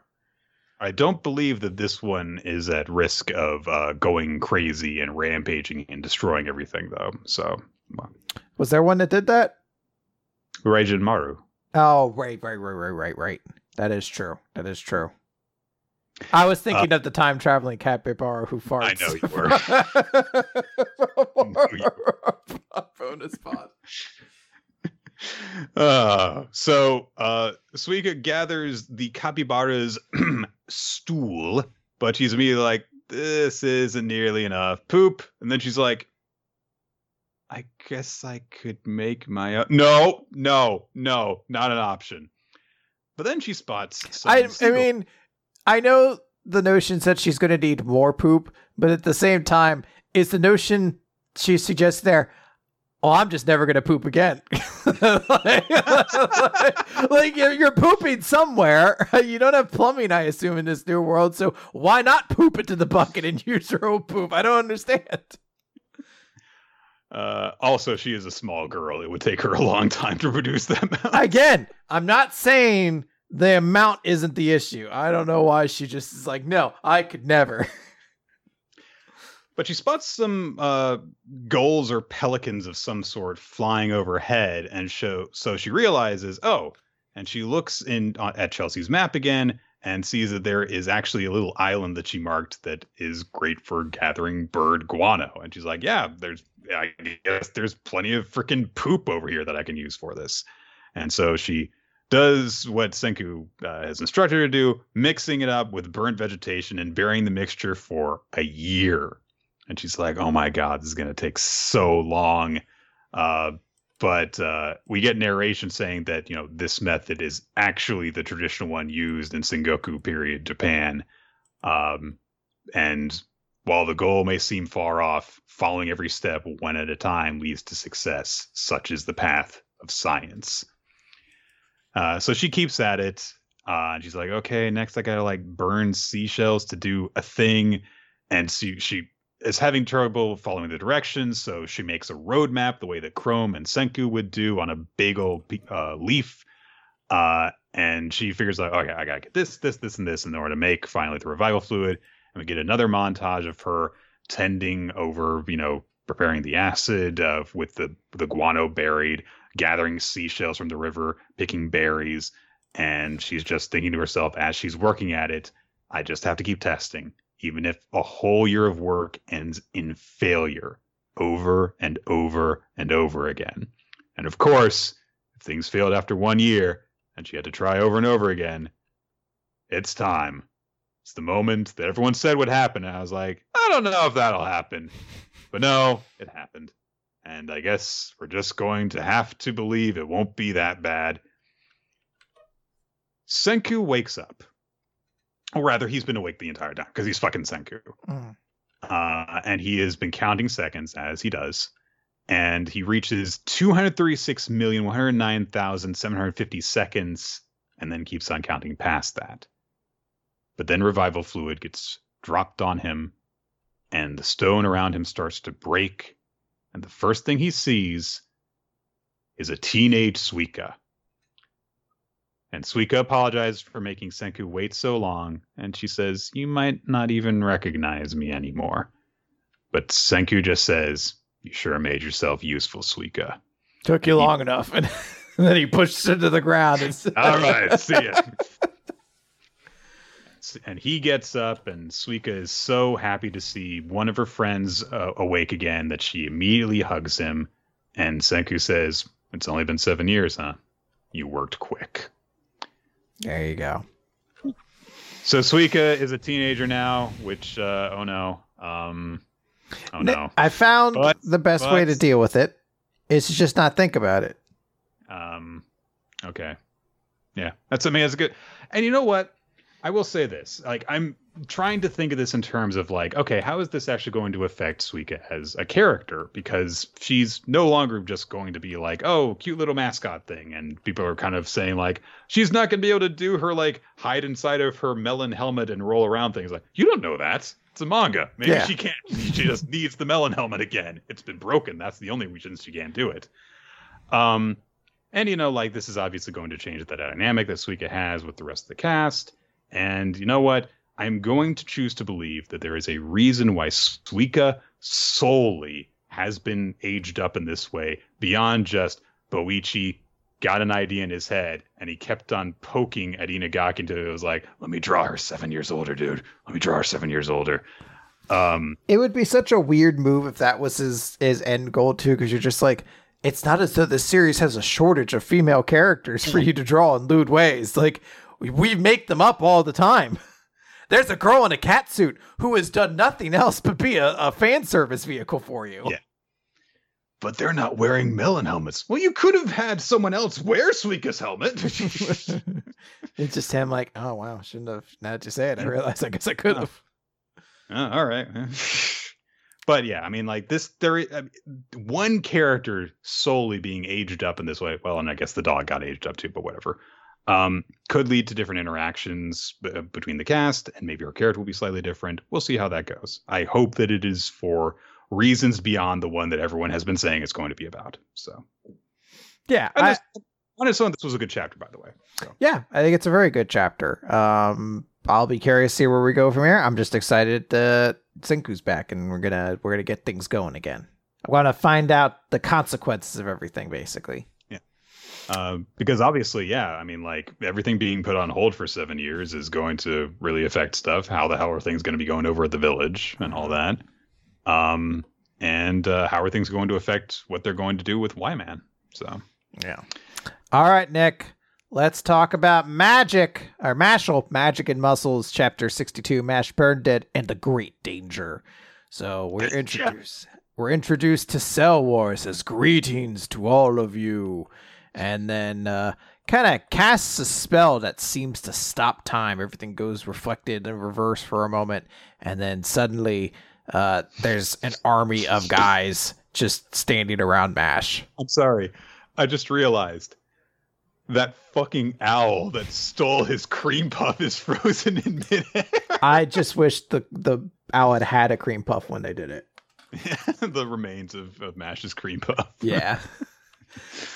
I don't believe that this one is at risk of uh, going crazy and rampaging and destroying everything, though. So, Was there one that did that? Raijin Maru. Oh, right, right, right, right, right, right. That is true. That is true. I was thinking of the time traveling capybara who farts. Uh, I know you were. you were. Bonus pod. uh, so uh, Suika gathers the capybara's stool, but she's immediately like, "This isn't nearly enough poop." And then she's like, "I guess I could make my own." No, no, no, not an option. But then she spots. I, I mean, I know the notion that she's going to need more poop, but at the same time, is the notion she suggests there, oh, I'm just never going to poop again. like, like, like, you're, you're pooping somewhere. You don't have plumbing, I assume, in this new world. So why not poop into the bucket and use your own poop? I don't understand. Uh, also, she is a small girl. It would take her a long time to produce that amount. Again, I'm not saying the amount isn't the issue. I don't know why she just is like, no, I could never. But she spots some uh, gulls or pelicans of some sort flying overhead, and show so she realizes, oh, and she looks in uh, at Chelsea's map again and sees that there is actually a little island that she marked that is great for gathering bird guano, and she's like, yeah, there's, I guess there's plenty of freaking poop over here that I can use for this, and so she does what Senku uh, has instructed her to do, mixing it up with burnt vegetation and burying the mixture for a year. And she's like, "Oh my god, this is gonna take so long." Uh, but uh, we get narration saying that you know this method is actually the traditional one used in Sengoku period Japan, um, and while the goal may seem far off, following every step one at a time leads to success. Such is the path of science. Uh, so she keeps at it, uh, and she's like, "Okay, next I gotta like burn seashells to do a thing." And she she is having trouble following the directions, so she makes a roadmap the way that Chrome and Senku would do on a big old uh, leaf. Uh, and she figures out, okay, I gotta get this, this, this, and this in order to make finally the revival fluid. And we get another montage of her tending over, you know, preparing the acid uh, with the the guano buried, gathering seashells from the river, picking berries, and she's just thinking to herself as she's working at it, I just have to keep testing even if a whole year of work ends in failure over and over and over again. And of course, if things failed after one year and she had to try over and over again, it's time. It's the moment that everyone said would happen. And I was like, I don't know if that'll happen. But no, it happened. And I guess we're just going to have to believe it won't be that bad. Senku wakes up or rather he's been awake the entire time because he's fucking Senku. Mm. Uh, and he has been counting seconds as he does. And he reaches 236,109,750 seconds and then keeps on counting past that. But then revival fluid gets dropped on him, and the stone around him starts to break. And the first thing he sees is a teenage Suika. And Suika apologized for making Senku wait so long, and she says, You might not even recognize me anymore. But Senku just says, You sure made yourself useful, Suika. Took you long enough. And then he pushed her to the ground. And All right, see ya. and he gets up, and Suika is so happy to see one of her friends uh, awake again that she immediately hugs him. And Senku says, It's only been seven years, huh? You worked quick. There you go. So Suika is a teenager now, which, uh, oh no. Um, oh no. I found But- the best way to deal with it is to just not think about it. Um, okay. Yeah, that's I mean that's a good. And you know what? I will say this. Like I'm trying to think of this in terms of like, okay, how is this actually going to affect Suika as a character? Because she's no longer just going to be like, oh, cute little mascot thing, and people are kind of saying like, she's not going to be able to do her like hide inside of her melon helmet and roll around things. Like, you don't know that. It's a manga. Maybe Yeah. she can't. She just needs the melon helmet again. It's been broken. That's the only reason she can't do it. Um, and you know, like this is obviously going to change the dynamic that Suika has with the rest of the cast. And you know what? I'm going to choose to believe that there is a reason why Suika solely has been aged up in this way beyond just Boichi got an idea in his head and he kept on poking at Inagaki until it was like, let me draw her seven years older, dude. Let me draw her seven years older. Um, It would be such a weird move if that was his his end goal too, because you're just like, it's not as though the series has a shortage of female characters for you to draw in lewd ways. Like we, we make them up all the time. There's a girl in a cat suit who has done nothing else but be a, a fan service vehicle for you. Yeah. but they're not wearing melon helmets. Well, you could have had someone else wear Suika's helmet. it's just him like, oh wow, shouldn't have. Now that you say it, I realize I guess I could have. Uh, all right. but yeah, I mean, like this, there, I mean, one character solely being aged up in this way. Well, and I guess the dog got aged up too, but whatever. Um, could lead to different interactions b- between the cast, and maybe our character will be slightly different. We'll see how that goes. I hope that it is for reasons beyond the one that everyone has been saying it's going to be about. So, Yeah, I, this, on its own, this was a good chapter, by the way. So, Yeah, I think it's a very good chapter. Um, I'll be curious to see where we go from here. I'm just excited that Senku's back, and we're gonna we're gonna get things going again. I want to find out the consequences of everything, basically. Uh, because obviously, yeah, I mean, like everything being put on hold for seven years is going to really affect stuff. How the hell are things going to be going over at the village and all that? Um, and uh, how are things going to affect what they're going to do with Y-Man? So, Yeah. All right, Nick. Let's talk about magic or Mashle, Magic and Muscles, Chapter 62, Mash Burnedead, and the Great Danger. So we're introduced. We're introduced to Cell Wars as greetings to all of you, and then uh, kind of casts a spell that seems to stop time. Everything goes reflected in reverse for a moment, and then suddenly uh, there's an army of guys just standing around Mash. I'm sorry, I just realized that fucking owl that stole his cream puff is frozen in midair. I just wish the the owl had had a cream puff when they did it. the remains of, of Mash's cream puff. Yeah.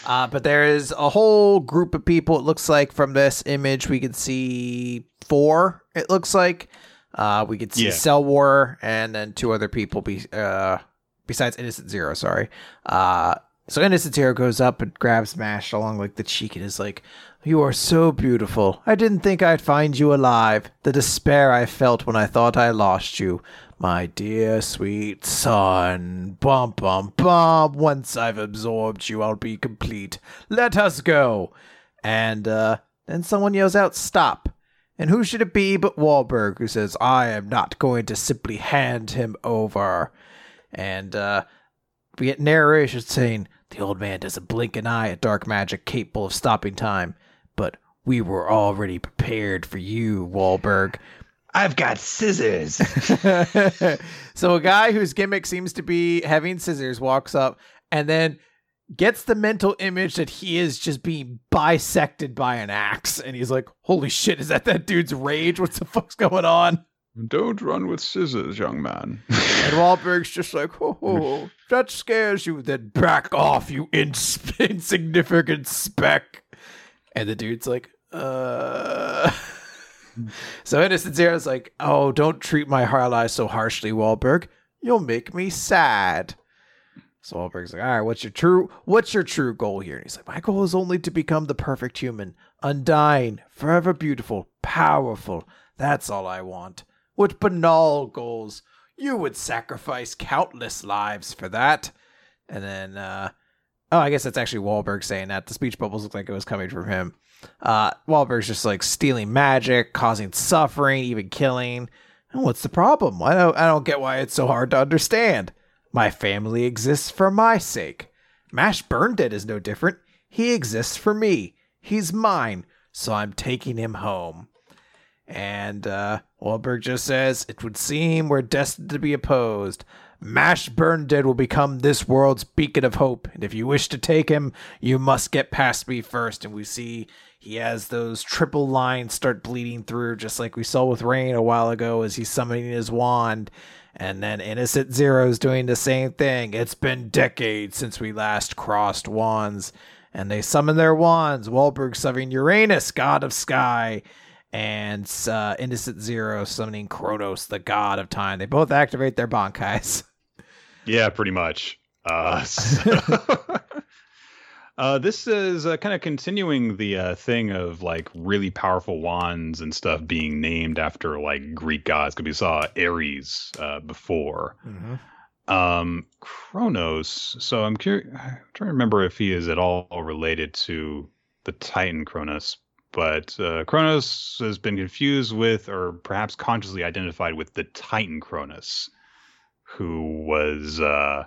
Uh, but there is a whole group of people. It looks like from this image we can see four. It looks like uh, we could see Yeah. Cell War and then two other people. Be uh, besides Innocent Zero. Sorry. Uh, so Innocent Zero goes up and grabs Mash along like the cheek and is like, "You are so beautiful. I didn't think I'd find you alive. The despair I felt when I thought I lost you." My dear sweet son, bum bum bum. Once I've absorbed you, I'll be complete. Let us go. And uh, then someone yells out, "Stop!" And who should it be but Wahlberg, who says, "I am not going to simply hand him over." And uh, we get narration saying, "The old man doesn't blink an eye at dark magic capable of stopping time, but we were already prepared for you, Wahlberg." I've got scissors. so a guy whose gimmick seems to be having scissors walks up and then gets the mental image that he is just being bisected by an axe, and he's like, "Holy shit, is that that dude's rage? What the fuck's going on?" Don't run with scissors, young man. and Wahlberg's just like, "Oh, oh that scares you? Then back off, you ins- insignificant speck." And the dude's like, "Uh." So Innocent Zero's like, "Oh, don't treat my ally so harshly, Wahlberg. You'll make me sad." So Wahlberg's like, all right, what's your true what's your true goal here? And he's like, my goal is only to become the perfect human, undying, forever beautiful, powerful. That's all I want. What banal goals. You would sacrifice countless lives for that. And then uh oh, I guess that's actually Wahlberg saying that. The speech bubbles look like it was coming from him. Uh Wahlberg's just like stealing magic, causing suffering, even killing. And what's the problem? I don't I don't get why it's so hard to understand. My family exists for my sake. Mash Burnedead is no different. He exists for me. He's mine, so I'm taking him home. And uh, Wahlberg just says, It would seem we're destined to be opposed. Mash Burnedead will become this world's beacon of hope, and if you wish to take him, you must get past me first. And we see he has those triple lines start bleeding through, just like we saw with Rain a while ago as he's summoning his wand. And then Innocent Zero's doing the same thing. It's been decades since we last crossed wands. And they summon their wands. Wahlberg summoning Uranus, god of sky, and uh, Innocent Zero summoning Kronos, the god of time. They both activate their Bankais. Yeah, pretty much. Uh, so Uh, this is uh, kind of continuing the uh, thing of like really powerful wands and stuff being named after like Greek gods. Because we saw Ares uh, before. Mm-hmm. Um, Kronos. So I'm curious. I'm trying to remember if he is at all related to the Titan Kronos. But uh, Kronos has been confused with, or perhaps consciously identified with, the Titan Kronos, who was uh,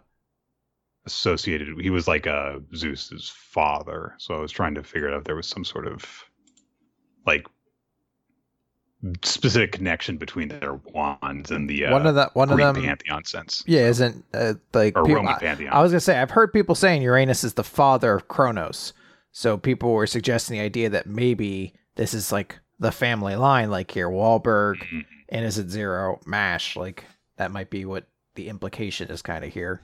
associated. He was like a Zeus's father, so I was trying to figure out if there was some sort of like specific connection between their wands and the uh, one of the one Greek of them pantheon sense. Yeah, isn't uh, like or people, Roman I, pantheon. I was gonna say I've heard people saying Uranus is the father of Kronos, so people were suggesting the idea that maybe this is like the family line, like here Wahlberg, mm-hmm. Innocent Zero, Mash, like that might be what the implication is kind of here.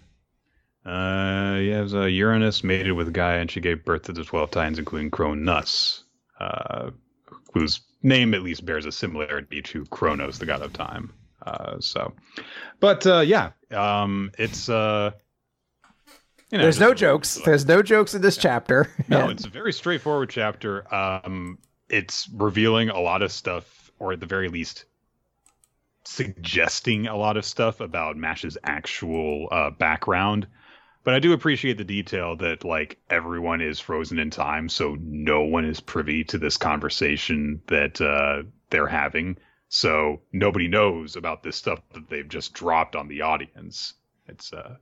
Uh, yeah, it was, uh, Uranus mated with Gaia, and she gave birth to the twelve Titans, including Cronus, uh, whose name at least bears a similarity to Kronos, the god of time. Uh, so, but uh, yeah, um, it's uh, you know, there's no jokes. There's no jokes in this yeah. chapter. no, it's a very straightforward chapter. Um, it's revealing a lot of stuff, or at the very least, suggesting a lot of stuff about Mash's actual uh, background but I do appreciate the detail that like everyone is frozen in time, so no one is privy to this conversation that uh, they're having. So nobody knows about this stuff that they've just dropped on the audience. It's uh,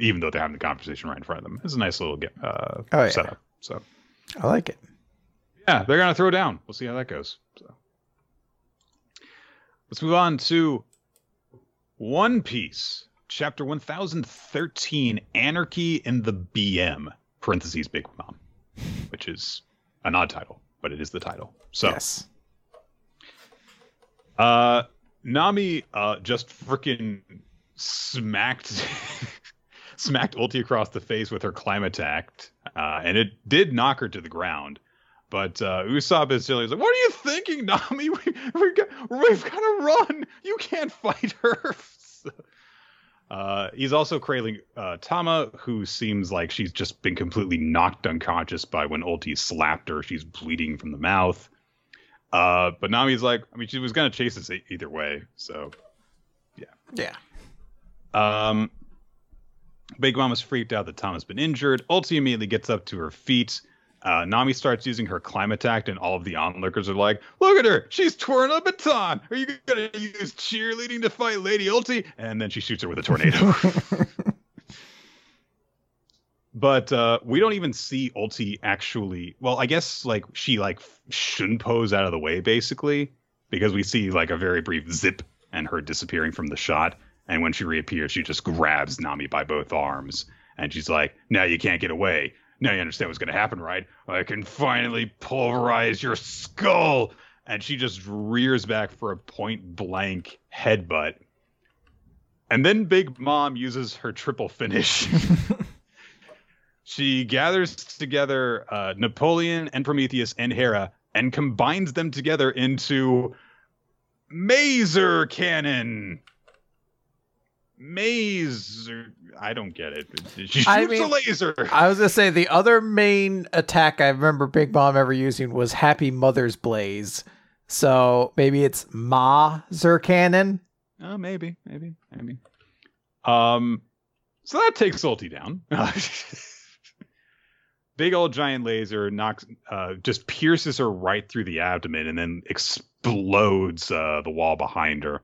even though they're having the conversation right in front of them. It's a nice little uh, oh, yeah. setup. So I like it. Yeah, they're gonna throw down. We'll see how that goes. So let's move on to One Piece chapter 1013 Anarchy in the BM, parentheses Big Mom, which is an odd title, but it is the title. So, yes. Uh, Nami uh, just freaking smacked smacked Ulti across the face with her Clima-Tact, uh, and it did knock her to the ground. But uh, Usopp is silly. He's like, "What are you thinking, Nami? We, we got, we've got to run. You can't fight her." Uh, he's also cradling uh, Tama, who seems like she's just been completely knocked unconscious by when Ulti slapped her. She's bleeding from the mouth. Uh, but Nami's like, I mean, she was gonna chase us either way, so yeah. Yeah. Um, Big Mama's freaked out that Tama's been injured. Ulti immediately gets up to her feet uh, Nami starts using her Clima-Tact, and all of the onlookers are like, "Look at her! She's twirling a baton. Are you gonna use cheerleading to fight Lady Ulti?" And then she shoots her with a tornado. but uh, we don't even see Ulti actually. Well, I guess like she like shouldn't pose out of the way basically because we see like a very brief zip and her disappearing from the shot. And when she reappears, she just grabs Nami by both arms And she's like, now you can't get away. Now you understand what's going to happen, right? I can finally pulverize your skull. And she just rears back for a point blank headbutt. And then Big Mom uses her triple finish. she gathers together uh, Napoleon and Prometheus and Hera and combines them together into Mazer Cannon. Maze, I don't get it. She shoots I mean, a laser. I was gonna say the other main attack I remember Big Mom ever using was Happy Mother's Blaze. So maybe it's Ma Zercannon. Oh, maybe, maybe, maybe. Um, so that takes Salty down. Big old giant laser knocks, uh, just pierces her right through the abdomen and then explodes uh, the wall behind her.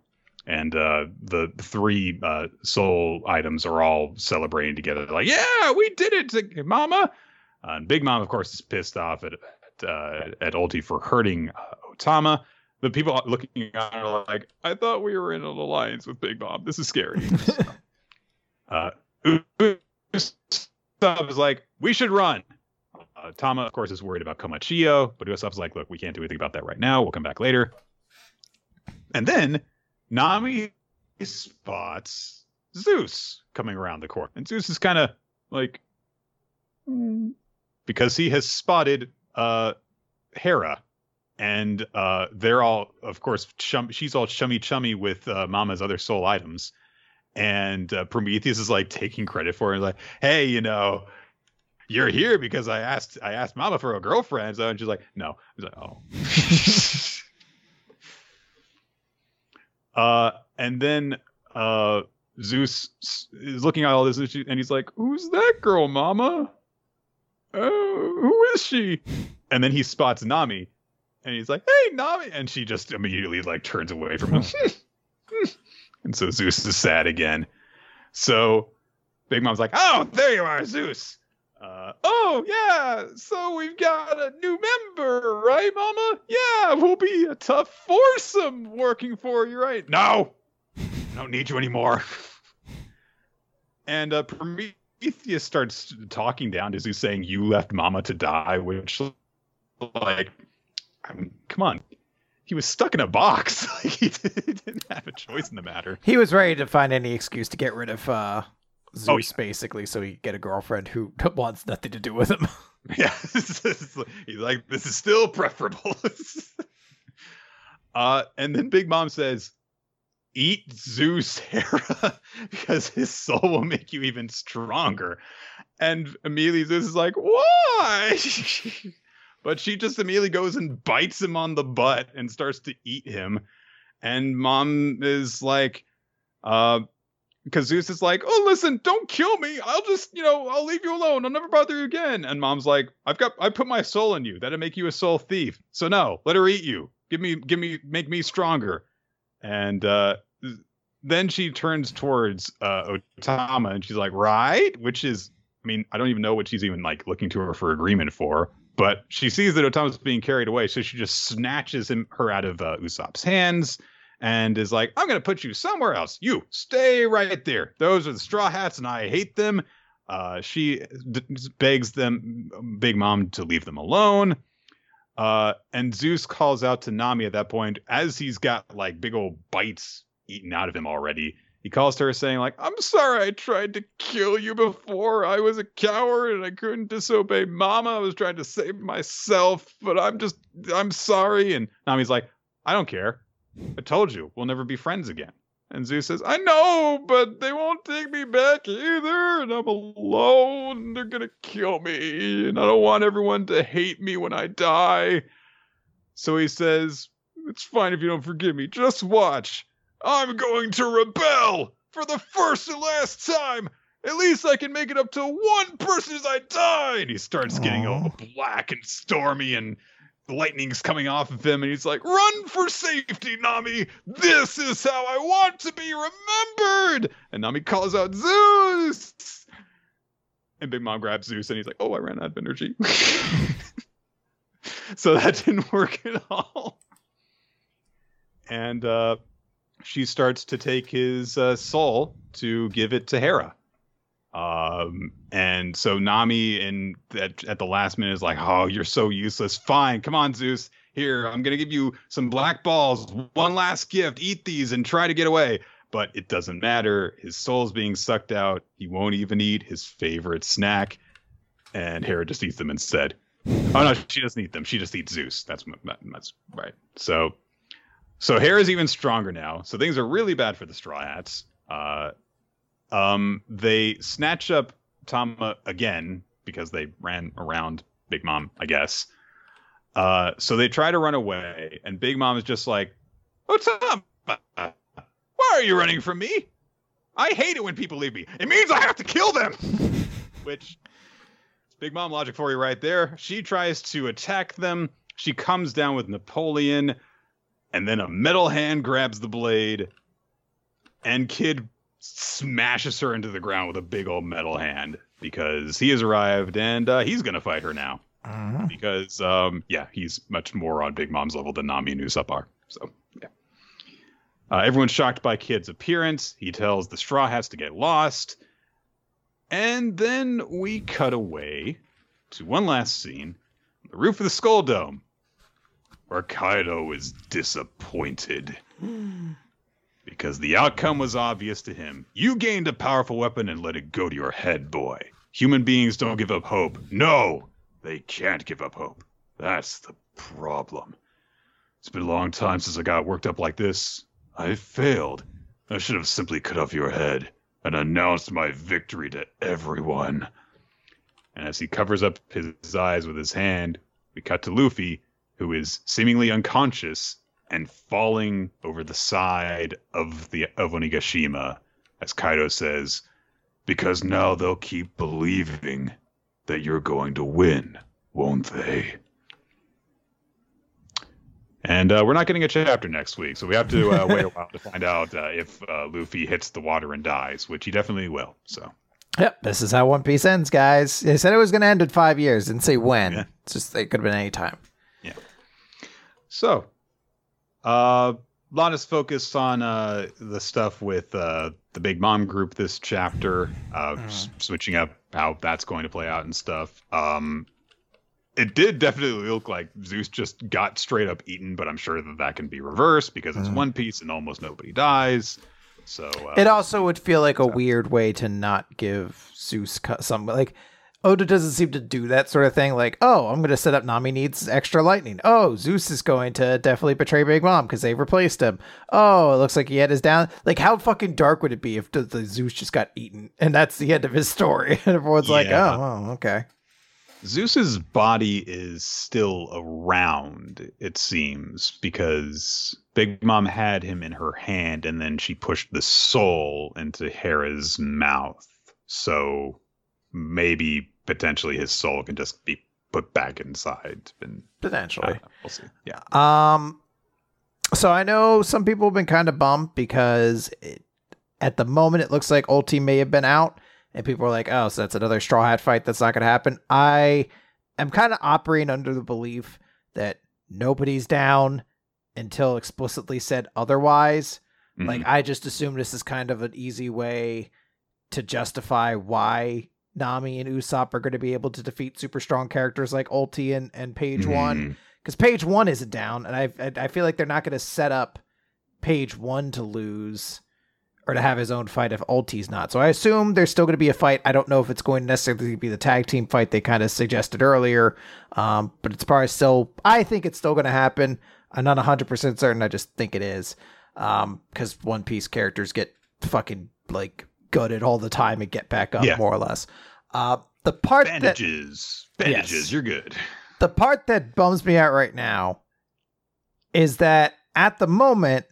And uh, the three uh, soul items are all celebrating together, like, "Yeah, we did it, Mama!" Uh, and Big Mom, of course, is pissed off at at, uh, at Ulti for hurting uh, Otama. The people looking at her are like, "I thought we were in an alliance with Big Mom. This is scary." uh, Usopp is like, "We should run." Uh, Tama, of course, is worried about Komachiyo, but Usopp's like, "Look, we can't do anything about that right now. We'll come back later." And then Nami spots Zeus coming around the corner, and Zeus is kind of like, "Hmm," because he has spotted uh, Hera, and uh, they're all, of course, chum- she's all chummy chummy with uh, Mama's other soul items, and uh, Prometheus is like taking credit for it, like, "Hey, you know." You're here because I asked I asked Mama for a girlfriend, so and she's like, no. He's like, oh. Uh, and then uh, Zeus is looking at all this, and he's like, "Who's that girl, Mama? Oh, who is she?" And then he spots Nami, and he's like, "Hey, Nami!" And she just immediately like turns away from him. and so Zeus is sad again. So Big Mom's like, "Oh, there you are, Zeus." Uh, oh yeah, so we've got a new member, right, Mama? Yeah, we'll be a tough foursome working for you, right? No, I don't need you anymore. and uh, Prometheus starts talking down to Zeus, saying, "You left Mama to die," which, like, I mean, come on. He was stuck in a box. like, he didn't have a choice in the matter. He was ready to find any excuse to get rid of uh, Zeus, oh, yeah. basically, so he get a girlfriend who wants nothing to do with him. yeah, he's like, this is still preferable. uh, and then Big Mom says, "Eat Zeus, Hera, because his soul will make you even stronger." And immediately Zeus is like, "Why?" but she just immediately goes and bites him on the butt and starts to eat him. And Mom is like, uh, because Zeus is like, "Oh, listen, don't kill me. I'll just, you know, I'll leave you alone. I'll never bother you again." And Mom's like, "I've got, I put my soul in you. That'll make you a soul thief. So no, let her eat you. Give me, give me, make me stronger." And uh, then she turns towards uh, Otama and she's like, "Right," which is, I mean, I don't even know what she's even like looking to her for agreement for. But she sees that Otama's being carried away, so she just snatches him her out of uh, Usopp's hands and is like, I'm going to put you somewhere else. You stay right there. Those are the straw hats, and I hate them. Uh, she d- begs them, Big Mom, to leave them alone. Uh, and Zeus calls out to Nami at that point as he's got like big old bites eaten out of him already. He calls to her saying, like, I'm sorry I tried to kill you before. I was a coward and I couldn't disobey Mama. I was trying to save myself, but I'm just, I'm sorry. And Nami's like, I don't care. I told you, we'll never be friends again. And Zeus says, I know, but they won't take me back either, and I'm alone. They're gonna kill me, and I don't want everyone to hate me when I die. So he says, It's fine if you don't forgive me. Just watch. I'm going to rebel for the first and last time. At least I can make it up to one person as I die. And he starts getting all black and stormy and lightning's coming off of him and he's like, Run for safety, Nami! This is how I want to be remembered! And Nami calls out, Zeus! And Big Mom grabs Zeus and he's like, Oh, I ran out of energy. so that didn't work at all. And uh, she starts to take his uh, soul to give it to Hera. Um, and so Nami in at, at the last minute is like, "Oh, you're so useless. Fine, come on, Zeus. Here, I'm gonna give you some black balls. One last gift. Eat these and try to get away." But it doesn't matter. His soul's being sucked out. He won't even eat his favorite snack, and Hera just eats them instead. Oh no, she doesn't eat them. She just eats Zeus. That's that's right. So, so Hera's even stronger now. So things are really bad for the Straw Hats. Uh, um, they snatch up Tama again because they ran around Big Mom, I guess. Uh, so they try to run away, and Big Mom is just like, "What's up? Why are you running from me? I hate it when people leave me. It means I have to kill them." Which, Big Mom logic for you right there. She tries to attack them. She comes down with Napoleon, and then a metal hand grabs the blade, and Kid smashes her into the ground with a big old metal hand because he has arrived and uh, he's going to fight her now. Uh-huh. Because, um, yeah, he's much more on Big Mom's level than Nami and Usopp are. So, yeah. Uh, everyone's shocked by Kid's appearance. He tells the Straw Hats to get lost. And then we cut away to one last scene the roof of the Skull Dome, where Kaido is disappointed. because the outcome was obvious to him. You gained a powerful weapon and let it go to your head, boy. Human beings don't give up hope. No, they can't give up hope. That's the problem. It's been a long time since I got worked up like this. I failed. I should have simply cut off your head and announced my victory to everyone. And as he covers up his eyes with his hand, we cut to Luffy, who is seemingly unconscious and falling over the side of the of Onigashima, as Kaido says, because now they'll keep believing that you're going to win, won't they? And uh, we're not getting a chapter next week, so we have to uh, wait a while to find out uh, if uh, Luffy hits the water and dies, which he definitely will. So. Yep, this is how One Piece ends, guys. They said it was going to end in five years, and say when. Yeah. It's just it could have been any time. Yeah. So uh, a lot is focused on uh, the stuff with uh, the Big Mom group this chapter, uh, mm. s- switching up how that's going to play out and stuff. Um, it did definitely look like Zeus just got straight up eaten, but I'm sure that that can be reversed because it's mm. One Piece and almost nobody dies. So uh, it also would feel like a weird way to not give Zeus some like Oda doesn't seem to do that sort of thing. Like, oh, I'm going to set up Nami needs extra lightning. Oh, Zeus is going to definitely betray Big Mom because they replaced him. Oh, it looks like he had his down. Like, how fucking dark would it be if the, the Zeus just got eaten and that's the end of his story? And everyone's yeah. like, oh, oh, okay. Zeus's body is still around, it seems, because Big Mom had him in her hand and then she pushed the soul into Hera's mouth. So maybe potentially his soul can just be put back inside. And potentially, uh, we'll see. Yeah. Um. So I know some people have been kind of bummed because it, at the moment it looks like Ulti may have been out, and people are like, "Oh, so that's another Straw Hat fight that's not going to happen." I am kind of operating under the belief that nobody's down until explicitly said otherwise. Mm-hmm. Like I just assume this is kind of an easy way to justify why Nami and Usopp are going to be able to defeat super strong characters like Ulti and, and Page mm-hmm. One because Page One isn't down, and I I feel like they're not going to set up Page One to lose or to have his own fight if Ulti's not. So I assume there's still going to be a fight. I don't know if it's going to necessarily be the tag team fight they kind of suggested earlier, um, but it's probably still. I think it's still going to happen. I'm not 100 percent certain. I just think it is because um, One Piece characters get fucking like gutted all the time and get back up yeah. more or less. Uh, the part bandages, that, bandages, yes, you're good. The part that bums me out right now is that at the moment,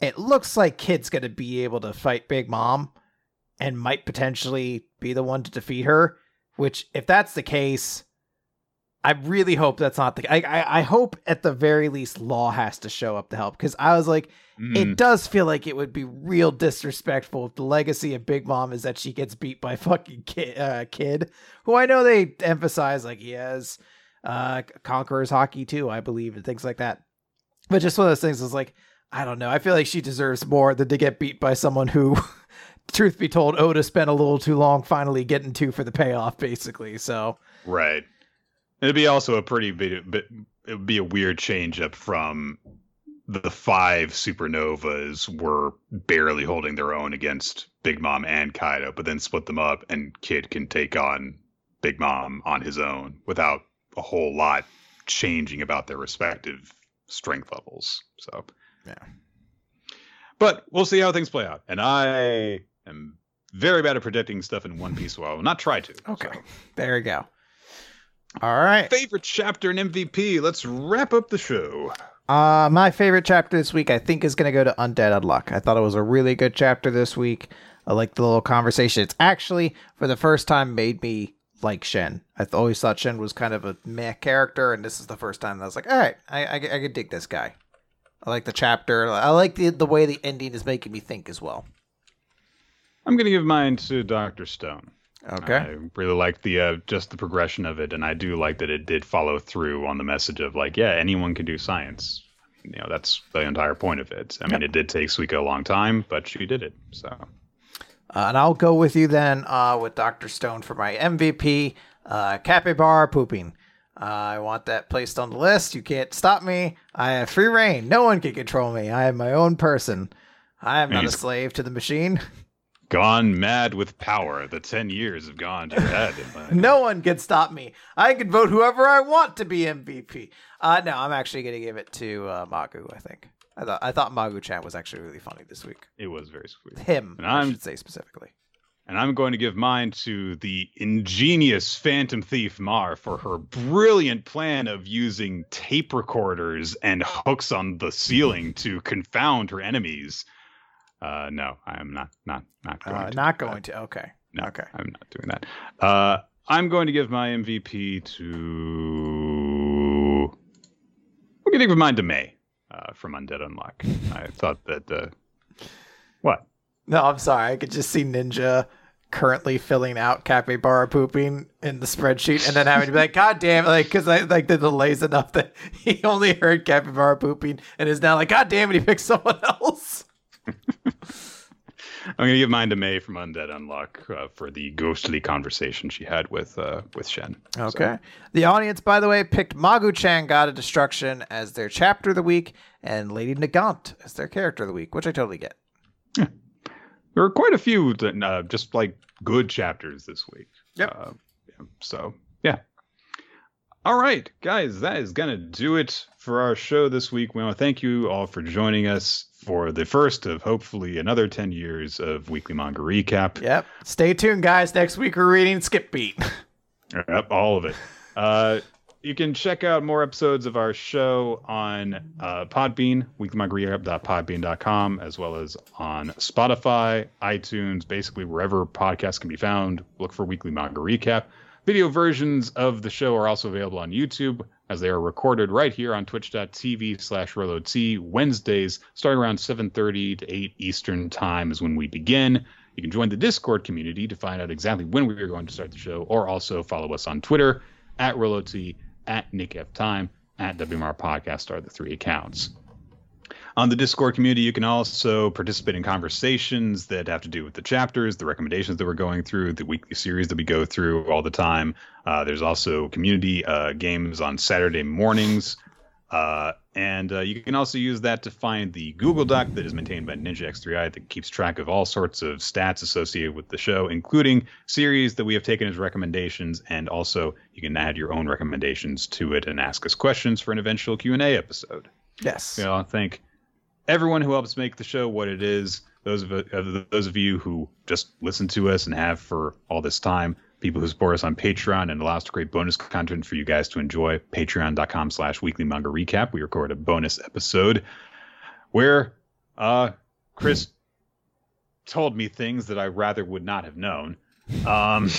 it looks like Kid's going to be able to fight Big Mom and might potentially be the one to defeat her. Which, if that's the case, I really hope that's not the. I, I I hope at the very least Law has to show up to help because I was like, mm. it does feel like it would be real disrespectful if the legacy of Big Mom is that she gets beat by fucking kid, uh, kid who I know they emphasize like he has uh Conquerors Haki too, I believe, and things like that. But just one of those things is like, I don't know. I feel like she deserves more than to get beat by someone who truth be told, Oda spent a little too long finally getting to for the payoff, basically. So right. It'd be also a pretty bit, bit it would be a weird change up from the five supernovas were barely holding their own against Big Mom and Kaido, but then split them up and Kid can take on Big Mom on his own without a whole lot changing about their respective strength levels. So, yeah. But we'll see how things play out. And I am very bad at predicting stuff in One Piece, so I will not try to. Okay. So. There we go. All right. Favorite chapter in MVP. Let's wrap up the show. Uh, my favorite chapter this week, I think, is going to go to Undead Unluck. I thought it was a really good chapter this week. I like the little conversation. It's actually, for the first time, made me like Shen. I th- always thought Shen was kind of a meh character, and this is the first time that I was like, all right, I, I, I can dig this guy. I like the chapter. I like the the way the ending is making me think as well. I'm going to give mine to Doctor Stone. Okay. I really like the uh, just the progression of it, and I do like that it did follow through on the message of like, yeah, anyone can do science. You know, that's the entire point of it. I mean, it did take Suika a long time, but she did it. So, uh, and I'll go with you then uh, with Doctor Stone for my MVP. Uh, capybara pooping. Uh, I want that placed on the list. You can't stop me. I have free reign. No one can control me. I am my own person. I am not a slave to the machine. Gone mad with power. The 10 years have gone to your head. no one can stop me. I can vote whoever I want to be MVP. Uh, no, I'm actually going to give it to uh, Magu, I think. I thought I thought Magu Chan was actually really funny this week. It was very sweet. Him, and I should say specifically. And I'm going to give mine to the ingenious Phantom Thief Mar for her brilliant plan of using tape recorders and hooks on the ceiling to confound her enemies. Uh, no, I am not not not going. Uh, to not going to. Okay. No, okay. I'm not doing that. Uh, I'm going to give my MVP to. We're going to give mine to May uh, from Undead Unluck. I thought that. Uh... What? No, I'm sorry. I could just see Ninja currently filling out capybara pooping in the spreadsheet and then having to be like, God damn it, like, because I like the delays enough that he only heard capybara pooping and is now like, God damn it, he picked someone else. I'm gonna give mine to May from Undead Unluck uh, for the ghostly conversation she had with uh, with Shen. Okay. So. The audience, by the way, picked Magu Chan God of Destruction as their chapter of the week and Lady Nagant as their character of the week, which I totally get. Yeah. There were quite a few that, uh, just like good chapters this week. Yep. Uh, yeah, so yeah. All right, guys, that is gonna do it for our show this week. We want to thank you all for joining us for the first of hopefully another 10 years of weekly manga recap. Yep. Stay tuned, guys. Next week we're reading Skip Beat. yep, all of it. Uh, you can check out more episodes of our show on uh, Podbean, weeklymangarecap.podbean.com, as well as on Spotify, iTunes, basically wherever podcasts can be found. Look for Weekly Manga Recap. Video versions of the show are also available on YouTube as they are recorded right here on twitch.tv slash T Wednesdays, starting around 7.30 to 8 Eastern time is when we begin. You can join the Discord community to find out exactly when we are going to start the show, or also follow us on Twitter at T, at Nick F. Time, at WMR Podcast are the three accounts. On the Discord community, you can also participate in conversations that have to do with the chapters, the recommendations that we're going through, the weekly series that we go through all the time. Uh, there's also community uh, games on Saturday mornings. Uh, and uh, you can also use that to find the Google Doc that is maintained by Ninja X3i that keeps track of all sorts of stats associated with the show, including series that we have taken as recommendations, and also you can add your own recommendations to it and ask us questions for an eventual Q and A episode. Yes. You know, I think everyone who helps make the show what it is. Those of, those of you who just listen to us and have for all this time, people who support us on Patreon and allow us to create bonus content for you guys to enjoy. Patreon.com slash weekly manga recap. We record a bonus episode where uh Chris told me things that I rather would not have known. Um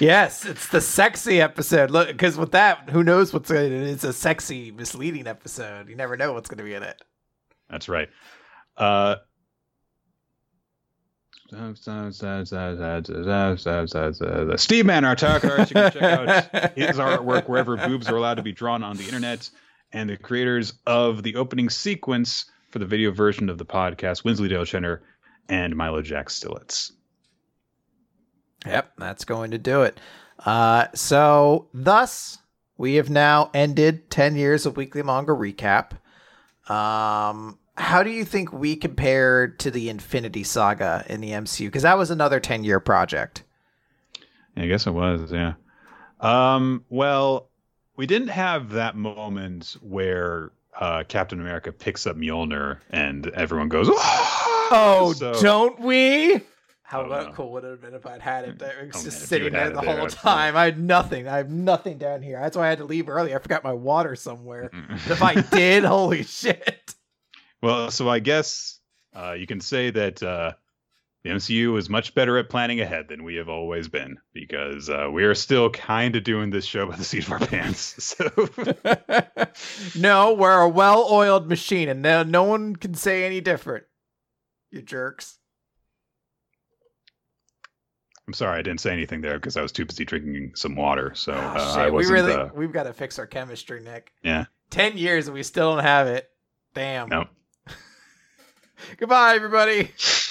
Yes, it's the sexy episode. Look, because with that, who knows what's in it? It's a sexy, misleading episode. You never know what's going to be in it. That's right. Uh, Steve Man, our target artist, you can check out his artwork wherever boobs are allowed to be drawn on the internet. And the creators of the opening sequence for the video version of the podcast, Winslow Dale Chenner and Milo Jack Stillets. Yep, that's going to do it. Uh, so, thus, we have now ended 10 years of weekly manga recap. Um, how do you think we compared to the Infinity Saga in the MCU? Because that was another 10 year project. I guess it was, yeah. Um, well, we didn't have that moment where uh, Captain America picks up Mjolnir and everyone goes, "Oh, Oh, So- don't we? How Oh, about cool would it have been if I'd had it there? It was Oh, just sitting there the there, whole I'd- time. I had nothing. I have nothing down here. That's why I had to leave early. I forgot my water somewhere. If I did, holy shit. Well, so I guess uh, you can say that uh, the MCU is much better at planning ahead than we have always been because uh, we are still kind of doing this show by the seat of our pants. So, no, we're a well oiled machine, and no, no one can say any different. You jerks. I'm sorry I didn't say anything there because I was too busy drinking some water. So Oh, uh. I we really, uh, we've got to fix our chemistry, Nick. Yeah. 10 years and we still don't have it. Damn. Nope. Goodbye, everybody.